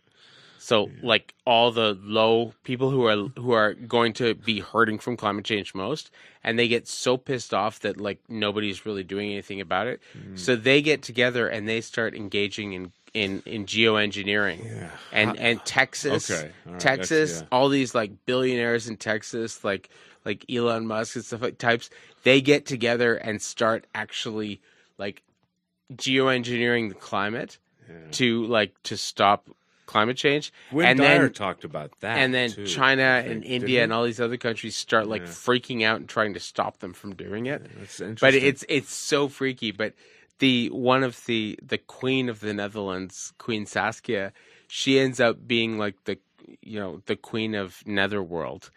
So like all the low people who are who are going to be hurting from climate change most, and they get so pissed off that like nobody's really doing anything about it. Mm. So they get together and they start engaging in in in geoengineering. Yeah. And and Texas, Okay. All right. Texas, yeah. all these like billionaires in Texas, like like Elon Musk and stuff like types, they get together and start actually like geoengineering the climate Yeah. to like to stop climate change Gwynne Dyer then talked about that, and then too, China I and India and all these other countries start like Yeah. freaking out and trying to stop them from doing it. interesting. But it's it's so freaky. But the one of the the queen of the Netherlands, Queen Saskia, she ends up being like the you know the queen of Netherworld,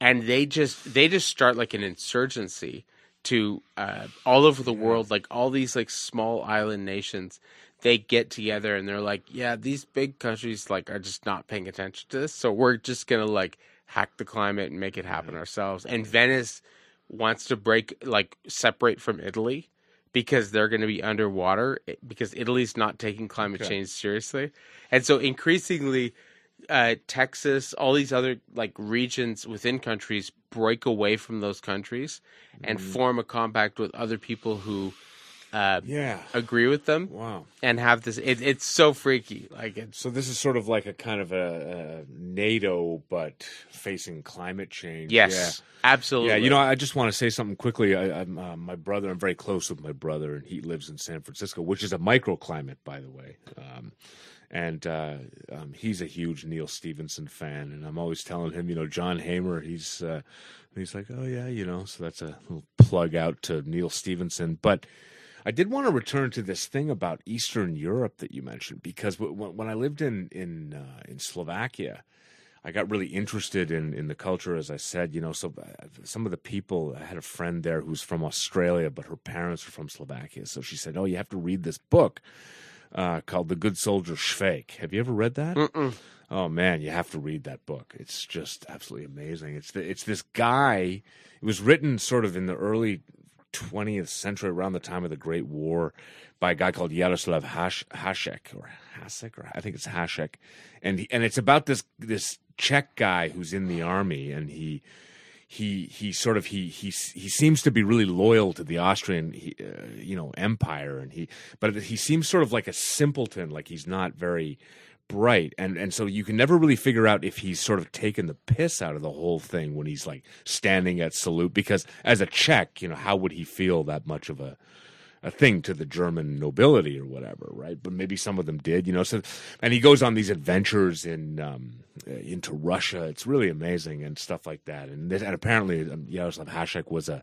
and they just they just start like an insurgency to uh, all over the world, like all these like small island nations. They get together and they're like, yeah, these big countries like are just not paying attention to this, so we're just gonna like hack the climate and make it happen ourselves. And Venice wants to break like separate from Italy because they're going to be underwater eh, because Italy's not taking climate Okay. change seriously. And so increasingly uh, Texas, all these other like regions within countries break away from those countries and form a compact with other people who uh, yeah. agree with them Wow. and have this. It, it's so freaky. Like it's So this is sort of like a kind of a, a NATO, but facing climate change. yes, absolutely. Yeah. Yeah, you know, I just want to say something quickly. I, I'm uh, my brother. I'm very close with my brother, and he lives in San Francisco, which is a microclimate, by the way. Um, and uh, um, he's a huge Neal Stephenson fan, and I'm always telling him, you know, John Hamer. He's uh, he's like, oh yeah, you know. So that's a little plug out to Neal Stephenson, but. I did want to return to this thing about Eastern Europe that you mentioned because w- when I lived in in uh, in Slovakia, I got really interested in in the culture. As I said, you know, so uh, some of the people. I had a friend there who's from Australia, but her parents are from Slovakia. So she said, "Oh, you have to read this book uh, called The Good Soldier Schweik." Have you ever read that? Mm-mm. Oh man, you have to read that book. It's just absolutely amazing. It's the, it's this guy. It was written sort of in the early 20th century, around the time of the Great War, by a guy called Yaroslav Hash, Hasek or Hasek, or I think it's Hasek, and he, and it's about this this Czech guy who's in the army, and he he he sort of he he he seems to be really loyal to the Austrian he, uh, you know empire and he but he seems sort of like a simpleton like he's not very bright. And and so you can never really figure out if he's sort of taken the piss out of the whole thing when he's like standing at salute because as a Czech you know how would he feel that much of a a thing to the German nobility or whatever, right? But maybe some of them did, you know. So, and he goes on these adventures in um, uh, into Russia. It's really amazing and stuff like that. And this, and apparently, um, Yaroslav Hasek was a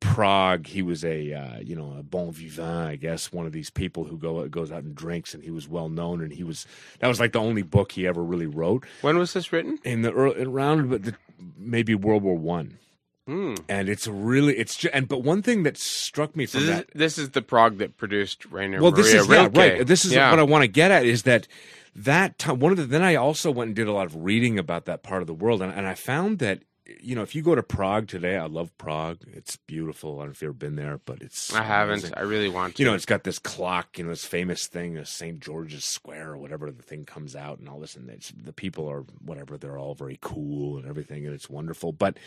Prague. He was a uh, you know a bon vivant, I guess, one of these people who go goes out and drinks, and he was well known. And he was that was like the only book he ever really wrote When was this written? in the early, around but the, maybe World War One. Hmm. And it's really it's ju- and but one thing that struck me from this, that is, this is the Prague that produced Rainer well, Maria this is yeah, right. This is Yeah. what I want to get at is that that time. One of the then I also went and did a lot of reading about that part of the world, and, and I found that you know if you go to Prague today, I love Prague. It's beautiful. I don't know if you've ever been there, but it's I haven't. amazing. I really want to. You know, it's got this clock, you know, this famous thing, uh, St. George's Square or whatever the thing comes out and all this, and it's the people are whatever, they're all very cool and everything, and it's wonderful. But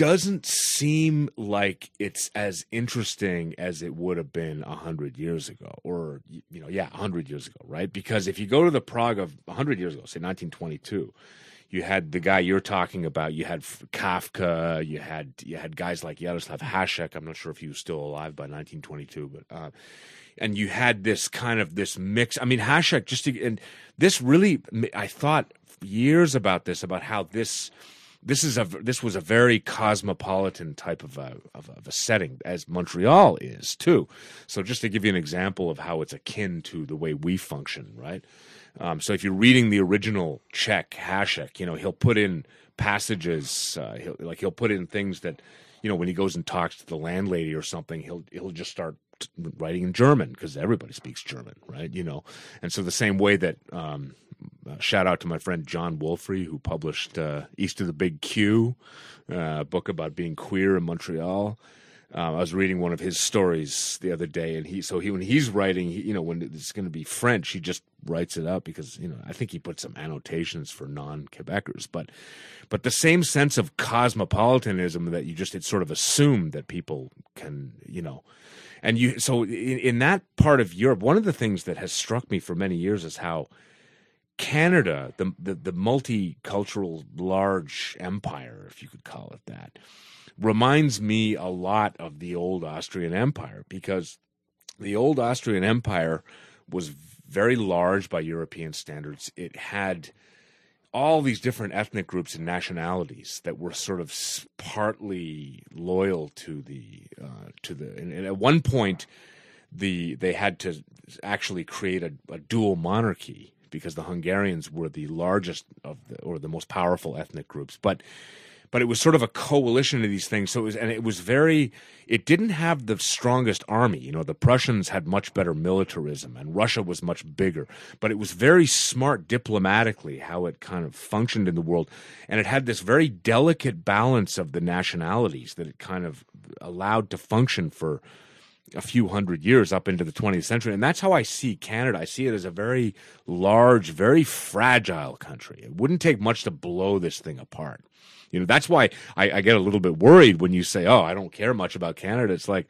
doesn't seem like it's as interesting as it would have been a hundred years ago, or you know, yeah, a hundred years ago, right? Because if you go to the Prague of a hundred years ago, say 1922, you had the guy you're talking about. You had Kafka. You had you had guys like Yaroslav Hasek. I'm not sure if he was still alive by 1922, but uh, and you had this kind of this mix. I mean, Hasek just to, and this really, I thought years about this about how this this is a this was a very cosmopolitan type of a, of, of a setting as Montreal is too. So just to give you an example of how it's akin to the way we function, right? Um, so if you're reading the original Czech Hasek, you know he'll put in passages, uh, he'll, like he'll put in things that, you know, when he goes and talks to the landlady or something, he'll he'll just start writing in German because everybody speaks German, right? You know, and so the same way that um, uh, shout out to my friend John Wolfrey who published uh, East of the Big Q, uh, a book about being queer in Montreal. Um, I was reading one of his stories the other day, and he so he when he's writing, he, you know, when it's going to be French, he just writes it up because you know I think he put some annotations for non-Quebecers, but but the same sense of cosmopolitanism that you just it's sort of assumed that people can you know, and you so in, in that part of Europe, one of the things that has struck me for many years is how Canada, the, the, the multicultural large empire, if you could call it that, reminds me a lot of the old Austrian Empire because the old Austrian Empire was very large by European standards. It had all these different ethnic groups and nationalities that were sort of partly loyal to the uh, to the and, and, at one point the they had to actually create a, a dual monarchy because the Hungarians were the largest of the or the most powerful ethnic groups but but it was sort of a coalition of these things. So it was, and it was very, it didn't have the strongest army. You know, the Prussians had much better militarism and Russia was much bigger, but it was very smart diplomatically how it kind of functioned in the world. And it had this very delicate balance of the nationalities that it kind of allowed to function for a few hundred years up into the 20th century. And that's how I see Canada. I see it as a very large, very fragile country. It wouldn't take much to blow this thing apart. You know, that's why I, I get a little bit worried when you say, "Oh, I don't care much about Canada." It's like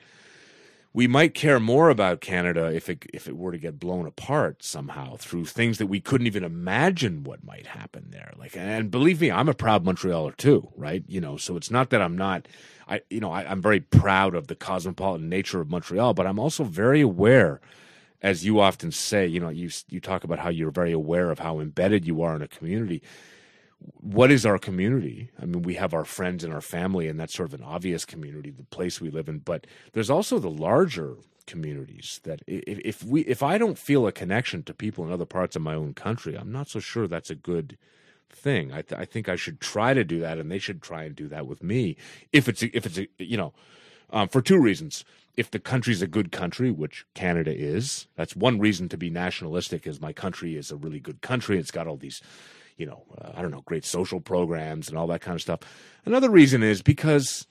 we might care more about Canada if it if it were to get blown apart somehow through things that we couldn't even imagine what might happen there. Like, and believe me, I'm a proud Montrealer too, right? You know, so it's not that I'm not. I you know I, I'm very proud of the cosmopolitan nature of Montreal, but I'm also very aware as you often say, you know, you you talk about how you're very aware of how embedded you are in a community what is our community? I mean, we have our friends and our family, and that's sort of an obvious community, the place we live in. But there's also the larger communities that if, we if I don't feel a connection to people in other parts of my own country, I'm not so sure that's a good thing. I, th- I think I should try to do that, and they should try and do that with me. If it's a, if it's a, you know, um, for two reasons. If the country's a good country, which Canada is, that's one reason to be nationalistic. Is my country is a really good country. It's got all these you know, uh, I don't know, great social programs and all that kind of stuff. Another reason is because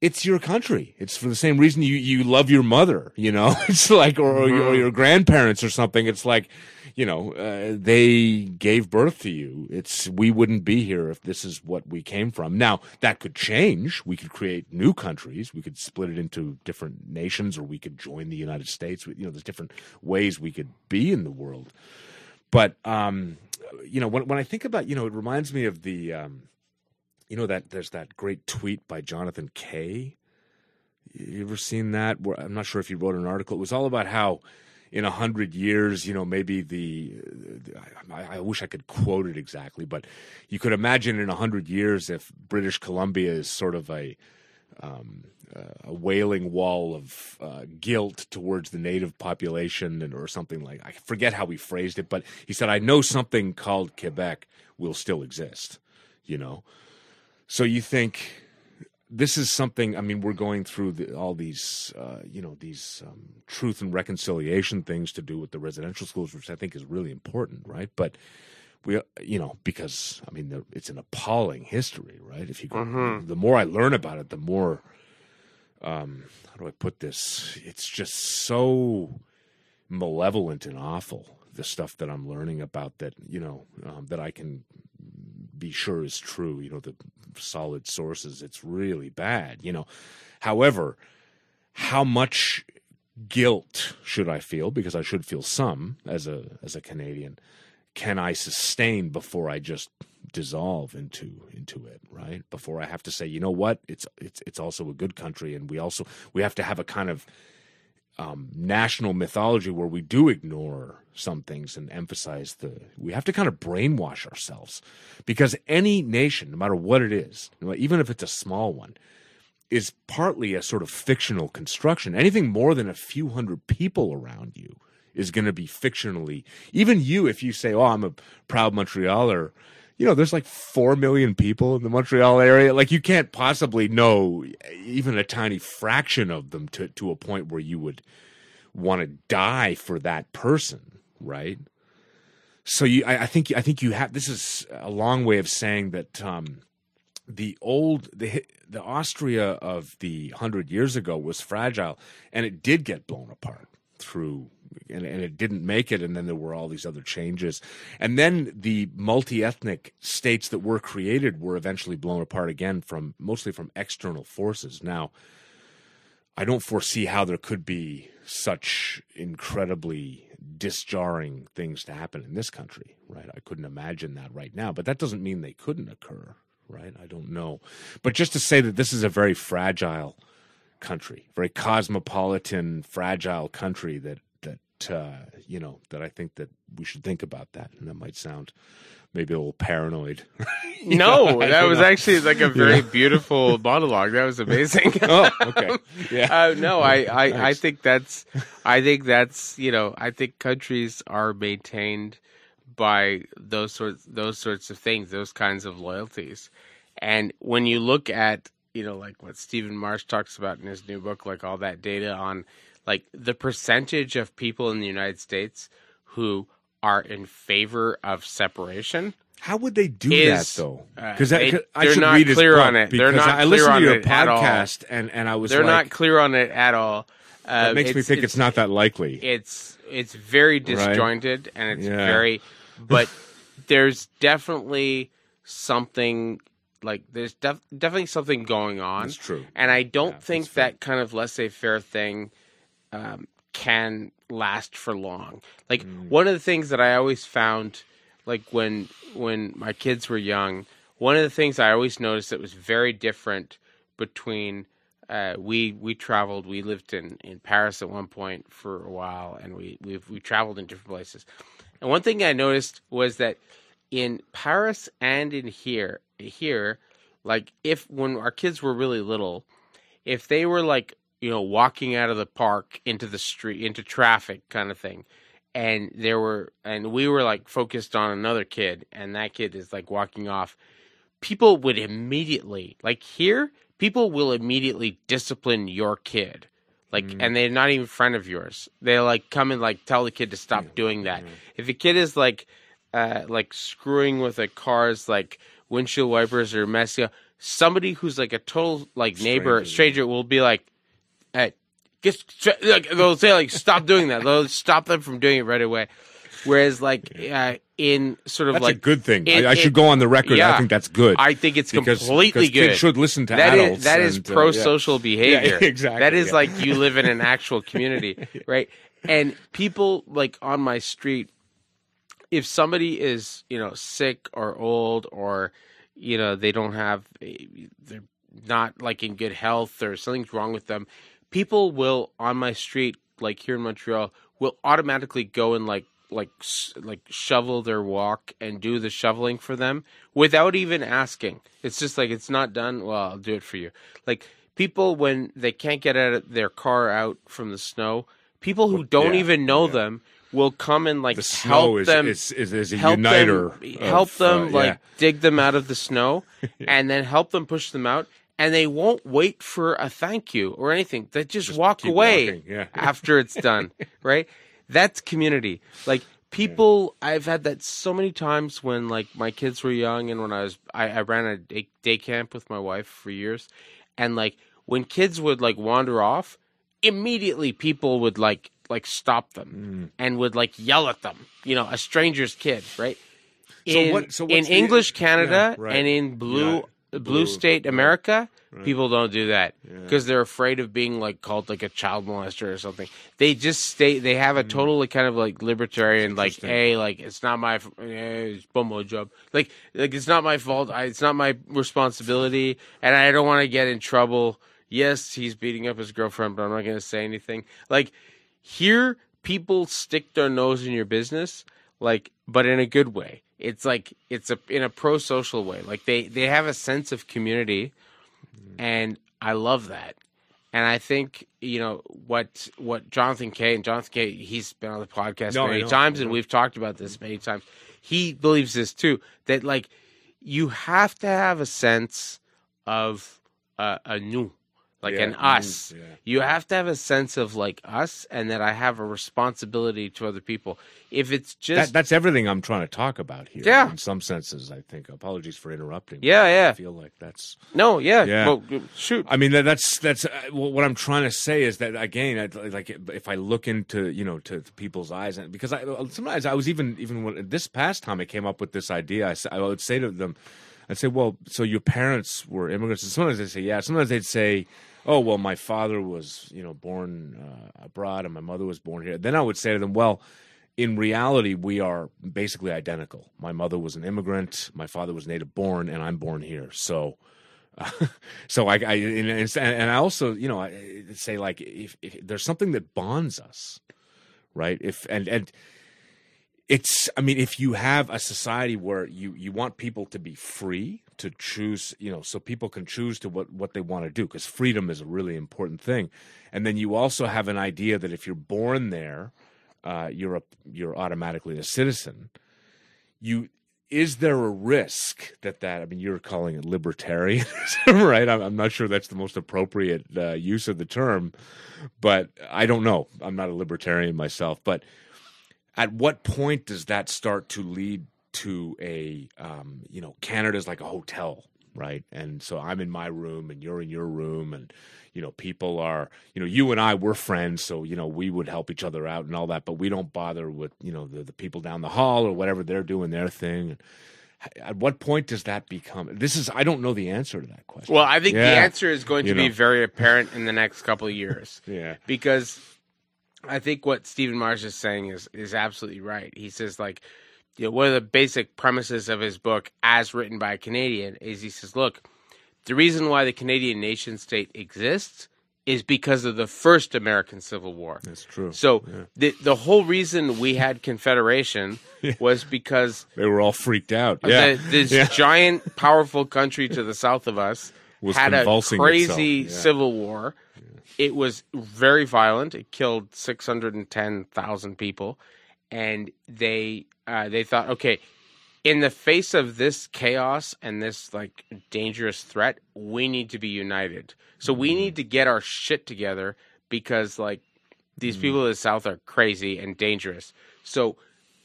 it's your country. It's for the same reason you, you love your mother, you know, *laughs* it's like, or, or, your, or your grandparents or something. It's like, you know, uh, they gave birth to you. It's, we wouldn't be here if this is what we came from. Now, that could change. We could create new countries. We could split it into different nations or we could join the United States. You know, there's different ways we could be in the world. But, um, you know, when when I think about, you know, it reminds me of the, um, you know, that there's that great tweet by Jonathan Kay. You ever seen that? Where, I'm not sure if he wrote an article. It was all about how in a hundred years, you know, maybe the, I, I, wish I could quote it exactly, but you could imagine in a hundred years if British Columbia is sort of a, um, a wailing wall of uh, guilt towards the native population and, or something like I forget how he phrased it, but he said, "I know something called Quebec will still exist," you know. So you think this is something? I mean, we're going through the, all these, uh, you know, these um, truth and reconciliation things to do with the residential schools, which I think is really important, right? But we you know because i mean it's an appalling history right if you mm-hmm. the more i learn about it the more um, how do I put this? It's just so malevolent and awful. The stuff that I'm learning about that you know um, that I can be sure is true. You know the solid sources. It's really bad. You know, however, how much guilt should I feel? Because I should feel some as a as a Canadian. Can I sustain before I just dissolve into into it, right? Before I have to say, you know what, it's it's it's also a good country, and we also we have to have a kind of um, national mythology where we do ignore some things and emphasize the. We have to kind of brainwash ourselves because any nation, no matter what it is, even if it's a small one, is partly a sort of fictional construction. Anything more than a few hundred people around you is going to be fictionally. Even you, if you say, "Oh, I'm a proud Montrealer," you know, there's like four million people in the Montreal area. Like, you can't possibly know even a tiny fraction of them to to a point where you would want to die for that person, right? So you, I, I think, I think you have. This is a long way of saying that. Um, the old the the Austria of the hundred years ago was fragile, and it did get blown apart through and, and, it didn't make it and then there were all these other changes and then the multi-ethnic states that were created were eventually blown apart again from mostly from external forces now i don't foresee how there could be such incredibly disjarring things to happen in this country right i couldn't imagine that right now but that doesn't mean they couldn't occur right? I don't know. But just to say that this is a very fragile country, very cosmopolitan, fragile country that uh, you know that I think that we should think about that, and that might sound maybe a little paranoid. *laughs* no, know, that was know. actually like a *laughs* very yeah. beautiful monologue. That was amazing. *laughs* oh, okay. Yeah. Uh, no, I I, nice. I think that's I think that's you know I think countries are maintained by those sorts those sorts of things, those kinds of loyalties. And when you look at you know like what Stephen Marche talks about in his new book, like all that data on like the percentage of people in the United States who are in favor of separation. How would they do is, that though? Because uh, I, should not read clear on it. They're not I clear on to your podcast and and I was they're like, not clear on it at all. Uh, that makes me think it's, it's, not that likely. It's it's very disjointed right? and it's yeah. very *laughs* but there's definitely something like there's def- definitely something going on. That's true. And I don't yeah, think that kind of laissez-faire thing um, can last for long. Like mm. one of the things that I always found, like when when my kids were young, one of the things I always noticed that was very different between uh, we we traveled. We lived in, in Paris at one point for a while, and we we we traveled in different places. And one thing I noticed was that in Paris and in here, here, like if when our kids were really little, if they were like you know walking out of the park into the street into traffic kind of thing, and there were and we were like focused on another kid, and that kid is like walking off, people would immediately like here people will immediately discipline your kid like, mm. and they're not even friend of yours. They like come and like tell the kid to stop mm. doing that. Mm. If a kid is like, uh, like screwing with a car's like windshield wipers or up, somebody who's like a total like neighbor stranger will be like, "Hey, get," like, they'll say like, "Stop doing that." They'll stop them from doing it right away. Whereas, like uh, in sort of that's like a good thing. I, I, should go on the record. Yeah, I think that's good. I think it's because, completely because good. should listen to that adults. Is, that is pro social uh, *laughs* yeah. behavior. Yeah, *laughs* exactly. That is like you live in an *laughs* actual community, right? And people like on my street, if somebody is you know sick or old or you know they don't have they're not like in good health or something's wrong with them, people will on my street like here in Montreal will automatically go and like like like shovel their walk and do the shoveling for them without even asking. It's just like it's not done. Well, I'll do it for you. Like people when they can't get out of their car out from the snow, people who don't yeah, even know yeah. them will come and like the help is, them. Is, is, is a help uniter. Them, of, help them uh, like yeah. dig them out of the snow, *laughs* and then help them push them out. And they won't wait for a thank you or anything. They just, just walk away *laughs* after it's done, right? That's community. Like people, I've had that so many times when like my kids were young and when I was, I, I ran a day, day camp with my wife for years, and like when kids would like wander off, immediately people would like like stop them mm. and would like yell at them. You know, a stranger's kid, right? In, so what, so in the, English Canada yeah, right. and in blue blue Blue, state. America, Right. people don't do that Yeah. because they're afraid of being like called like a child molester or something. They just stay. They have a totally kind of like libertarian, like, hey, like it's not my, eh, it's bumbo job. Like, like it's not my fault. I, it's not my responsibility, and I don't want to get in trouble. Yes, he's beating up his girlfriend, but I'm not going to say anything. Like here, people stick their nose in your business, like, but in a good way. It's like it's a in a pro social way. Like they they have a sense of community, and I love that. And I think you know what what Jonathan Kay and Jonathan Kay he's been on the podcast No, many times, and we've talked about this many times. He believes this too that like you have to have a sense of uh, a new, like Yeah, an mm, us. yeah. You have to have a sense of like us, and that I have a responsibility to other people. If it's That, just that's everything I'm trying to talk about here. Yeah. In some senses, I think. Apologies for interrupting. Yeah, I yeah. feel like that's. no, yeah, Yeah. Well, shoot, I mean, that, that's that's uh, what I'm trying to say is that again, I'd- like if I look into you know to, to people's eyes, and because I sometimes I was even even when, this past time I came up with this idea, I would say to them, I'd say, well, so your parents were immigrants, and sometimes they say, yeah. Sometimes they'd say, oh, well, my father was you know born uh, abroad and my mother was born here. Then I would say to them, well. In reality, we are basically identical. My mother was an immigrant. My father was native born, and I'm born here. So, *laughs* so I, I and, and and I also, you know, I say like if, if there's something that bonds us, right? If and and it's, I mean, if you have a society where you you want people to be free to choose, you know, so people can choose to what what they want to do, because freedom is a really important thing, and then you also have an idea that if you're born there, uh, you're a you're automatically a citizen. You is there a risk that that I mean you're calling it libertarianism, *laughs* right? I'm, I'm not sure that's the most appropriate uh, use of the term, but I don't know. I'm not a libertarian myself, but at what point does that start to lead to a um, you know Canada's like a hotel, right? And so I'm in my room and you're in your room and you know people are you know you and I we're friends so you know we would help each other out and all that but we don't bother with you know the, the people down the hall or whatever they're doing their thing. At what point does that become this is I don't know the answer to that question. Well, I think the answer is going to You be very apparent in the next couple of years. *laughs* Yeah. Because I think what Stephen Marche is saying is is absolutely right. He says like you know, one of the basic premises of his book, as written by a Canadian, is he says, look, the reason why the Canadian nation state exists is because of the first American Civil War. that's true So Yeah. the the whole reason we had Confederation *laughs* was because they were all freaked out yeah the, this Yeah. giant, powerful country to the south of us Was had a crazy yeah. civil war. It was very violent. It killed six hundred and ten thousand people, and they uh, they thought, okay, in the face of this chaos and this like dangerous threat, we need to be united. So we Mm-hmm. need to get our shit together because like these people Mm-hmm. in the south are crazy and dangerous. So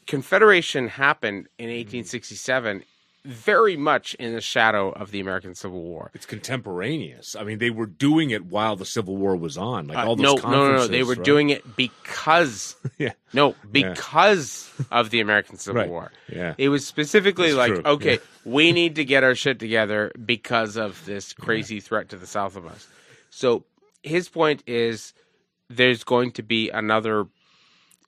Confederation happened in Mm-hmm. 1867 very much in the shadow of the American Civil War. it's contemporaneous I mean they were doing it while the Civil War was on like Uh, all those no, no, no, no. They were right? doing it because *laughs* yeah no, because of the American Civil Right. War. yeah It was specifically That's like, true, okay, yeah. we need to get our shit together because of this crazy threat to the south of us. So his point is there's going to be another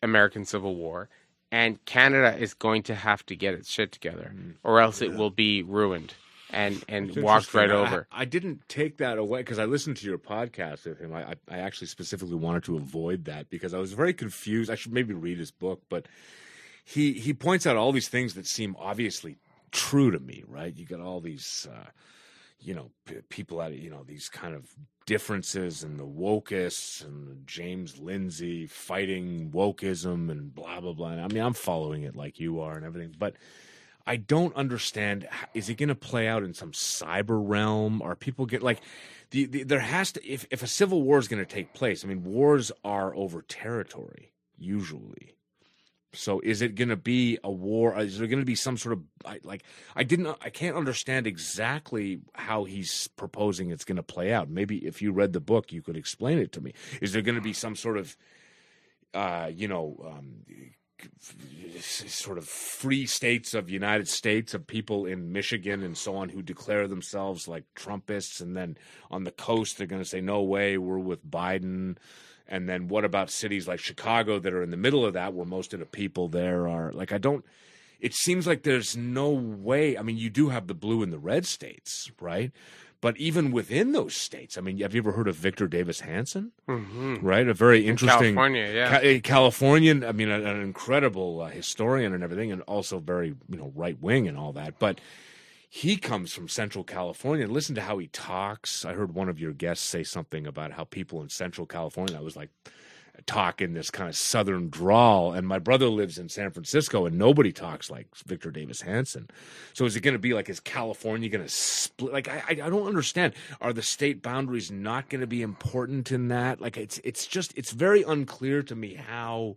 American Civil War, and Canada is going to have to get its shit together, or else it will be ruined and and It's walked right interesting. I- over. I, didn't take that away because I listened to your podcast with him. I, I, I actually specifically wanted to avoid that because I was very confused. I should maybe read his book, but he he points out all these things that seem obviously true to me. Right? You got all these, uh, you know, p- people out, of, you know, these kind of differences and the wokeists and James Lindsay fighting wokeism and blah blah blah. I mean, I'm following it like you are and everything, but. I don't understand. Is it going to play out in some cyber realm? Are people get like the, the there has to if if a civil war is going to take place? I mean, wars are over territory usually. So is it going to be a war? Is there going to be some sort of like I didn't I can't understand exactly how he's proposing it's going to play out. Maybe if you read the book, you could explain it to me. Is there going to be some sort of uh, you know, um, sort of free states of United States of people in Michigan and so on who declare themselves like Trumpists, and then on the coast they're going to say no way, we're with Biden. And then what about cities like Chicago that are in the middle of that, where most of the people there are like I don't. It seems like there's no way. I mean, you do have the blue and the red states, right? But even within those states, I mean, have you ever heard of Victor Davis Hanson? hmm Right, a very interesting California, yeah. Ca- a Californian. I mean, an, an incredible uh, historian and everything, and also very you know right wing and all that. But he comes from Central California. Listen to how he talks. I heard one of your guests say something about how people in Central California. I was like talk in this kind of southern drawl and my brother lives in San Francisco and nobody talks like Victor Davis Hanson. So is it going to be like is California going to split like I, I don't understand are the state boundaries not going to be important in that like it's it's just it's very unclear to me how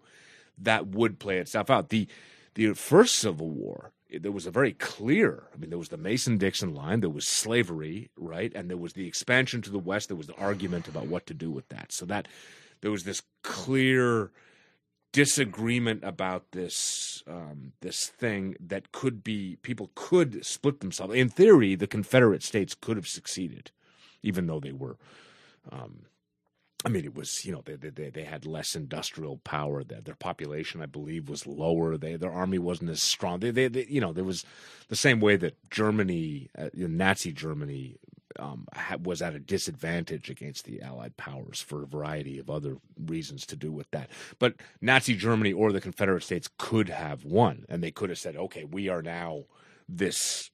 that would play itself out. The the first Civil War there was a very clear i mean there was the mason-dixon line there was slavery right? And there was the expansion to the west there was the argument about what to do with that. So that there was this clear disagreement about this um, this thing that could be people could split themselves. In theory the confederate states could have succeeded even though they were um, I mean, it was you know they they they had less industrial power. Their their population, I believe, was lower. They their army wasn't as strong. They they, they you know there was the same way that Germany, uh, you know, Nazi Germany, um, was at a disadvantage against the Allied powers for a variety of other reasons to do with that. But Nazi Germany or the Confederate States could have won, and they could have said, "Okay, we are now this."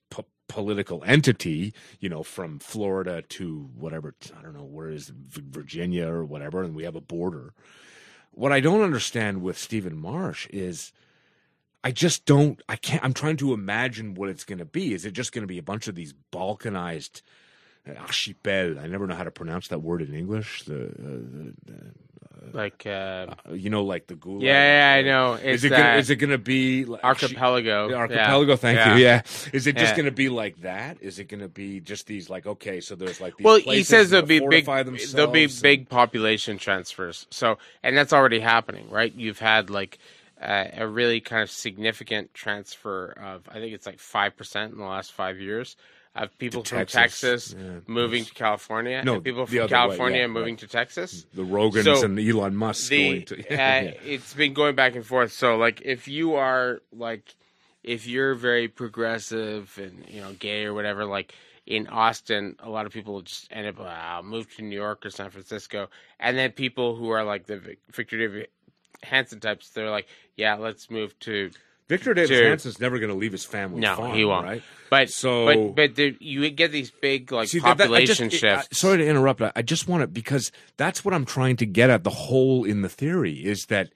Political entity, you know, from Florida to whatever, I don't know, where is Virginia or whatever, and we have a border. What I don't understand with Stephen Marche is I just don't, I can't, I'm trying to imagine what it's going to be. Is it just going to be a bunch of these balkanized uh, archipel? I never know how to pronounce that word in English. The, uh, the Like, uh, uh, you know, like the gulag. yeah, yeah, I know. It's Is it gonna, that is it going to be like archipelago. the Yeah. archipelago, thank Yeah. you. Yeah, is it just Yeah. going to be like that? Is it going to be just these like okay, so there's like these Well, he says there'll be big there'll be and- big population transfers. So, and that's already happening, right? You've had like uh, a really kind of significant transfer of I think it's like five percent in the last five years of people from Texas. Texas Yeah. moving to California, No, and people from other way, California yeah, moving right. to Texas. the Rogans So, and Elon Musk the going to. *laughs* uh, yeah. it's been going back and forth. So like if you are like if you're very progressive and you know gay or whatever, like in Austin, a lot of people just end up uh, move to New York or San Francisco, and then people who are like the Victor Davis Hanson types, they're like, yeah, let's move to. Victor Davis to- Hanson's never going to leave his family. No, farm, he won't. Right? But So- but but the, you get these big like See, that- that- I just- population it- I- shifts. sorry to interrupt. I, I just want to because that's what I'm trying to get at. The hole in the theory is that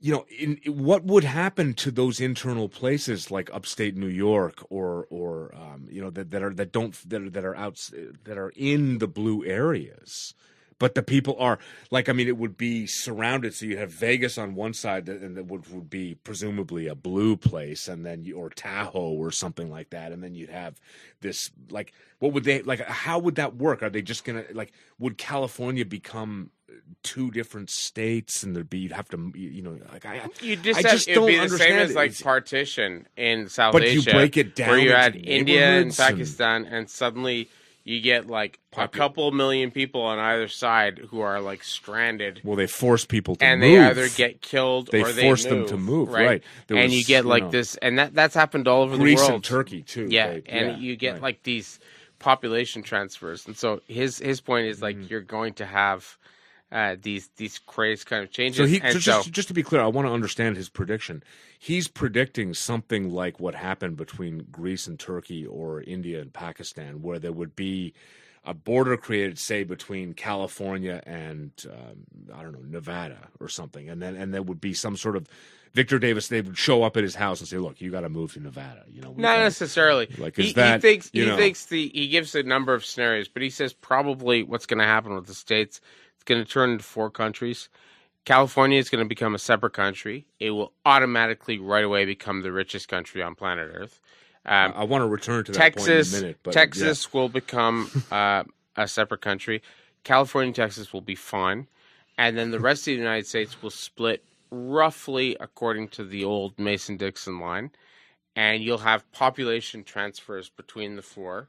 you know in, what would happen to those internal places like upstate New York or or um, you know that, that are that don't that are, that are out that are in the blue areas. But the people are like I mean it would be surrounded. So you have Vegas on one side and that would, would be presumably a blue place and then you, or Tahoe or something like that. And then you'd have this like what would they like how would that work? Are they just gonna like would california become two different states and there'd be you'd have to you know like i You just I have, just it would be don't the same as it. like It's- partition in South But you Asia, break it down where you had India and- Pakistan, and suddenly you get like a couple million people on either side who are like stranded, well they force people to and move they either get killed They or they force them to move, right? right. And was, you get you like know, this, and that that's happened all over greece the world. and turkey too Yeah, and yeah, you get right. like these population transfers, and so his his point is Mm-hmm. like you're going to have uh, these these crazy kind of changes. So he and so so, just just to be clear, I want to understand his prediction. He's predicting something like what happened between Greece and Turkey or India and Pakistan, where there would be a border created, say, between California and um, I don't know Nevada or something, and then and there would be some sort of Victor Davis. They would show up at his house and say, "Look, you got to move to Nevada." You know, Not gotta- necessarily. Like, he, that, he thinks he know- thinks the he gives a number of scenarios, but he says probably what's going to happen with the states. It's going to turn into four countries. California is going to become a separate country. It will automatically right away become the richest country on planet Earth. Um, I want to return to that Texas, point in a minute. But Texas will become uh, a separate country. California and Texas will be fine, and then the rest of the United States will split roughly according to the old Mason Dixon line, and you'll have population transfers between the four.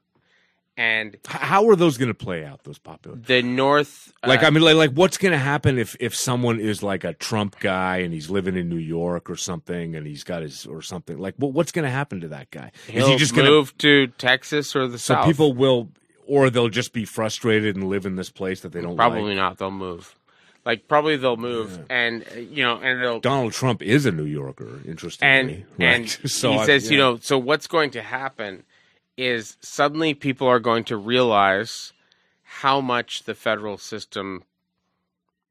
And How are those going to play out? Those popular. the North, Like uh, I mean, like, like what's going to happen if if someone is like a Trump guy and he's living in New York or something and he's got his or something like what what's going to happen to that guy? Is he just going to move to Texas or the so South. people will or they'll just be frustrated and live in this place that they don't probably like. not. They'll move. Like probably they'll move, and uh, you know, and they'll Donald Trump is a New Yorker, interestingly, and right? and *laughs* so he I- says, you know, so what's going to happen is suddenly people are going to realize how much the federal system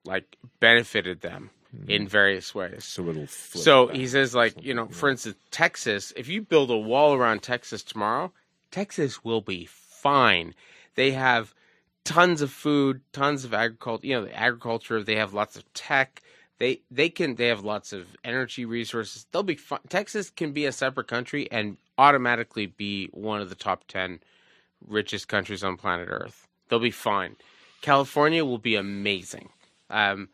like benefited them mm-hmm. in various ways. so it'll flip So he says, like, you know, for instance, Texas, if you build a wall around Texas tomorrow, Texas will be fine. They have tons of food, tons of agriculture, you know, the agriculture, they have lots of tech. They they can they have lots of energy resources. They'll be fine. Texas can be a separate country and automatically be one of the top 10 richest countries on planet Earth. They'll be fine. California will be amazing. Um,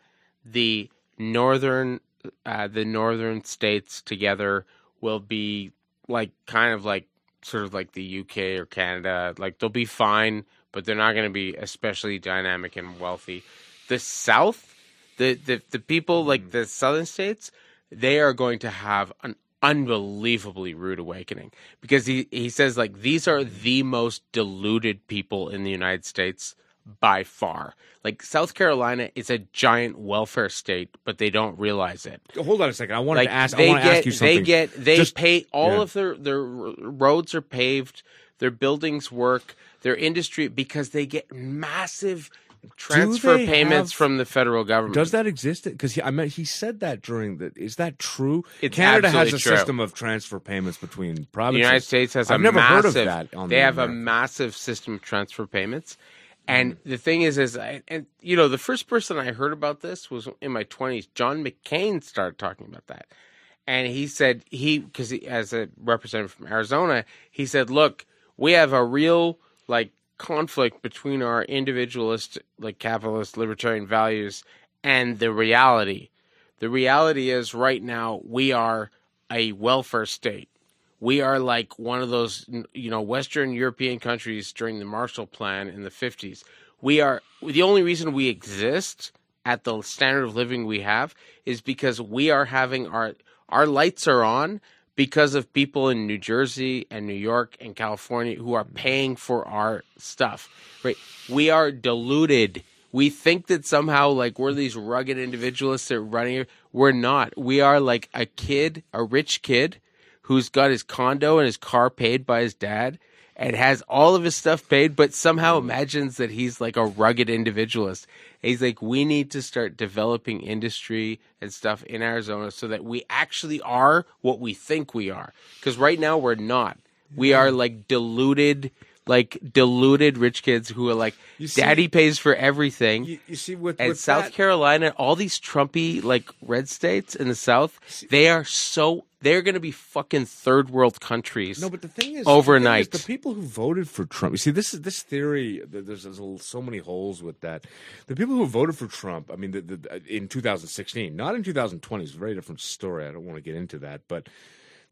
the northern uh, the northern states together will be like kind of like sort of like the UK or Canada. Like they'll be fine, but they're not going to be especially dynamic and wealthy. The South, the the the people like the southern states, they are going to have an unbelievably rude awakening because he he says like these are the most deluded people in the United States by far. Like South Carolina is a giant welfare state, but they don't realize it. hold on a second. I wanted Like to ask. I they want to get, ask you something. they get, they Just- pay all yeah. of their their roads are paved, their buildings work, their industry because they get massive transfer payments have- from the federal government. Does that exist? Because I mean, he said that during the. Is that true? It's Canada has a true. system of transfer payments between provinces. the. United States has I've a never massive, heard of that. On they the have a massive system of transfer payments. And Mm-hmm. the thing is, is I, and you know, the first person I heard about this was in my twenties. John McCain started talking about that, and he said he because he, as a representative from Arizona, he said, "Look, we have a real like conflict between our individualist, like capitalist, libertarian values and the reality. The reality is, right now, we are a welfare state." we are like one of those you know western european countries during the marshall plan in the 50s we are the only reason we exist at the standard of living we have is because we are having our our lights are on because of people in New Jersey and New York and California who are mm-hmm. paying for our stuff right? We are deluded. We think that somehow like we're mm-hmm. these rugged individualists that are running we're not. We are like a kid a rich kid who's got his condo and his car paid by his dad and has all of his stuff paid, but somehow mm. imagines that he's like a rugged individualist. He's like, we need to start developing industry and stuff in Arizona so that we actually are what we think we are. Because right now we're not. We are like deluded, like deluded rich kids who are like, see- daddy pays for everything. You, you see, with, and with South that- Carolina, all these Trumpy like red states in the South, they are so they're going to be fucking third world countries. No, but the thing is, Overnight. the, thing is, the people who voted for Trump. You see, this is this theory. th- There's, there's so many holes with that. The people who voted for Trump. I mean, the, the, in 2016, not in 2020. It's a very different story. I don't want to get into that, but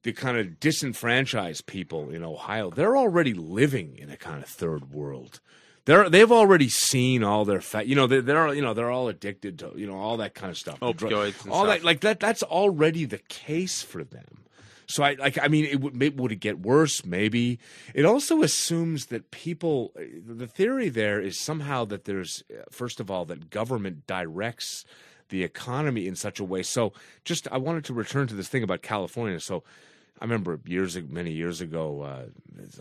the kind of disenfranchised people in Ohio, they're already living in a kind of third world. They're they've already seen all their fat. You know, they're, they're you know they're all addicted to you know all that kind of stuff. Opioids all stuff. that like that. That's already the case for them. So I like. I mean, it would maybe, would it get worse? Maybe. It also assumes that people. The theory there is somehow that there's first of all that government directs the economy in such a way. So just I wanted to return to this thing about California. So I remember years many years ago, uh,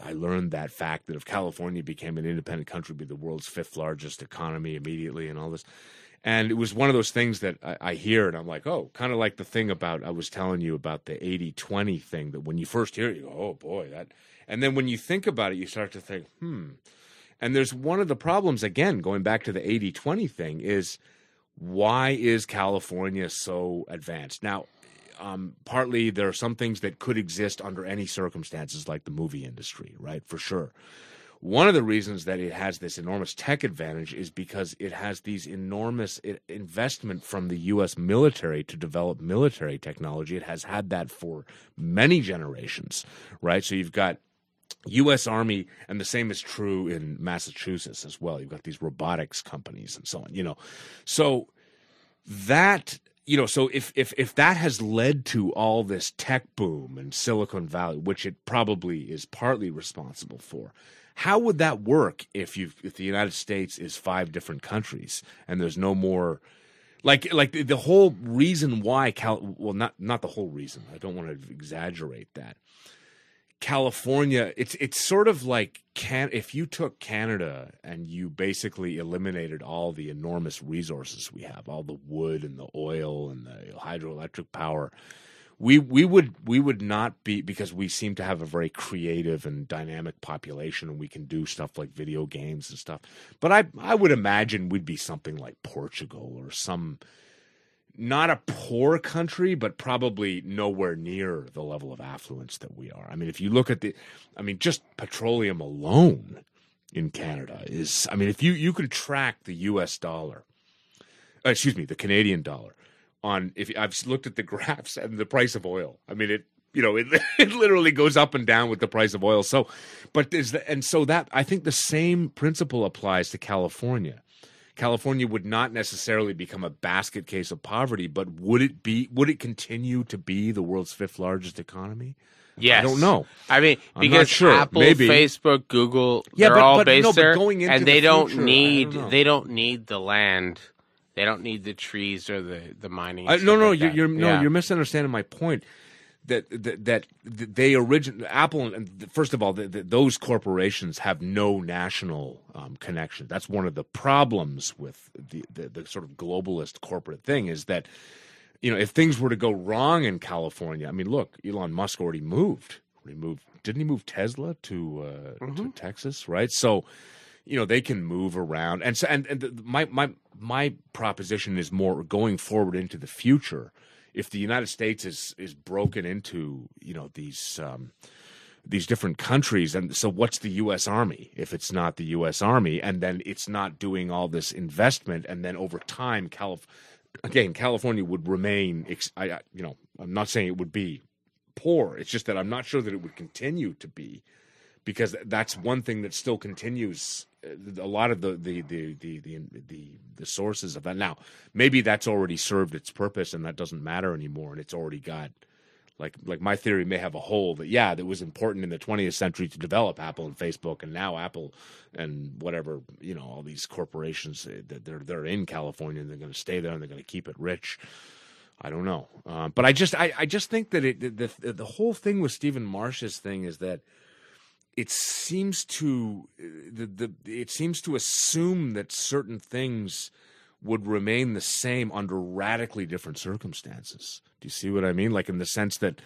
I learned that fact that if California became an independent country, it'd be the world's fifth largest economy immediately, and all this. And it was one of those things that I, I hear, and I'm like, oh, kind of like the thing about I was telling you about the 80 20 thing that when you first hear it, you go, oh boy, that. And then when you think about it, you start to think, hmm. And there's one of the problems, again, going back to the 80 20 thing, is why is California so advanced? Now, um, partly there are some things that could exist under any circumstances, like the movie industry, right? For sure. one of the reasons that it has this enormous tech advantage is because it has these enormous investment from the U.S. military to develop military technology. It has had that for many generations, right? So you've got U.S. Army, and the same is true in Massachusetts as well. You've got these robotics companies and so on. You know, so that you know, so if if if that has led to all this tech boom in Silicon Valley, which it probably is partly responsible for, how would that work if you if the United States is five different countries and there's no more like like the, whole reason why Cal well not not the whole reason. I don't want to exaggerate that California, it's it's sort of like can if you took Canada and you basically eliminated all the enormous resources we have, all the wood and the oil and the hydroelectric power, we we would we would not be because we seem to have a very creative and dynamic population and we can do stuff like video games and stuff. But I I would imagine we'd be something like Portugal or some not a poor country, but probably nowhere near the level of affluence that we are. I mean, if you look at the, I mean, just petroleum alone in Canada is, I mean, if you you can track the U.S. dollar, uh, excuse me, the Canadian dollar on if I've looked at the *laughs* graphs and the price of oil. I mean, it you know it *laughs* it literally goes up and down with the price of oil. So, but there's the, and so that I think the same principle applies to California. California would not necessarily become a basket case of poverty, but would it be? Would it continue to be the world's fifth largest economy? Yes. I don't know. I mean, I'm because sure. Apple, Maybe. Facebook, Google, Yeah, they're but- all but based no, there, and the they don't future, need don't they don't need the land, they don't need the trees or the the mining. I, no, no, like you're, you're no, Yeah. you're misunderstanding my point. That that, that they origin Apple and first of all, the, the, those corporations have no national um, connection. That's one of the problems with the, the the sort of globalist corporate thing is that you know if things were to go wrong in California, I mean, look, Elon Musk already moved. He moved, didn't he move Tesla to uh, to Texas? Right, so you know they can move around and so and, and the, my my my proposition is more going forward into the future if the united states is is broken into you know these um these different countries and so what's the US army if it's not the US army? And then it's not doing all this investment and then over time Calif- again California would remain ex- I, I you know I'm not saying it would be poor it's just that I'm not sure that it would continue to be because that's one thing that still continues uh, a lot of the the the the the, the, the sources of that. Now maybe that's already served its purpose and that doesn't matter anymore and it's already got like like my theory may have a hole that yeah that was important in the 20th century to develop Apple and Facebook and now Apple and whatever you know all these corporations that they're they're in California and they're going to stay there and they're going to keep it rich. I don't know. Uh, but I just I, I just think that it the, the the whole thing with Stephen Marche's thing is that it seems to the, the it seems to assume that certain things would remain the same under radically different circumstances. Do you see what I mean? Like in the sense that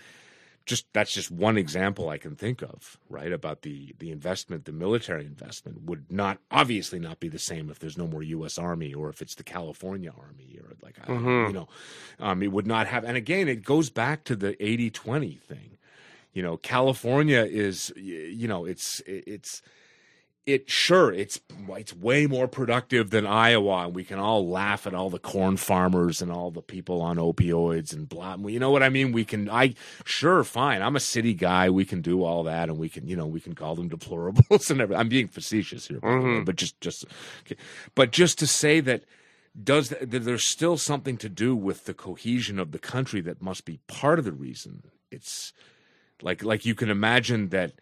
just that's just one example I can think of, right? About the the investment, the military investment would not obviously not be the same if there's no more U.S. Army or if it's the California Army or like I- you know, um, it would not have. And again, it goes back to the 80-20 thing you know california is you know it's it's it sure it's it's way more productive than iowa and we can all laugh at all the corn farmers and all the people on opioids and blah you know what i mean we can i sure fine i'm a city guy we can do all that and we can you know we can call them deplorables *laughs* and everything i'm being facetious here way, mm-hmm. but just just okay. but just to say that does that there's still something to do with the cohesion of the country that must be part of the reason it's like like you can imagine that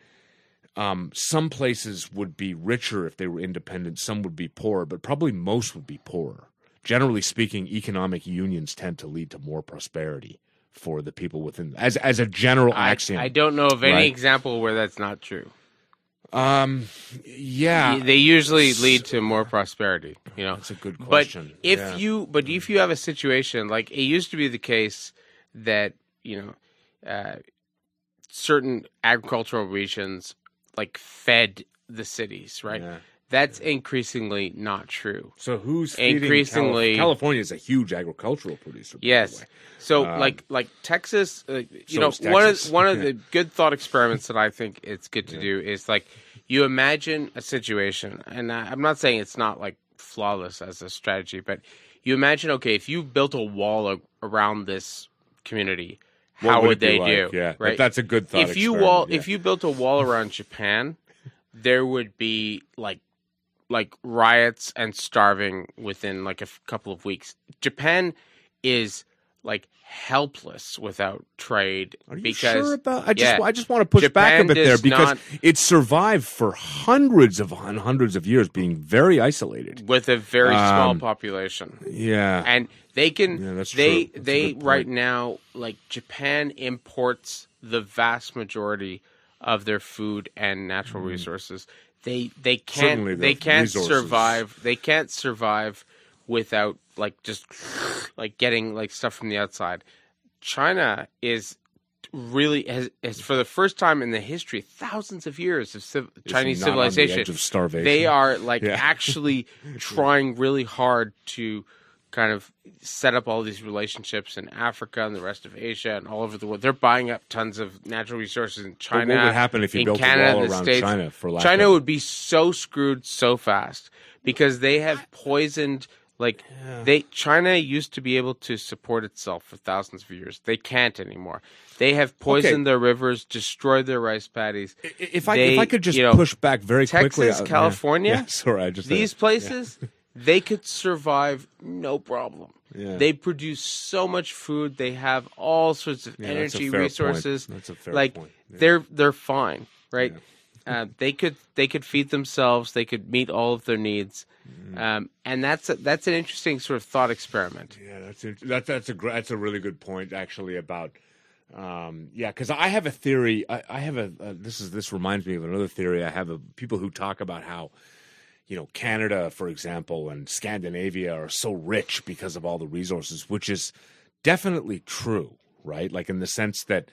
um, some places would be richer if they were independent, some would be poorer, but probably most would be poorer. Generally speaking, economic unions tend to lead to more prosperity for the people within as as a general I, axiom. I don't know of any Right. example where that's not true. um, yeah, they usually lead to more prosperity. You know, that's a good but question. if Yeah. you but if you have a situation like it used to be the case that you know uh, certain agricultural regions like fed the cities, right? Yeah. That's increasingly not true. so who's increasingly- Cali- California is a huge agricultural producer. Yes. So Um, like like Texas, uh, you so know, is one of one of *laughs* the good thought experiments that I think it's good to do is like you imagine a situation, and I, I'm not saying it's not like flawless as a strategy, but you imagine, okay, if you built a wall around this community, What how would would they like? do? Yeah, right. that's a good thought. if you wall, yeah. if you built a wall around Japan, there would be like like riots and starving within like a f- couple of weeks. Japan is like helpless without trade Are you because sure about? I just yeah. I just want to push back a bit there because not- it survived for hundreds of hundreds of years, being very isolated. with a very small Um, population. Yeah, and they can Yeah, that's they they right now like Japan imports the vast majority of their food and natural resources. They they Mm. Can't the they can't resources. survive they can't survive without like just like getting like stuff from the outside. China is really has, has for the first time in the history thousands of years of civ- Chinese the civilization of starvation. they are like Yeah. actually *laughs* trying really hard to kind of set up all these relationships in Africa and the rest of Asia and all over the world. They're buying up tons of natural resources in But China. what would happen if you built Canada, a wall around States. China for lack China of, would be so screwed so fast because they have poisoned like they China used to be able to support itself for thousands of years. They can't anymore. They have poisoned their rivers, destroyed their rice paddies. If I They- if I could just you know, push back very quickly, Texas, uh, yeah. California, *laughs* Yeah, sorry, I just these places *laughs* they could survive no problem. Yeah. They produce so much food. They have all sorts of Yeah, that's energy fair resources. point. That's a fair like point. Yeah. they're they're fine, right? Uh, they could they could feed themselves. They could meet all of their needs, Mm-hmm. um, and that's a, that's an interesting sort of thought experiment. Yeah, that's int- that, that's a that's a really good point actually about um, yeah because I have a theory I, I have a uh, this is this reminds me of another theory I have of people who talk about how you know Canada for example and Scandinavia are so rich because of all the resources which is definitely true right like in the sense that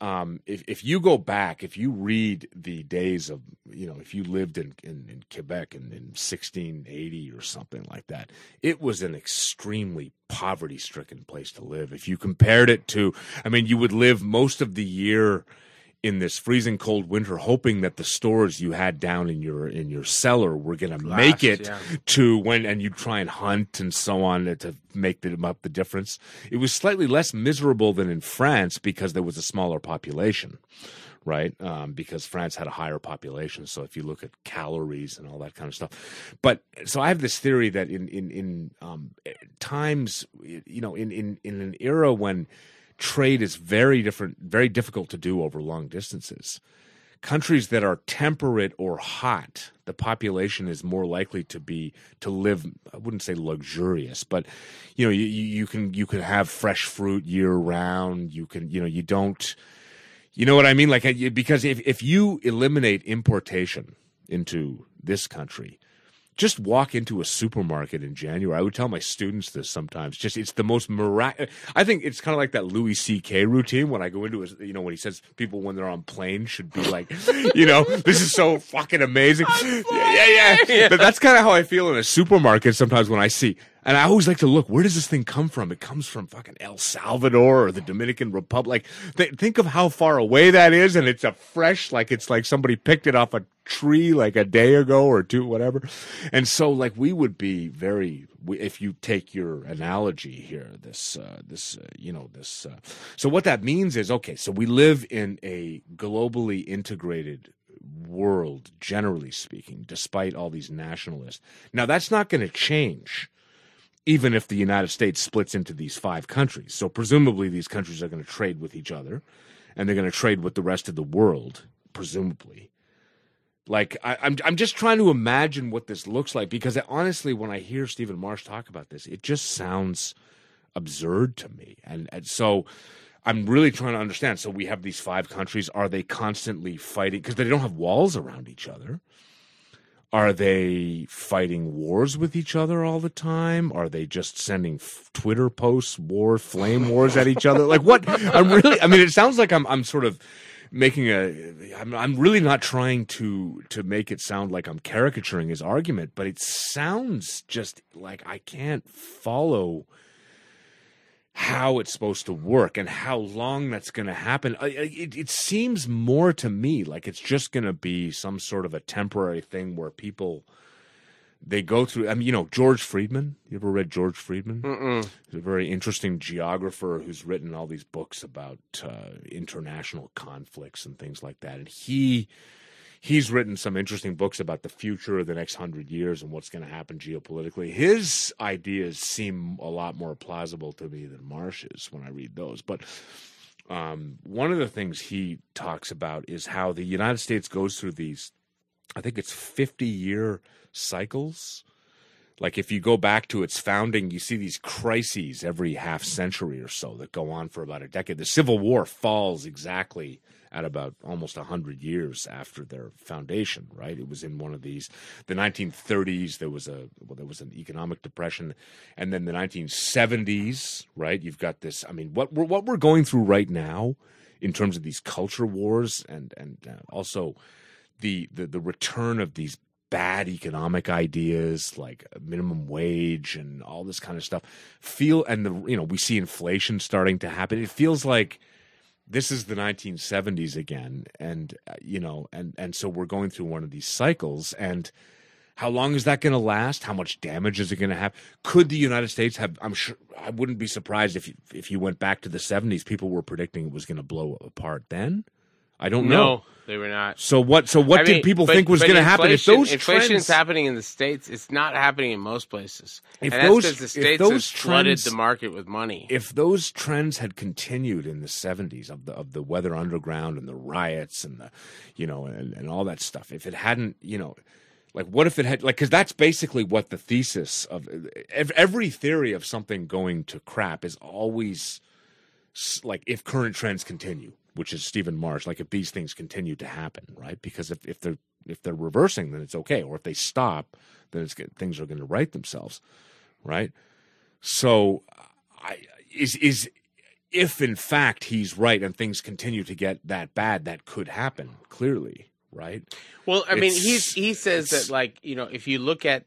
um, if if you go back, if you read the days of you know, if you lived in in, in Quebec in, in 1680 or something like that, it was an extremely poverty stricken place to live. If you compared it to, I mean, you would live most of the year in this freezing cold winter, hoping that the stores you had down in your in your cellar were going to make it yeah. to when, and you try and hunt and so on to make them up the difference. It was slightly less miserable than in France because there was a smaller population, right? Um, because France had a higher population. So if you look at calories and all that kind of stuff, but so I have this theory that in in in um, times, you know, in in in an era when trade is very different, very difficult to do over long distances. Countries that are temperate or hot, the population is more likely to be to live. I wouldn't say luxurious, but you know, you, you can you can have fresh fruit year round. You can you know you don't. You know what I mean? Like because if if you eliminate importation into this country, just walk into a supermarket in January. I would tell my students this sometimes. Just it's the most miraculous. I think it's kind of like that Louis C.K. routine when I go into his, you know, when he says people when they're on planes should be like, *laughs* you know, this is so fucking amazing. Yeah, yeah, yeah. But that's kind of how I feel in a supermarket sometimes when I see. And I always like to look, where does this thing come from? It comes from fucking El Salvador or the Dominican Republic. Th- think of how far away that is, and it's a fresh, like it's like somebody picked it off a tree like a day ago or two, whatever. And so, like, we would be very, if you take your analogy here, this, uh, this, uh, you know, this. Uh, so what that means is, okay, so we live in a globally integrated world, generally speaking, despite all these nationalists. Now, that's not going to change even if the United States splits into these five countries. So presumably these countries are going to trade with each other and they're going to trade with the rest of the world, presumably. Like I, I'm, I'm just trying to imagine what this looks like because honestly, when I hear Stephen Marche talk about this, it just sounds absurd to me. And, and so I'm really trying to understand. So we have these five countries. Are they constantly fighting because they don't have walls around each other? Are they fighting wars with each other all the time? Are they just sending f- Twitter posts, war, flame wars at each other? Like what? I'm really. I mean, it sounds like I'm. I'm sort of making a. I'm. I'm really not trying to to make it sound like I'm caricaturing his argument, but it sounds just like I can't follow how it's supposed to work and how long that's going to happen. It, it seems more to me like it's just going to be some sort of a temporary thing where people they go through. I mean, you know, George Friedman. You ever read George Friedman? Mm-mm. He's a very interesting geographer who's written all these books about uh, international conflicts and things like that. And he he's written some interesting books about the future of the next hundred years and what's going to happen geopolitically. His ideas seem a lot more plausible to me than Marche's when I read those. But um, one of the things he talks about is how the United States goes through these, I think it's 50 year cycles. Like if you go back to its founding, you see these crises every half century or so that go on for about a decade. The Civil War falls exactly at about almost 100 years after their foundation right? It was in one of these the 1930s there was a well there was an economic depression. And then the 1970s right? You've got this i mean what we're what we're going through right now in terms of these culture wars and and uh, also the, the the return of these bad economic ideas like minimum wage and all this kind of stuff feel and the you know we see inflation starting to happen. It feels like this is the 1970s again and uh, you know and and so we're going through one of these cycles and how long is that going to last? How much damage is it going to have? Could the united states have i'm sure i wouldn't be surprised if you, if you went back to the 70s people were predicting it was going to blow apart then I don't know. no, know. they were not. So what? So what I did mean, people but- think was going to happen if those inflation trends? is happening in the states? It's not happening in most places. If and those- the if states those trends- the market with money. if those trends had continued in the 70s of the of the weather underground and the riots and the you know and, and all that stuff if it hadn't you know like what if it had like because that's basically what the thesis of every theory of something going to crap is always like if current trends continue which is stephen marche like if these things continue to happen right because if, if they're if they're reversing then it's okay or if they stop then it's things are going to right themselves right so I is is if in fact he's right and things continue to get that bad, that could happen. Clearly, right? well, I mean, it's- he's he says that like you know if you look at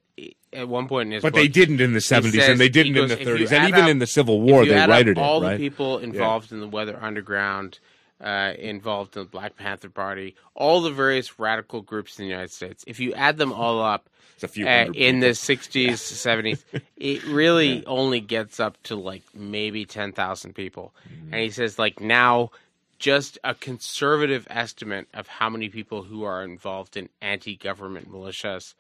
at one point in his But book, they didn't in the seventies, says- and they didn't he in the thirties, and even up- in the Civil War, they righted all it, right? the people involved in the Weather Underground, uh, involved in the Black Panther Party, all the various radical groups in the United States. If you add them all *laughs* up, It's a few uh, in people. the 60s, 70s, it really *laughs* only gets up to like maybe 10,000 people. Mm-hmm. And he says, like, now just a conservative estimate of how many people who are involved in anti government militias.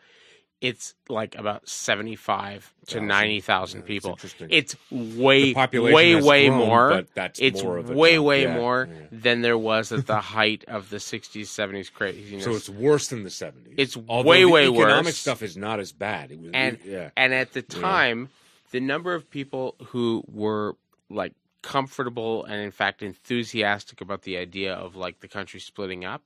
It's like about 75 to 90,000 Yeah, people. interesting. It's way, way, way grown, more. but that's it's more of a way, jump. way Yeah, more yeah. than there was at the *laughs* height of the 60s, 70s craziness. So it's worse than the seventies. It's Although way, the way economic worse. stuff is not as bad. It was, and yeah. and at the time the number of people who were like comfortable and in fact enthusiastic about the idea of like the country splitting up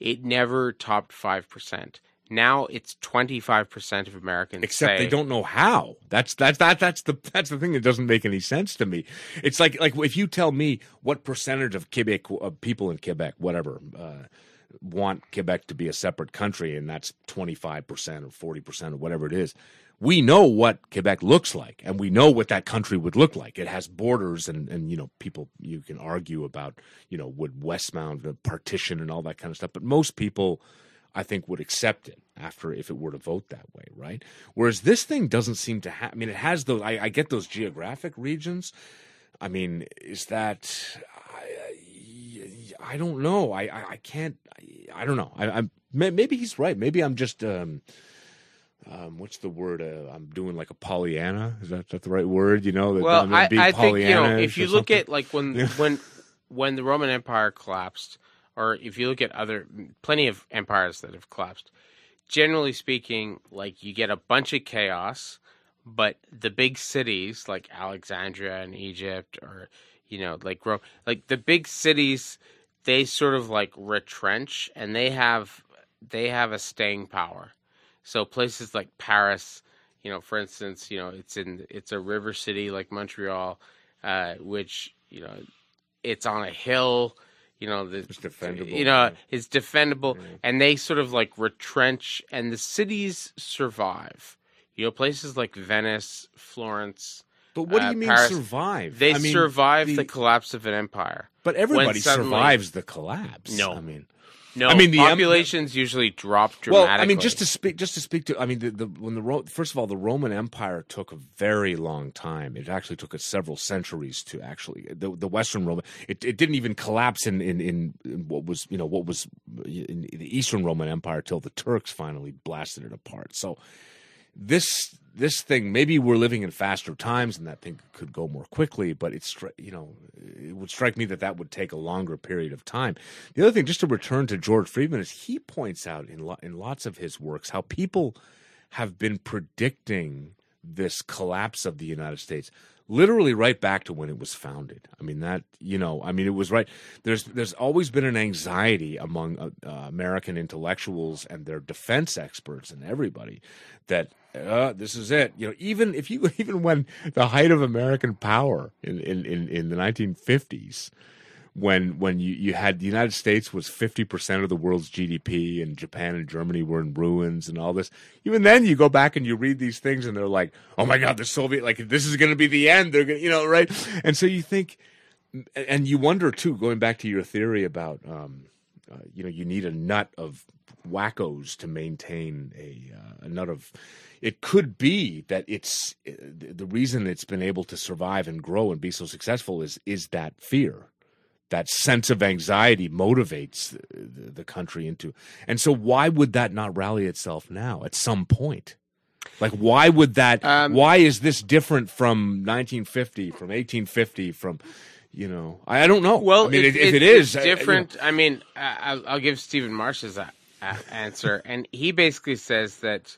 it never topped 5% now it's 25% of americans except they don't know how. That's that's that that's the that's the thing that doesn't make any sense to me. It's like like if you tell me what percentage of Quebec of people in Quebec, whatever, uh, want Quebec to be a separate country, and that's twenty five percent or forty percent or whatever it is. We know what Quebec looks like, and we know what that country would look like. It has borders, and and you know people you can argue about you know would Westmount the partition and all that kind of stuff, but most people. I think would accept it after if it were to vote that way, right? Whereas this thing doesn't seem to have. I mean, it has those. I, I get those geographic regions. I mean, is that? I, I don't know. I, I, I can't. I, I don't know. I, I'm maybe he's right. Maybe I'm just. Um, um, what's the word? Uh, I'm doing like a Pollyanna. Is that, that the right word? You know, that well I'm I, being I think you know if you look something? at like when Yeah. *laughs* when when the roman empire collapsed or if you look at other plenty of empires that have collapsed generally speaking like you get a bunch of chaos but the big cities like alexandria and egypt or you know like rome like the big cities they sort of like retrench and they have they have a staying power. So places like paris you know for instance you know it's in it's a river city like montreal uh, which you know it's on a hill you know the It's defendable, you know yeah. it's defendable and they sort of like retrench and the cities survive you know places like venice florence But what do uh, you mean Paris- survive? They I mean, survived the, the- collapse of an empire. But everybody suddenly- survives the collapse. No. I mean, No, I mean, the em- populations usually drop well. I mean, just to speak, just to speak to, I mean, the, the when the Ro- first of all, the Roman Empire took a very long time. It actually took us several centuries to actually the, the Western Roman. It, it didn't even collapse in, in in in what was you know what was in the Eastern Roman Empire till the Turks finally blasted it apart. So this this thing maybe we're living in faster times and that thing could go more quickly but it's you know it would strike me that that would take a longer period of time. The other thing just to return to george friedman is he points out in lo- in lots of his works how people have been predicting this collapse of the united states literally right back to when it was founded. I mean that you know i mean it was right there's there's always been an anxiety among uh, uh, american intellectuals and their defense experts and everybody that uh, this is it. You know even if you *laughs* even when the height of american power in in in, in the 1950s when when you, you had the United States was fifty percent of the world's GDP and Japan and Germany were in ruins and all this. Even then you go back and you read these things and they're like, Oh my god, the Soviet like this is gonna be the end. They're gonna you know, right? And so you think and you wonder too, going back to your theory about um, uh, you know, you need a nut of wackos to maintain a, uh, a nut of it could be that it's uh, the reason it's been able to survive and grow and be so successful is is that fear that sense of anxiety motivates the, the country into. And so why would that not rally itself now at some point? Like why would that Um, why is this different from 1950 from 1850 from you know i, I don't know. Well, i mean it's, if, if it it's is I- I- you know, different. I mean, I'll, I'll give Stephen Marche's a, a answer, *laughs* and he basically says that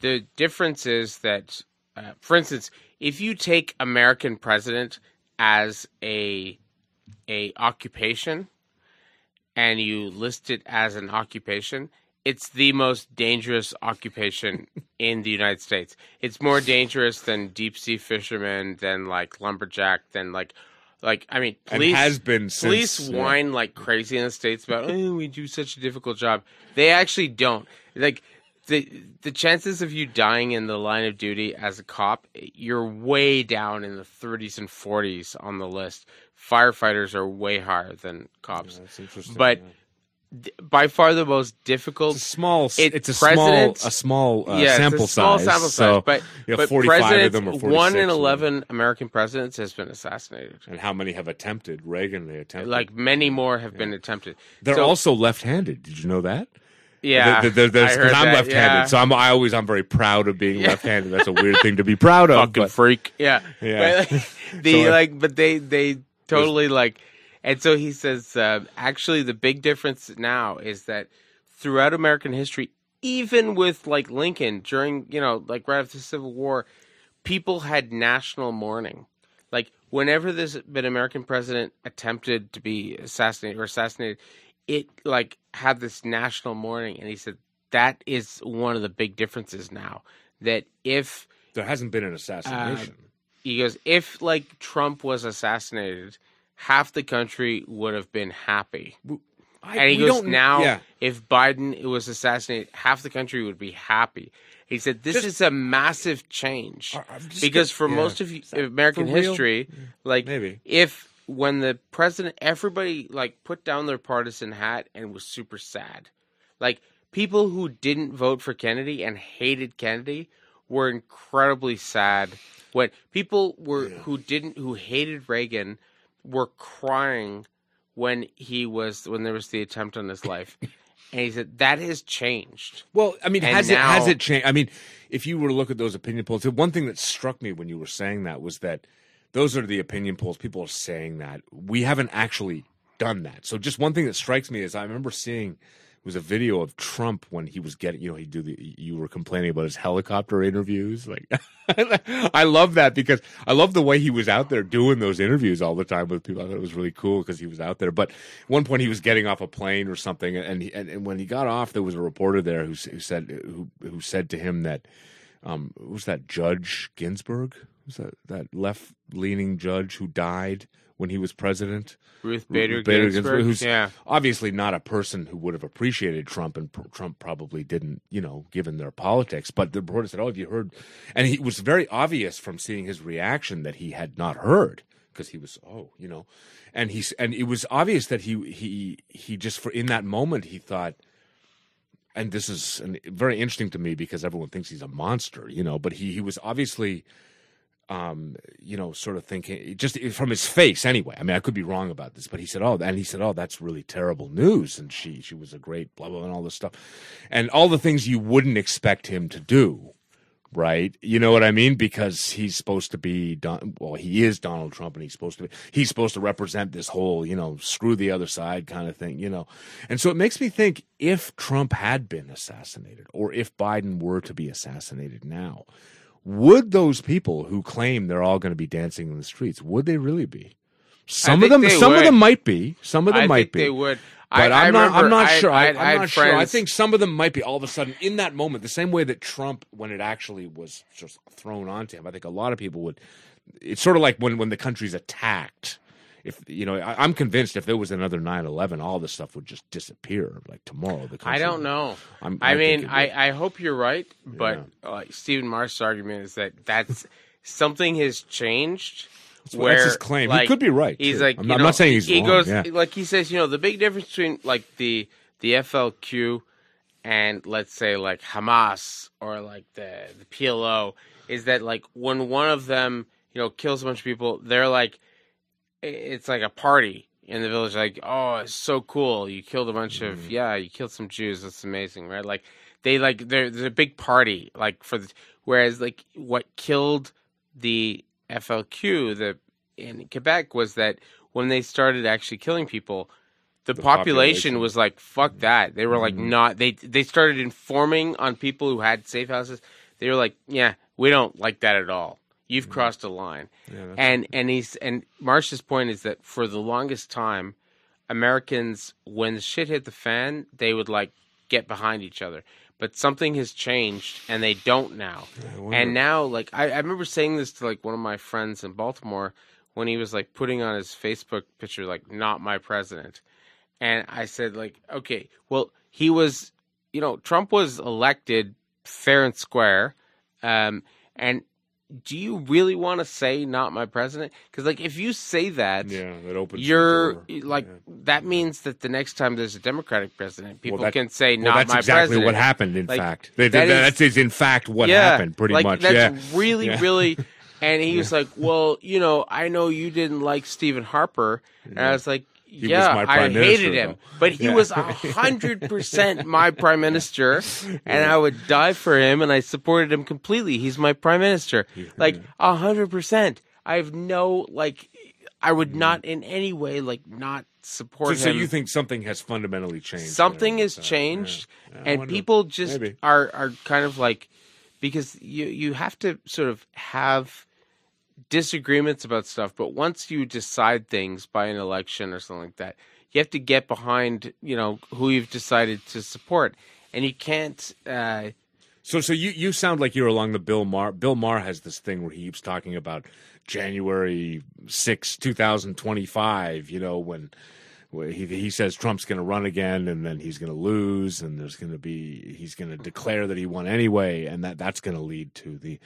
the difference is that, uh, for instance, if you take American president as a a occupation, and you list it as an occupation, it's the most dangerous occupation *laughs* in the United States. It's more dangerous than deep sea fishermen, than like lumberjack, than like, like I mean, and police has been police since, uh, whine like crazy in the states about oh we do such a difficult job. They actually don't. Like the the chances of you dying in the line of duty as a cop, you're way down in the 30s and 40s on the list. Firefighters are way higher than cops. that's interesting But yeah. d- by far the most difficult. it's a small it- it's a small a small uh, yeah, it's sample a small size sample so size, but you have but 45 of presidents, them or 46 one in of them. eleven American presidents has been assassinated. and how many have attempted reagan they attempted Like many more have been attempted. they're So- also left-handed did you know that Yeah, There- there- there's- I 'cause heard I'm that, left-handed, yeah. so I'm I always I'm very proud of being Yeah. left-handed. That's a weird thing to be proud of. fucking But freak. Yeah, Yeah. But, like, *laughs* the So, uh, like, but they they totally like, and so he says uh, actually the big difference now is that throughout American history, even with like Lincoln during you know like right after the Civil War, people had national mourning. Like whenever this an American president attempted to be assassinated or assassinated, it like had this national mourning, and he said that is one of the big differences now. That if there hasn't been an assassination. He goes, if like Trump was assassinated, half the country would have been happy. I- and he goes, now yeah. if Biden was assassinated, half the country would be happy. He said, this Just- is a massive change I- I'm just because for yeah. most of American history, mm, like Maybe. if when the president, everybody like put down their partisan hat and was super sad, like people who didn't vote for Kennedy and hated Kennedy were incredibly sad. When people were who didn't who hated Reagan were crying when he was when there was the attempt on his *laughs* life, and he said that has changed. Well, I mean, And has it has it changed? I mean, if you were to look at those opinion polls, the one thing that struck me when you were saying that was that those are the opinion polls. People are saying that we haven't actually done that. So, just one thing that strikes me is I remember seeing was a video of Trump when he was getting, you know, he do the. You were complaining about his helicopter interviews. Like, *laughs* I love that because I love the way he was out there doing those interviews all the time with people. I thought it was really cool because he was out there. But one point, he was getting off a plane or something, and he, and, and when he got off, there was a reporter there who, who said who who said to him that um, was that Judge Ginsburg? Was that that left leaning judge who died when he was president. Ruth Bader, Bader Ginsburg. Ginsburg, who's yeah. obviously not a person who would have appreciated Trump, and pr- Trump probably didn't, you know, given their politics. But the reporter said, "Oh, have you heard?" And he was very obvious from seeing his reaction that he had not heard because he was, oh, you know, and he's and it was obvious that he he he just for in that moment he thought. And this is an, very interesting to me because everyone thinks he's a monster, you know. But he, he was obviously um, you know, sort of thinking just from his face anyway. I mean, I could be wrong about this, but he said, "Oh," and he said, "Oh, that's really terrible news." And she, she was a great blah blah, blah and all this stuff, and all the things you wouldn't expect him to do, right? You know what I mean? Because he's supposed to be Don. Well, he is Donald Trump, and he's supposed to be. He's supposed to represent this whole, you know, screw the other side kind of thing, you know. And so it makes me think if Trump had been assassinated, or if Biden were to be assassinated now would those people who claim they're all going to be dancing in the streets would they really be some of them some of them might be some of them I might think be they would. but I, am not. I'm not sure. I, am not sure. I think some of them might be all of a sudden in that moment, the same way that Trump, when it actually was just thrown onto him. I think a lot of people would. It's sort of like when when the country's attacked. If you know, I, I'm convinced if there was another 9/11, all this stuff would just disappear like tomorrow. The I don't know. I'm, I, mean. I, I hope you're right, but uh, Stephen Marche's argument is that that's *laughs* something has changed. That's where his claim. like, he could be right. He's too. like, I'm, not- I'm not saying he's he wrong. goes yeah. like he says, you know, the big difference between like the the FLQ and let's say like Hamas or like the the PLO is that like when one of them you know kills a bunch of people, they're like it's like a party in the village. Like, oh, it's so cool! You killed a bunch Mm. of yeah, you killed some Jews. That's amazing, right? Like they like there- there's a big party like for the whereas like what killed the FLQ the in Quebec was that when they started actually killing people, the, The population, population. was like, "Fuck that." They were like, Mhm. not they they started informing on people who had safe houses. They were like, "Yeah, we don't like that at all. You've crossed a line." Yeah, And and he's and Marche's point is that for the longest time, Americans, when the shit hit the fan, they would like get behind each other. But something has changed, and they don't now. Wonder- And now, like I, I remember saying this to like one of my friends in Baltimore when he was like putting on his Facebook picture like "not my president," and I said like, okay, well he was, you know, Trump was elected fair and square, um, and do you really want to say "not my president"? Because like if you say that, yeah, that opens. you're eh, like Yeah. that means that the next time there's a Democratic president, people that- can say Well, "not that's my exactly president." what happened. In Like, fact, They- that that is- in fact what yeah, happened. Pretty like, much. That's yeah. really, really. *laughs* And he was like, "Well, you know, I know you didn't like Stephen Harper," and I was like, was "Yeah, I hated him, though." but he Yeah. was a *laughs* hundred percent my prime minister, *laughs* and I would die for him, and I supported him completely. He's my prime minister, like a hundred percent. I have no like, I would not in any way like not support so him. So you think something has fundamentally changed? something has changed Yeah. Yeah, and wonder. people just Maybe. are are kind of like because you you have to sort of have disagreements about stuff but once you decide things by an election or something like that you have to get behind you know who you've decided to support and you can't uh So, so you you sound like you're along the Bill Maher. Bill Maher has this thing where he keeps talking about January 6, 2025, you know, when, when he, he says Trump's going to run again and then he's going to lose and there's going to be, he's going to declare that he won anyway. And that, that's going to lead to the,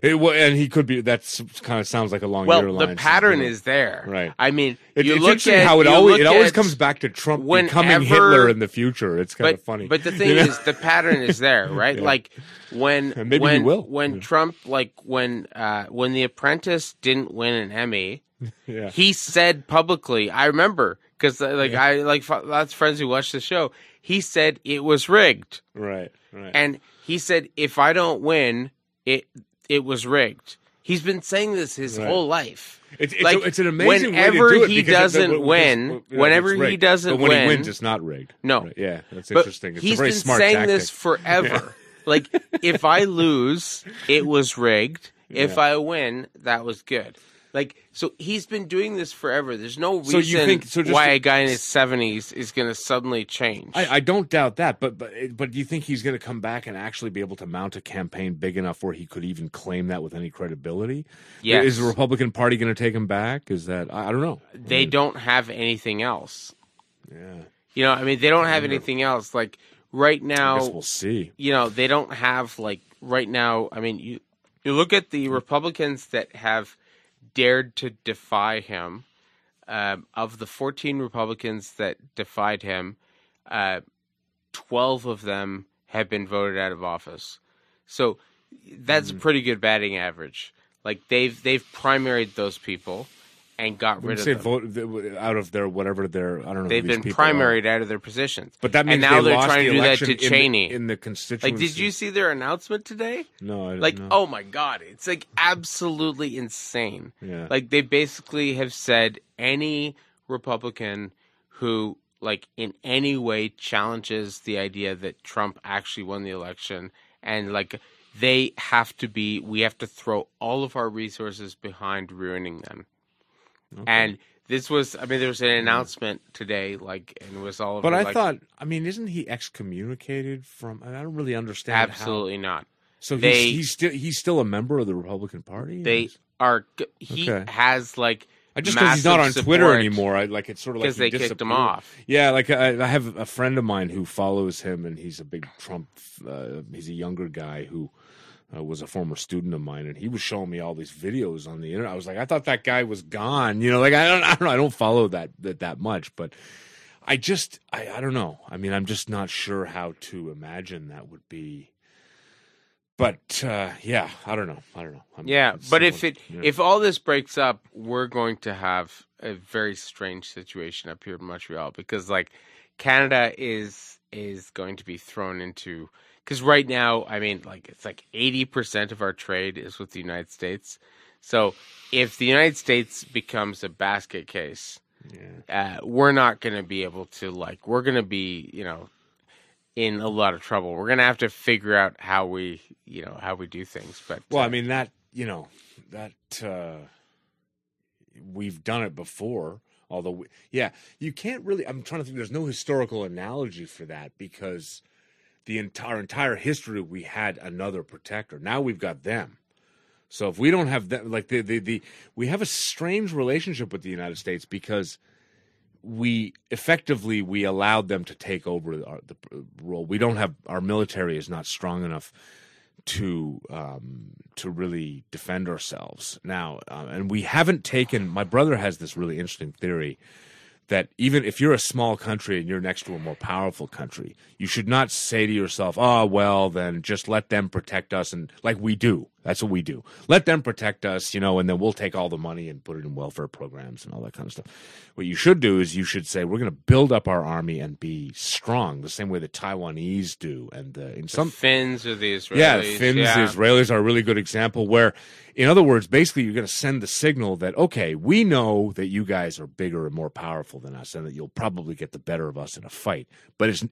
it, and he could be, that's kind of sounds like a long well the pattern is there Right. i mean It, you it's look interesting at how it always it always comes back to Trump whenever- becoming Hitler in the future. It's kind but, of funny. But the thing *laughs* You know? is, the pattern is there, *laughs* right? Yeah. Like when And *laughs* maybe he when will. when Yeah. Trump, like when uh, when The Apprentice didn't win an Emmy, yeah. he said publicly. I remember because uh, like I like lots of friends who watch the show. He said it was rigged, Right, right. and he said if I don't win, it it was rigged. He's been saying this his Right. whole life. It's, it's, Like, it's an amazing whenever do he doesn't win, well, yeah, whenever he doesn't but when win- he wins, it's not rigged. No. Right, Yeah, that's But interesting. It's he's a very been smart saying tactic. *laughs* this forever. like if I lose, it was rigged. If Yeah. I win, that was good. Like, so he's been doing this forever. There's no So reason you think- so why to- a guy in his seventies is going to suddenly change. I, I don't doubt that, but but but do you think he's going to come back and actually be able to mount a campaign big enough where he could even claim that with any credibility? Yes. Is the Republican Party going to take him back? Is that I, I don't know. they don't have anything else. Yeah, You know, I mean, they don't have anything else. Like right I now, we'll see. you know, they don't have like right now. I mean, you you look at the Republicans that have dared to defy him. Um, of the 14 Republicans that defied him, uh, 12 of them have been voted out of office. So that's a pretty good batting average. Like they've they've primaried those people and got rid of say them. vote out of their whatever their I don't know. They've been people are. primaried out of their positions. but that means and now they they're lost trying to do that to in the- Cheney. in the, constituency. Like, did you see their announcement today? No, I didn't Like, know. oh my god, it's like absolutely insane. Yeah. Like they basically have said any Republican who like in any way challenges the idea that Trump actually won the election and like they have to be we have to throw all of our resources behind ruining them. And this was I mean there was an announcement today like and it was all But I like, thought, I mean, isn't he excommunicated from? I don't really understand. how- absolutely not. So he's, They- he's still he's still a member of the Republican Party. They are he Okay. has like I just because he's not on Twitter anymore. I like it's sort of like because he they kicked him off. Yeah, like I, I have a friend of mine who follows him, and he's a big Trump. Uh, he's a younger guy who uh, was a former student of mine, and he was showing me all these videos on the internet. I was like, I thought that guy was gone. You know, like I don't, I don't, know, I don't follow that that that much, but I just, I, I don't know. I mean, I'm just not sure how to imagine that would be. But uh, yeah, I don't know. I don't know. I'm, Yeah, but if it yeah. if all this breaks up, we're going to have a very strange situation up here in Montreal because like Canada is is going to be thrown into because right now, I mean, like it's like eighty percent of our trade is with the United States. So if the United States becomes a basket case, yeah. uh, we're not going to be able to like we're going to be you know in a lot of trouble. We're going to have to figure out how we you know how we do things. But Well, uh, I mean that you know that uh, we've done it before. Although, we, yeah, you can't really. I'm trying to think. There's no historical analogy for that because the entire entire history we had another protector. Now we've got them. So if we don't have that, like the the, the we have a strange relationship with the United States because we effectively we allowed them to take over our, the role. We don't have our military is not strong enough to um, to really defend ourselves now, uh, and we haven't taken. My brother has this really interesting theory that even if you're a small country and you're next to a more powerful country, you should not say to yourself, "Oh, well, then just let them protect us," and like we do. That's what we do. Let them protect us, you know, and then we'll take all the money and put it in welfare programs and all that kind of stuff. What you should do is you should say, "We're going to build up our army and be strong, the same way the Taiwanese do." And uh, in the some Finns or the Israelis. yeah, the Finns, yeah. the Israelis are a really good example where, in other words, basically you're going to send the signal that, okay, we know that you guys are bigger and more powerful than us and that you'll probably get the better of us in a fight, but it's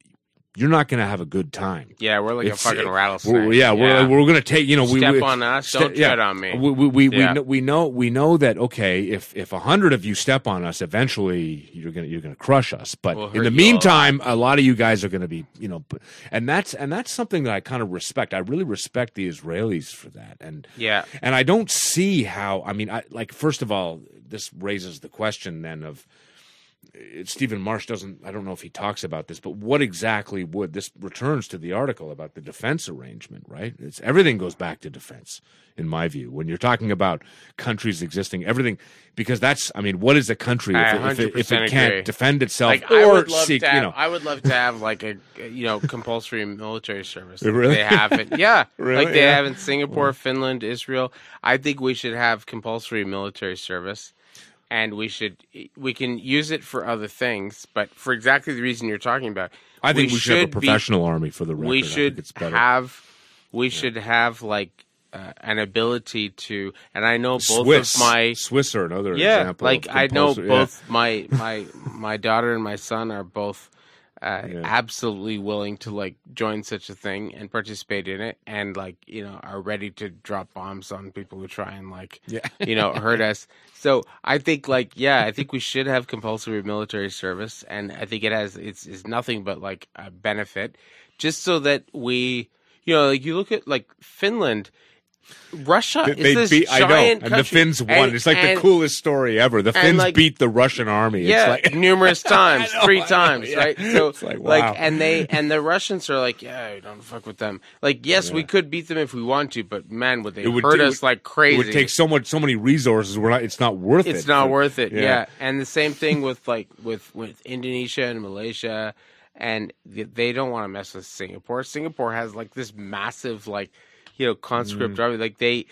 you're not going to have a good time. Yeah, we're like It's- a fucking it- rattlesnake. We're, yeah, we're we're going to take you know we Step we, on us, ste- don't yeah. tread on me. We we we, we, Yeah. know, we know we know that okay if if a hundred of you step on us, eventually you're gonna you're gonna crush us. But We'll in the all. meantime, a lot of you guys are gonna be you know, and that's and that's something that I kind of respect. I really respect the Israelis for that, and Yeah. and I don't see how. I mean, I like first of all, this raises the question then of uh, Stephen Marche doesn't. I don't know if he talks about this, but what exactly would this returns to the article about the defense arrangement? Right? It's everything goes back to defense, in my view. When you're talking about countries existing, everything because that's. I mean, what is a country if it, if it, if it can't defend itself Like or I would love seek? to have, you know, I would love to have like a you know compulsory military service. *laughs* Really? They have it. Yeah. *laughs* Really? Like they Yeah. have in Singapore, Finland, Israel. I think we should have compulsory military service. And we should we can use it for other things, but for exactly the reason you're talking about. I think we, should have a be- professional army for the record. we should have we should have like uh, an ability to and i know both Swiss, of my Swiss are another yeah example. like i know compulsory- yeah. both my my my daughter and my son are both uh, Yeah. absolutely willing to like join such a thing and participate in it, and like you know are ready to drop bombs on people who try and like Yeah. you know hurt *laughs* us. So I think like yeah, I think we should have compulsory military service, and I think it has it's it's nothing but like a benefit, just so that we you know like you look at like Finland. Russia They, is they this beat, I know, and the. Finns won. And- it's like and- the coolest story ever. The Finns like- beat the Russian army. Yeah, it's like, *laughs* numerous times, know, three times, yeah. right? So, It's like, like, and they and the Russians are like, yeah, don't fuck with them. Like, yes, we could beat them if we want to, but man, would they It would- hurt us would- like crazy? it would take so much, so many resources. We're not. It's not worth it. it's not worth it. yeah. Yeah. and the same thing with like with with Indonesia and Malaysia, and they don't want to mess with Singapore. Singapore has like this massive like you know conscript Mm. army, like they.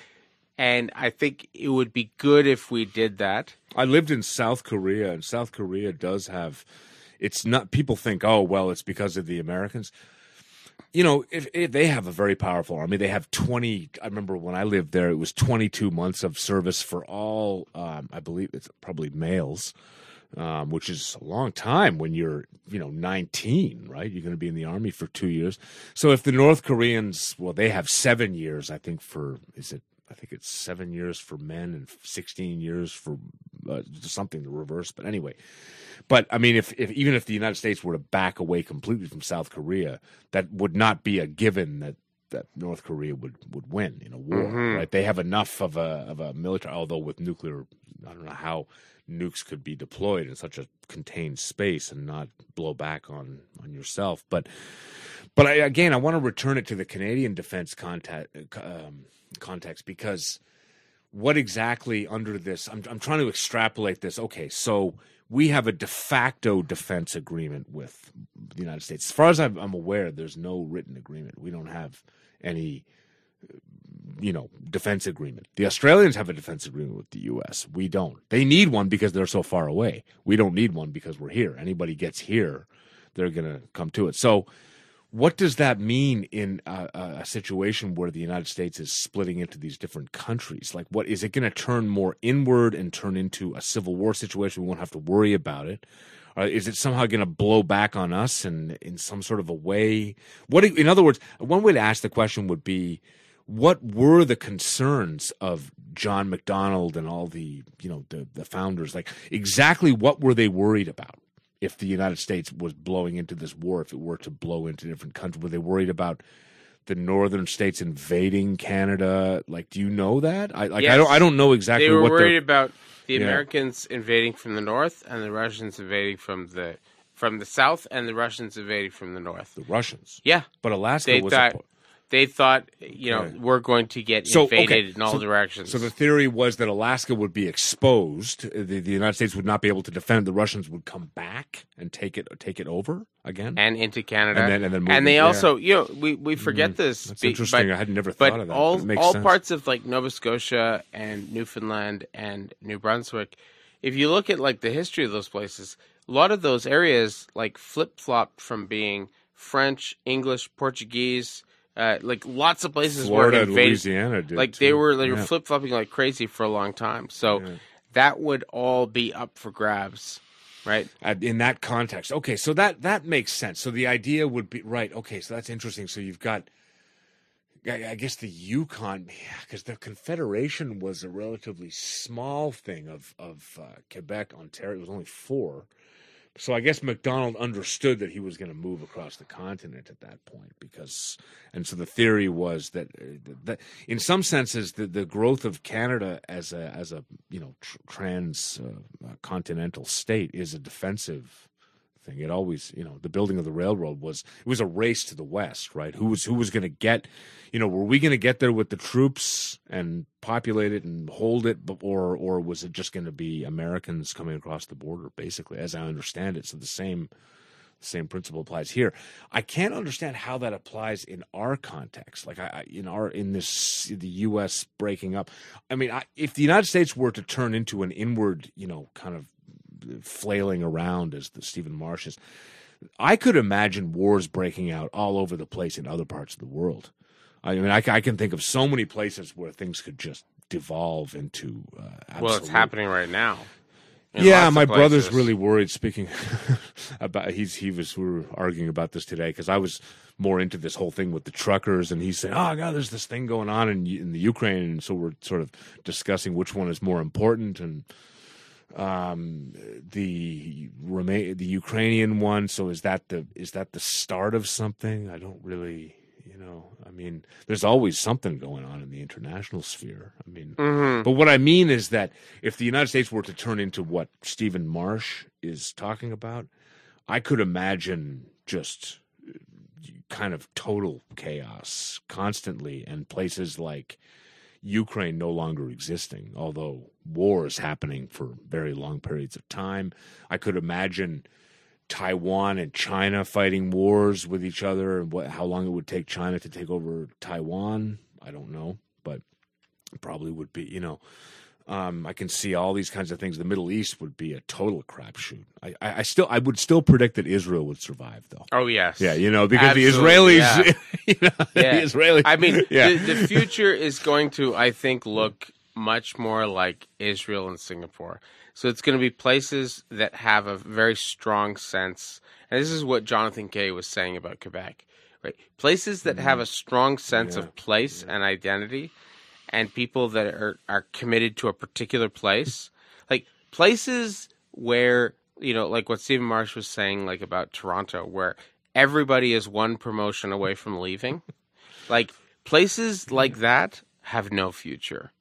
And I think it would be good if we did that. I lived in South Korea, and South Korea does have. It's not. People think, oh well, it's because of the Americans. You know, if, if they have a very powerful army, they have twenty. I remember when I lived there, it was twenty-two months of service for all. Um, I believe it's probably males, um, which is a long time when you're, you know, nineteen, right? You're going to be in the army for two years. So if the North Koreans, well, they have seven years, I think for is it I think it's seven years for men and 16 years for uh, something the reverse. But anyway, but I mean, if, if even if the United States were to back away completely from South Korea, that would not be a given that that North Korea would, would win in a war, Mhm. right? They have enough of a of a military, although with nuclear, I don't know how nukes could be deployed in such a contained space and not blow back on on yourself. But but I, again, I want to return it to the Canadian defense um, context because what exactly under this? I'm, I'm trying to extrapolate this. Okay, so we have a de facto defense agreement with the United States. As far as I'm aware, there's no written agreement. We don't have any, you know, defense agreement. The Australians have a defense agreement with the U.S. We don't. They need one because they're so far away. We don't need one because we're here. Anybody gets here, they're going to come to it. So what does that mean in a, a situation where the United States is splitting into these different countries? Like, what is it going to turn more inward and turn into a civil war situation? We won't have to worry about it. Or is it somehow going to blow back on us in in some sort of a way? What, in other words, one way to ask the question would be, what were the concerns of John Macdonald and all the you know the the founders? Like, exactly what were they worried about? if the United States was blowing into this war, if it were to blow into different countries, were they worried about the northern states invading Canada? Like, do you know that? I like, I don't, I don't know exactly they were worried about the Yeah. Americans invading from the north and the Russians invading from the from the south and the Russians invading from the north. The Russians, Yeah, but Alaska they was. thought a, they thought you know Okay. we're going to get So, invaded okay, in all so- directions. so the theory was that Alaska would be exposed. The, the United States would not be able to defend. The Russians would come back and take it, take it over again. and into Canada, And then- and then move they there. also you know we we forget mm-hmm. this. That's be- interesting. but- I had never thought of that. all It all sense. parts of like Nova Scotia and Newfoundland and New Brunswick, if you look at like the history of those places, a lot of those areas like flip flopped from being French, English, Portuguese, uh, like lots of places Florida were invaded. Louisiana did. Like they were they were Yeah. flip flopping like crazy for a long time. So Yeah. that would all be up for grabs, right? Uh, in that context. Okay, so that that makes sense. So the idea would be right. Okay, so that's interesting. So you've got, I, I guess the Yukon, because the Confederation was a relatively small thing of of uh, Quebec, Ontario. It was only four. So I guess Macdonald understood that he was going to move across the continent at that point because, and so the theory was that, uh, that in some senses, the, the growth of Canada as a as a you know tr- trans uh, continental state is a defensive thing. It always, you know, the building of the railroad was it was a race to the west, right? Who was who was going to get, you know, were we going to get there with the troops and populate it and hold it, or or was it just going to be Americans coming across the border, basically, as I understand it? So the same same principle applies here. I can't understand how that applies in our context, like I in our in this the U.S. breaking up. I mean, I, if the United States were to turn into an inward, you know, kind of flailing around as the Stephen Marche is, I could imagine wars breaking out all over the place in other parts of the world. I mean, I, I can think of so many places where things could just devolve into. Uh, Well, it's happening right now. yeah, my brother's really worried. Speaking *laughs* about, he's he was we were arguing about this today because I was more into this whole thing with the truckers, and he's saying, "Oh God, there's this thing going on in in the Ukraine," and so we're sort of discussing which one is more important, and um, the remain the Ukrainian one. So is that the is that the start of something? I don't really, you know. I mean, there's always something going on in the international sphere. I mean, Mhm. but what I mean is that if the United States were to turn into what Stephen Marche is talking about, I could imagine just uh, kind of total chaos constantly and places like Ukraine no longer existing, although war is happening for very long periods of time. I could imagine Taiwan and China fighting wars with each other and what how long it would take China to take over Taiwan. I don't know, but probably would be, you know. Um, I can see all these kinds of things. The Middle East would be a total crapshoot. I, I, I still, I would still predict that Israel would survive, though. Oh yes. Yeah, you know, because Absolutely, the Israelis, *laughs* you know, Yeah. the Israelis. I mean, *laughs* yeah, the, the future is going to, I think, look much more like Israel and Singapore. So it's going to be places that have a very strong sense. And this is what Jonathan Kay was saying about Quebec, right? Places that have a strong sense Mm-hmm. Yeah. of place and identity, and people that are are committed to a particular place, like places where you know, like what Stephen Marche was saying, like about Toronto, where everybody is one promotion away from leaving. *laughs* like places like that have no future.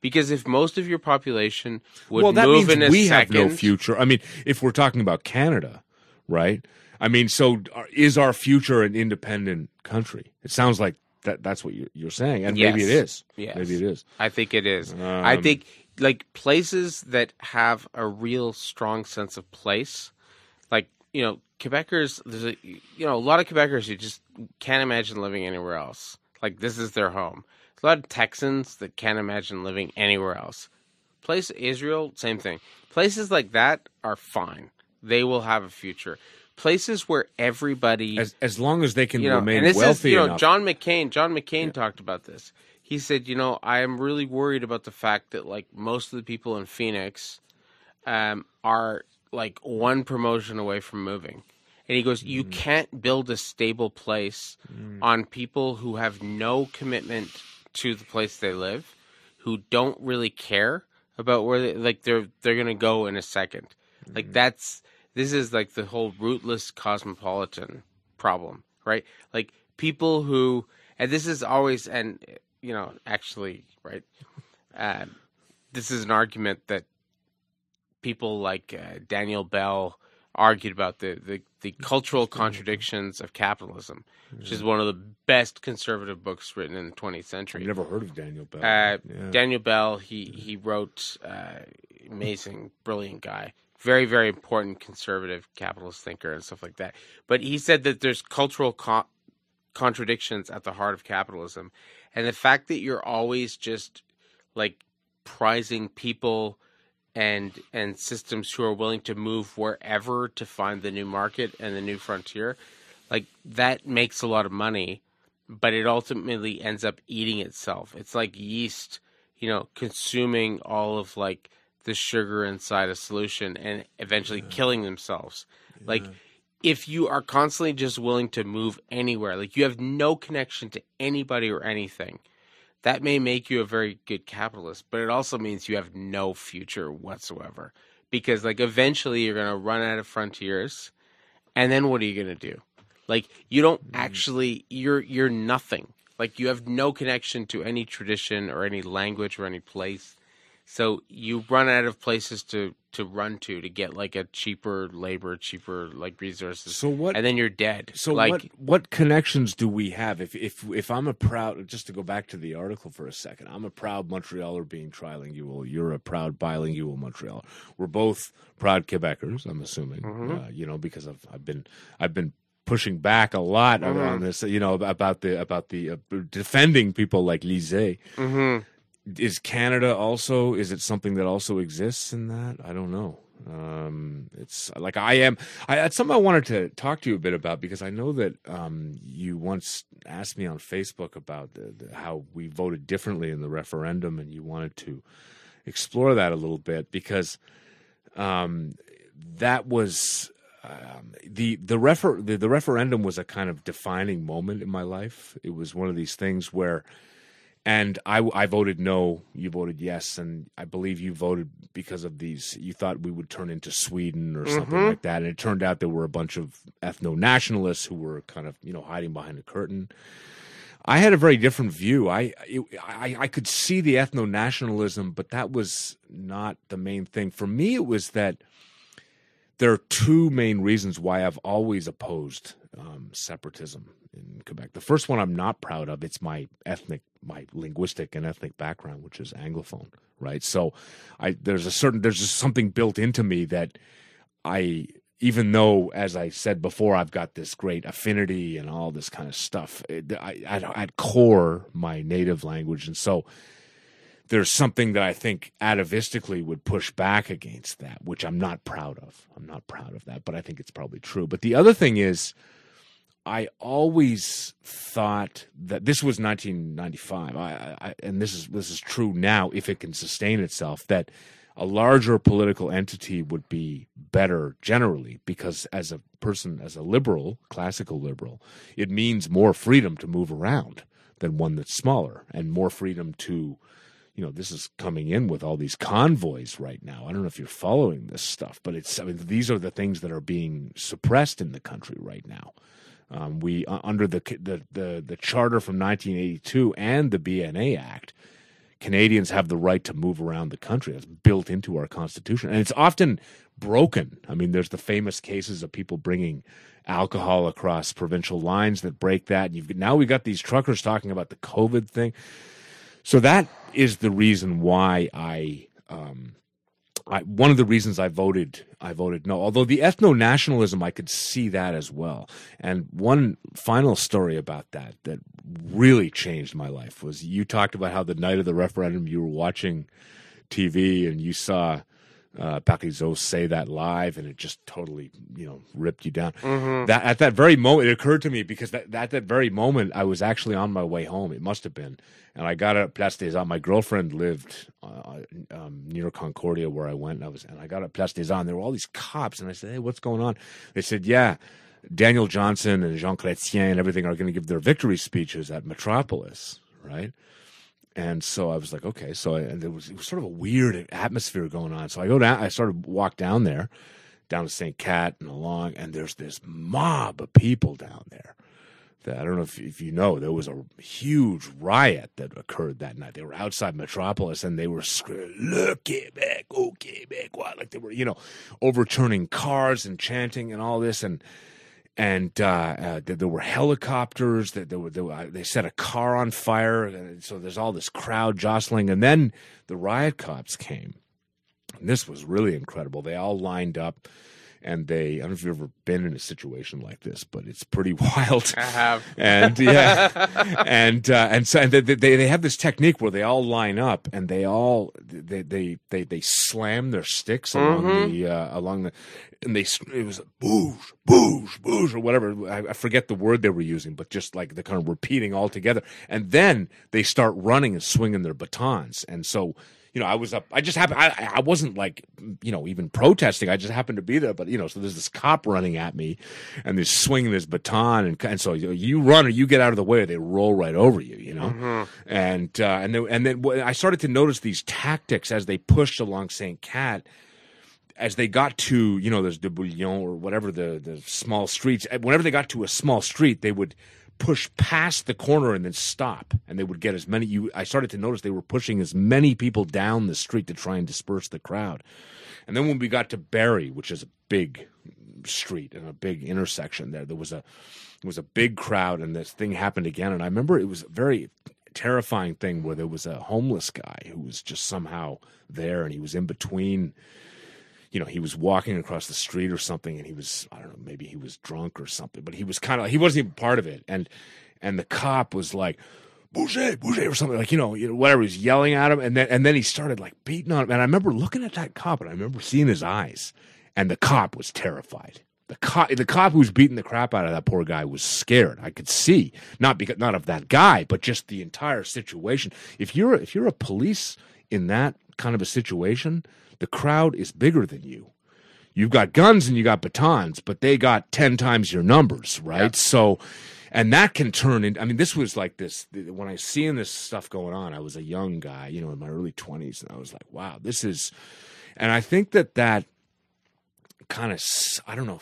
Because if most of your population would well, that move means in a we second, have no future. I mean, if we're talking about Canada, right? I mean, so uh, is our future an independent country? It sounds like that. That's what you're, you're saying, and maybe it is. Yes. Maybe it is. I think it is. I Um, think like places that have a real strong sense of place, like you know, Quebecers. There's a you know a lot of Quebecers who just can't imagine living anywhere else. Like this is their home. There's a lot of Texans that can't imagine living anywhere else. Place Israel, same thing. Places like that are fine. They will have a future. Places where everybody As as long as they can you know, remain and this wealthy is, you know, enough. John McCain. John McCain talked about this. He said, you know, I am really worried about the fact that like most of the people in Phoenix um, are like one promotion away from moving. And he goes, you Mm. can't build a stable place on people who have no commitment to the place they live, who don't really care about where they like they're they're gonna go in a second. Mm. Like that's this is like the whole rootless cosmopolitan problem, right? Like people who and this is always and you know actually right uh, this is an argument that people like uh, Daniel Bell argued about the, the, the cultural contradictions of capitalism, which is one of the best conservative books written in the 20th century. I've never heard of Daniel Bell. Uh, Yeah. Daniel Bell, he he wrote uh, amazing, brilliant guy, very very important conservative capitalist thinker and stuff like that. But he said that there's cultural co- contradictions at the heart of capitalism, and the fact that you're always just like prizing people and and systems who are willing to move wherever to find the new market and the new frontier, like that makes a lot of money but it ultimately ends up eating itself. It's like yeast, you know, consuming all of like the sugar inside a solution and eventually killing themselves. Like if you are constantly just willing to move anywhere, like you have no connection to anybody or anything, that may make you a very good capitalist, but it also means you have no future whatsoever. Because like eventually you're going to run out of frontiers and then what are you going to do? Like you don't mm. actually you're you're nothing. Like you have no connection to any tradition or any language or any place. So you run out of places to to run to to get like a cheaper labor, cheaper like resources. So what? and then you're dead. So like what? What connections do we have? If if if I'm a proud, just to go back to the article for a second, I'm a proud Montrealer being trilingual. You're a proud bilingual Montrealer. We're both proud Quebecers. I'm assuming, Mhm. uh, you know, because I've I've been I've been pushing back a lot on- Mhm. on this, you know, about the about the uh, defending people like Lisée. mhm. Is Canada also? Is it something that also exists in that? I don't know. Um, it's like I am. I, that's something I wanted to talk to you a bit about because I know that um, you once asked me on Facebook about the, the, how we voted differently in the referendum, and you wanted to explore that a little bit because um, that was um, the the, refer- the the referendum was a kind of defining moment in my life. It was one of these things where, and I I voted no, you voted yes, and I believe you voted because of these. You thought we would turn into Sweden or something Mhm. like that, and it turned out there were a bunch of ethno nationalists who were kind of you know hiding behind a curtain. I had a very different view. I, it, I I could see the ethno nationalism, but that was not the main thing for me. It was that there are two main reasons why I've always opposed um, separatism in Quebec. The first one I'm not proud of. It's my ethnic, my linguistic and ethnic background, which is Anglophone, right? So, I there's a certain there's just something built into me that I even though, as I said before, I've got this great affinity and all this kind of stuff, it, I, at, at core, my native language. And so there's something that I think atavistically would push back against that, which I'm not proud of. I'm not proud of that, but I think it's probably true. But the other thing is, I always thought that this was 1995, I, I, and this is this is true now if it can sustain itself. That a larger political entity would be better generally because as a person as a liberal classical liberal it means more freedom to move around than one that's smaller and more freedom to you know this is coming in with all these convoys right now i don't know if you're following this stuff but it's i mean these are the things that are being suppressed in the country right now um, we uh, under the, the the the charter from 1982 and the bna act Canadians have the right to move around the country. That's built into our constitution, and it's often broken. I mean, there's the famous cases of people bringing alcohol across provincial lines that break that. And you've now we got these truckers talking about the COVID thing. So that is the reason why I, um, I one of the reasons I voted I voted no. Although the ethno nationalism, I could see that as well. And one final story about that that really changed my life was you talked about how the night of the referendum you were watching TV and you saw uh, Parizeau say that live, and it just totally, you know, ripped you down. Mhm. That at that very moment, it occurred to me because that, at that very moment, I was actually on my way home. It must have been, and I got at Place des Arts. My girlfriend lived uh, um, near Concordia, where I went, and I was, and I got at Place des Arts. And there were all these cops, and I said, "Hey, what's going on?" They said, "Yeah." Daniel Johnson and Jean Chrétien and everything are going to give their victory speeches at Metropolis, right? And so I was like, okay. So I, and there was, it was sort of a weird atmosphere going on. So I go down, I started walk down there, down to St. Cat and along, and there's this mob of people down there. That I don't know if, if you know, there was a huge riot that occurred that night. They were outside Metropolis and they were screaming, "Le Québec, au Québec!" Like they were, you know, overturning cars and chanting and all this. And and uh, uh, there, were helicopters. That there were, there were uh, they set a car on fire. So there's all this crowd jostling, and then the riot cops came. And this was really incredible. They all lined up, and they. I don't know if you've ever been in a situation like this, but it's pretty *laughs* wild. I have. And yeah, *laughs* and uh, and so and they, they they have this technique where they all line up and they all they they they, they slam their sticks along Mhm. the uh, along the and they it was boosh boosh boosh or whatever I, I forget the word they were using but just like they're kind of repeating all together and then they start running and swinging their batons and so you know I was up I just happened I I wasn't like you know even protesting I just happened to be there but you know so there's this cop running at me and they're swinging this baton and, and so you, run or you get out of the way or they roll right over you you know Mhm. and uh, and then and then I started to notice these tactics as they pushed along Saint Cat. As they got to you know there's de Bullion or whatever the the small streets. eh, Whenever they got to a small street, they would push past the corner and then stop, and they would get as many. You I started to notice they were pushing as many people down the street to try and disperse the crowd. And then when we got to Berri, which is a big street and a big intersection there, there was a there was a big crowd, and this thing happened again. And I remember it was a very terrifying thing where there was a homeless guy who was just somehow there, and he was in between. You know, he was walking across the street or something, and he was I don't know, maybe he was drunk or something, but he was kind of he wasn't even part of it, and and the cop was like. Bouger, Bouger, or something like you know, you know, whatever. He's yelling at him, and then and then he started like beating on him. And I remember looking at that cop, and I remember seeing his eyes, and the cop was terrified. The cop, the cop who was beating the crap out of that poor guy was scared. I could see not because not of that guy, but just the entire situation. If you're if you're a police in that kind of a situation, the crowd is bigger than you. You've got guns and you got batons, but they got 10 times your numbers, right? Yeah. So, and that can turn into, I mean, this was like this, when I seen this stuff going on, I was a young guy, you know, in my early 20s, and I was like, wow, this is, and I think that that kind of, I don't know,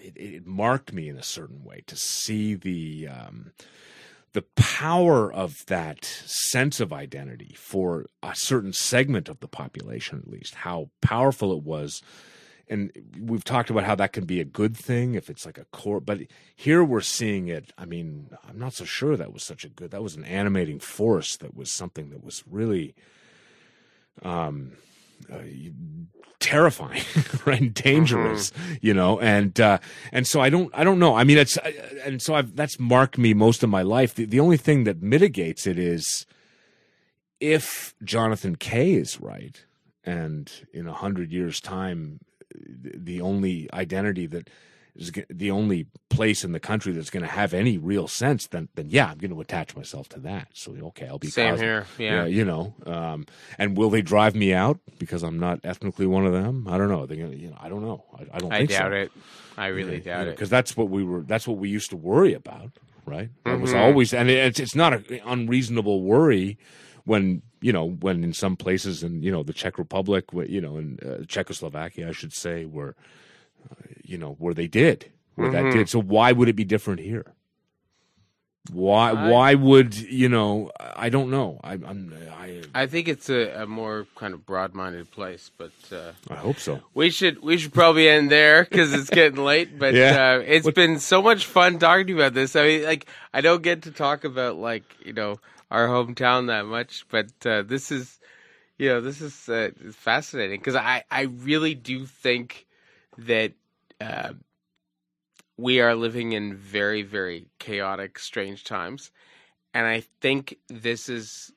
it, it marked me in a certain way to see the, um, the power of that sense of identity for a certain segment of the population, at least, how powerful it was. And we've talked about how that can be a good thing if it's like a core, but here we're seeing it. I mean, I'm not so sure that was such a good, that was an animating force that was something that was really, um, uh, terrifying, *laughs* right? And dangerous, you know. And uh, and so I don't I don't know. I mean, it's uh, and so I've that's marked me most of my life. The, the only thing that mitigates it is if Jonathan Kay is right, and in a hundred years' time, the the only identity that is the only place in the country that's going to have any real sense, then then yeah, I'm going to attach myself to that. So okay, I'll be Same here. Yeah. you know. Um, and will they drive me out because I'm not ethnically one of them? I don't know. They're you know, I don't know. I, I don't. I think doubt so. it. I really doubt it. because that's what we were. That's what we used to worry about, right? That was Mhm. always, and it's it's not an unreasonable worry when you know when in some places in you know the Czech Republic, you know in uh, Czechoslovakia, I should say, where uh, you know where they did where that Mhm. did. So why would it be different here? Why I- why would you know? I don't know. I, I'm I I think it's a, a more kind of broad-minded place, but uh, I hope so. we should we should probably end there because it's getting late. But *laughs* Yeah. uh, it's What- been so much fun talking to you about this. I mean, like I don't get to talk about like you know our hometown that much, but uh, this is you know this is uh, fascinating because I I really do think that. Uh, we are living in very, very chaotic, strange times. And I think this is,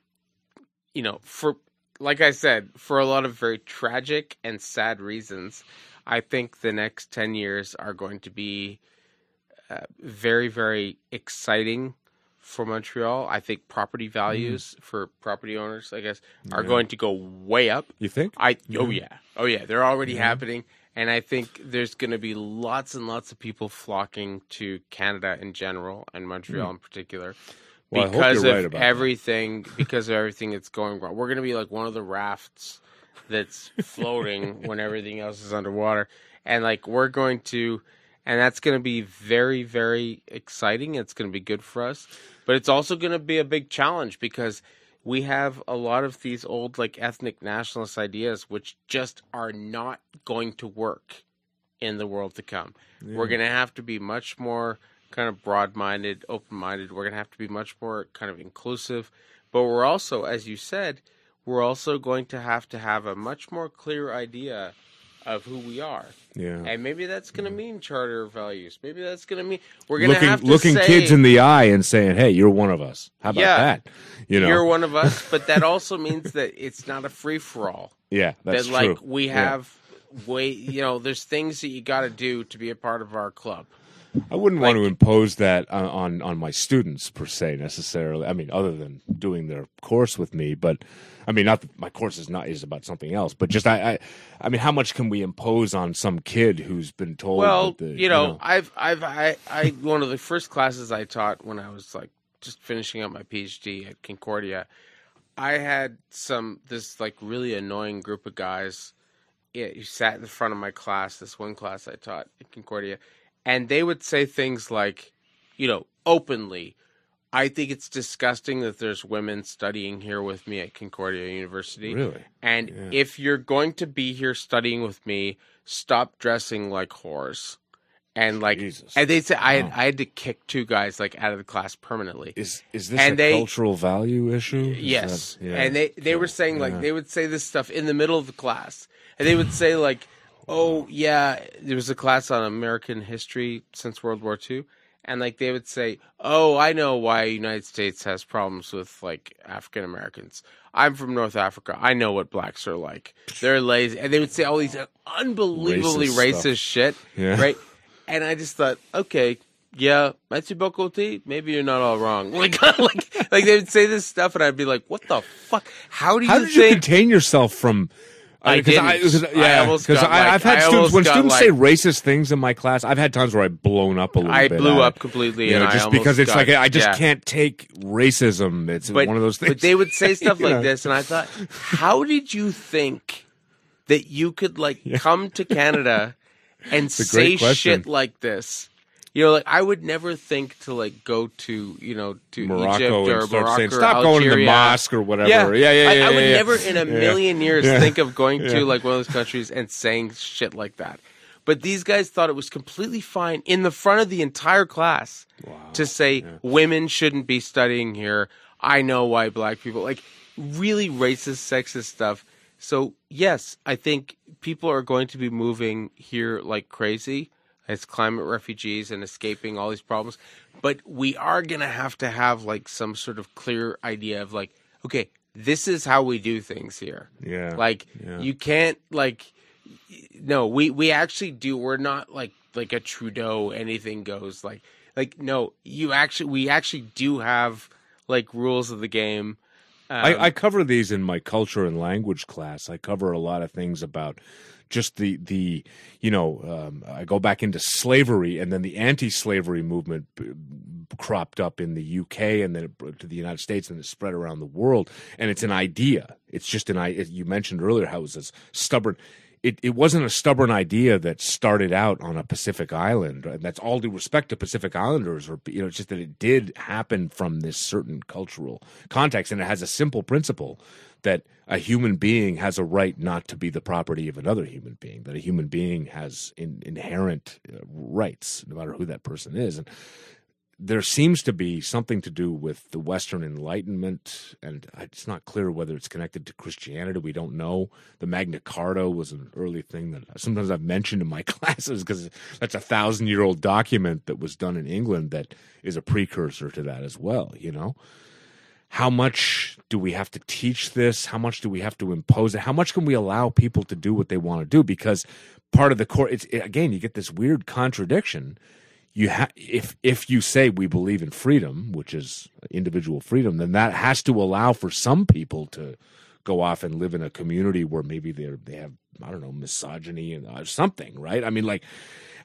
you know, for, like I said, for a lot of very tragic and sad reasons, I think the next 10 years are going to be uh, very, very exciting for Montreal. I think property values for property owners, I guess, are Yeah. going to go way up. You think? I oh Mhm. yeah, oh yeah, they're already Mhm. happening, and I think there's going to be lots and lots of people flocking to Canada in general and Montreal hmm. in particular. Well, because of right about that. everything *laughs* because of everything that's going wrong. We're going to be like one of the rafts that's floating *laughs* when everything else is underwater, and like we're going to. And that's going to be very, very exciting. It's going to be good for us, but it's also going to be a big challenge because we have a lot of these old like ethnic nationalist ideas which just are not going to work in the world to come. We're going to have to be much more kind of broad-minded, open-minded. We're going to have to be much more kind of inclusive, but we're also as you said, we're also going to have to have a much more clear idea of who we are. Yeah. And maybe that's going to mean charter values. Maybe that's going to mean we're going to have to looking say, kids in the eye and saying, "Hey, you're one of us." How about Yeah. that? You know, you're one of us, *laughs* but that also means that it's not a free for all. yeah, that's that like true. we Yeah. have way you know, there's things that you got to do to be a part of our club. I wouldn't want to impose that on, on my students per se necessarily. I mean, other than doing their course with me, but I mean, not that my course is not is about something else, but just I, I, I mean, how much can we impose on some kid who's been told? Well, the, you, know, I've I've I, I one of the first classes I taught when I was like just finishing up my PhD at Concordia, I had some this like really annoying group of guys yeah, who sat in the front of my class, this one class I taught at Concordia, and they would say things like, you know, openly, I think it's disgusting that there's women studying here with me at Concordia University. really, And Yeah. if you're going to be here studying with me, stop dressing like whores. And like, Jesus. and they say I had, I had to kick two guys like out of the class permanently. is is this and a they- cultural value issue? Is Yes, that- yeah. and they they were saying like Yeah. they would say this stuff in the middle of the class, and they would say like, "Oh yeah, there was a class on American history since World War II," and like they would say, "Oh, I know why United States has problems with like African Americans. I'm from North Africa. I know what blacks are like. They're lazy," and they would say all these unbelievably Racist racist, shit, Yeah. right? And I just thought, okay, yeah, T. Maybe you're not all wrong. *laughs* Like, *laughs* like, like they would say this stuff, and I'd be like, "What the fuck? How do you How did think?" you contain yourself from? I 'cause didn't. I, 'cause- I yeah, because got, like- I've had I students when students like- say racist things in my class. I've had times where I've blown up a little bit. I bit. blew at up completely, You know, just because it's got- like I just yeah. can't take racism. It's but, one of those things. But they would say *laughs* stuff like know? this, and I thought, how did you think that you could like come to Canada *laughs* and say shit like this? You know, like I would never think to like go to you know to Morocco Egypt or start Morocco saying, or "Stop going to the mosque or whatever." Yeah, yeah, yeah. I, yeah, I would yeah, never in a yeah. million years Yeah. think of going Yeah. to like one of those countries and saying shit like that. But these guys thought it was completely fine in the front of the entire class to say women shouldn't be studying here. I know why black people like really racist, sexist stuff. So yes, I think people are going to be moving here like crazy as climate refugees and escaping all these problems. But we are gonna have to have like some sort of clear idea of like, okay, this is how we do things here. Yeah. Like Yeah. you can't like no, we we actually do we're not like like a Trudeau anything goes like like no, you actually we actually do have like rules of the game. Um, I, I cover these in my culture and language class. I cover a lot of things about just the the you know um, I go back into slavery and then the anti-slavery movement b- cropped up in the UK and then it, to the United States and it spread around the world and it's an idea. It's just an I. You mentioned earlier how it was this stubborn. It, it wasn't a stubborn idea that started out on a Pacific island. And that's all due respect to Pacific Islanders, or you know, it's just that it did happen from this certain cultural context, and it has a simple principle that a human being has a right not to be the property of another human being. That a human being has in, inherent uh, rights, no matter who that person is, and there seems to be something to do with the Western Enlightenment, and it's not clear whether it's connected to Christianity. We don't know. The Magna Carta was an early thing that sometimes I've mentioned in my *laughs* classes because that's a thousand year old document that was done in England that is a precursor to that as well, you know? How much do we have to teach this? How much do we have to impose it? How much can we allow people to do what they want to do? Because part of the core, it's again, you get this weird contradiction you ha- if if you say we believe in freedom, which is individual freedom, then that has to allow for some people to go off and live in a community where maybe they they have I don't know misogyny and uh, something, right? I mean, like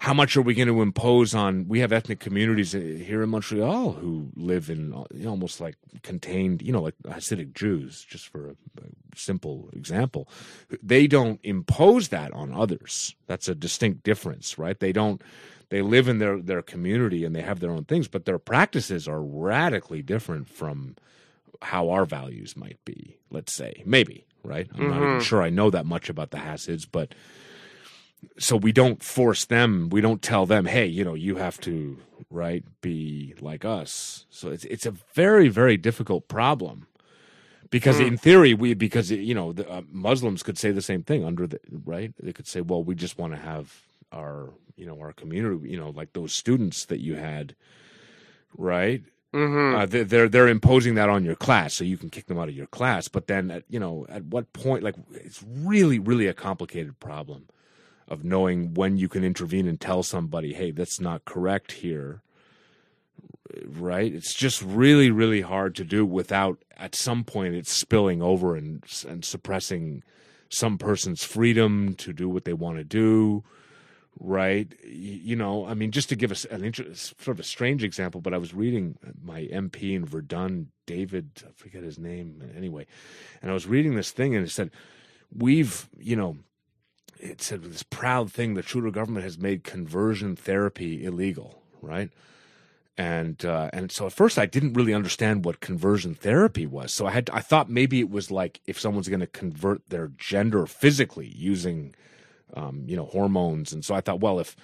how much are we going to impose on? We have ethnic communities uh, here in Montreal who live in uh, almost like contained, you know, like Hasidic Jews, just for a, a simple example. They don't impose that on others. That's a distinct difference, right? They don't they live in their their community and they have their own things but their practices are radically different from how our values might be let's say. Maybe right? I'm not even sure i know that much about the hasids but so we don't force them we don't tell them hey you know you have to right be like us. So it's it's a very very difficult problem because in theory we because you know the, uh, muslims could say the same thing under the right? They could say well we just want to have our you know our community you know like those students that you had right? Mhm. uh, they're, they're they're imposing that on your class so you can kick them out of your class. But then at, you know at what point like it's really really a complicated problem of knowing when you can intervene and tell somebody hey that's not correct here. Right? It's just really really hard to do without at some point it's spilling over and and suppressing some person's freedom to do what they want to do right you know i mean just to give us an inter- sort of a strange example but i was reading my mp in verdun david i forget his name anyway and i was reading this thing and it said we've you know it said this proud thing the trudeau government has made conversion therapy illegal right and uh, and so at first I didn't really understand what conversion therapy was. So I had I thought maybe it was like if someone's going to convert their gender physically using um, you know hormones, and so I thought, well, if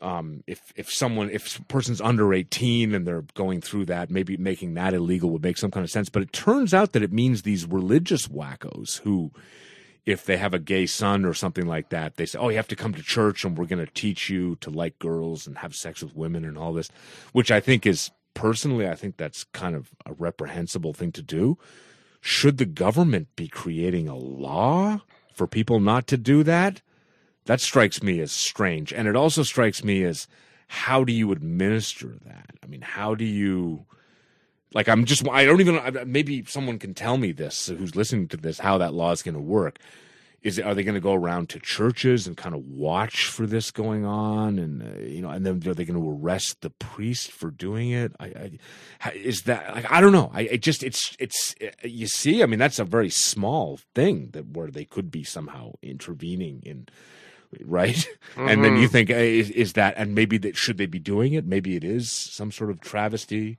um, if if someone if a person's under eighteen and they're going through that, maybe making that illegal would make some kind of sense. But it turns out that it means these religious wackos who if they have a gay son or something like that, they say, "Oh, you have to come to church, and we're going to teach you to like girls and have sex with women and all this," which I think is personally, I think that's kind of a reprehensible thing to do. Should the government be creating a law for people not to do that? That strikes me as strange, and it also strikes me as how do you administer that? I mean, how do you like? I'm just I don't even maybe someone can tell me this who's listening to this how that law is going to work. Is are they going to go around to churches and kind of watch for this going on, and uh, you know, and then are they going to arrest the priest for doing it? I, I is that like I don't know. I it just it's it's you see. I mean, that's a very small thing that where they could be somehow intervening in right? Mm-hmm. *laughs* And then you think, hey, is, is, that, and maybe that should they be doing it? Maybe it is some sort of travesty.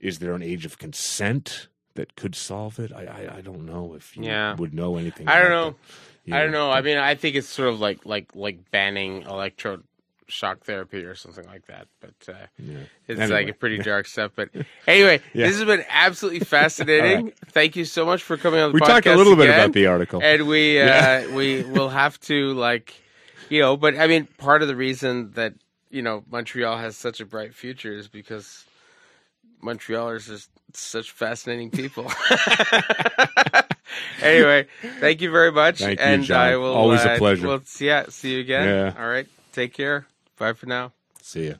Is there an age of consent that could solve it? I, I, I don't know if you yeah. would know anything. I don't know. The, I don't know. I mean, I think it's sort of like like like banning electrode shock therapy or something like that. But uh, yeah. it's anyway. like a pretty *laughs* dark stuff. But anyway, *laughs* yeah. this has been absolutely fascinating. right. Thank you so much for coming on the we podcast. We talked a little again. bit about the article, and we uh, yeah. we will have to like you know, but I mean, part of the reason that you know Montreal has such a bright future is because Montrealers are such fascinating people. *laughs* anyway, thank you very much, thank and you, John. I will always uh, a pleasure. Well, yeah, see you again. Yeah. All right, take care. Bye for now. See you.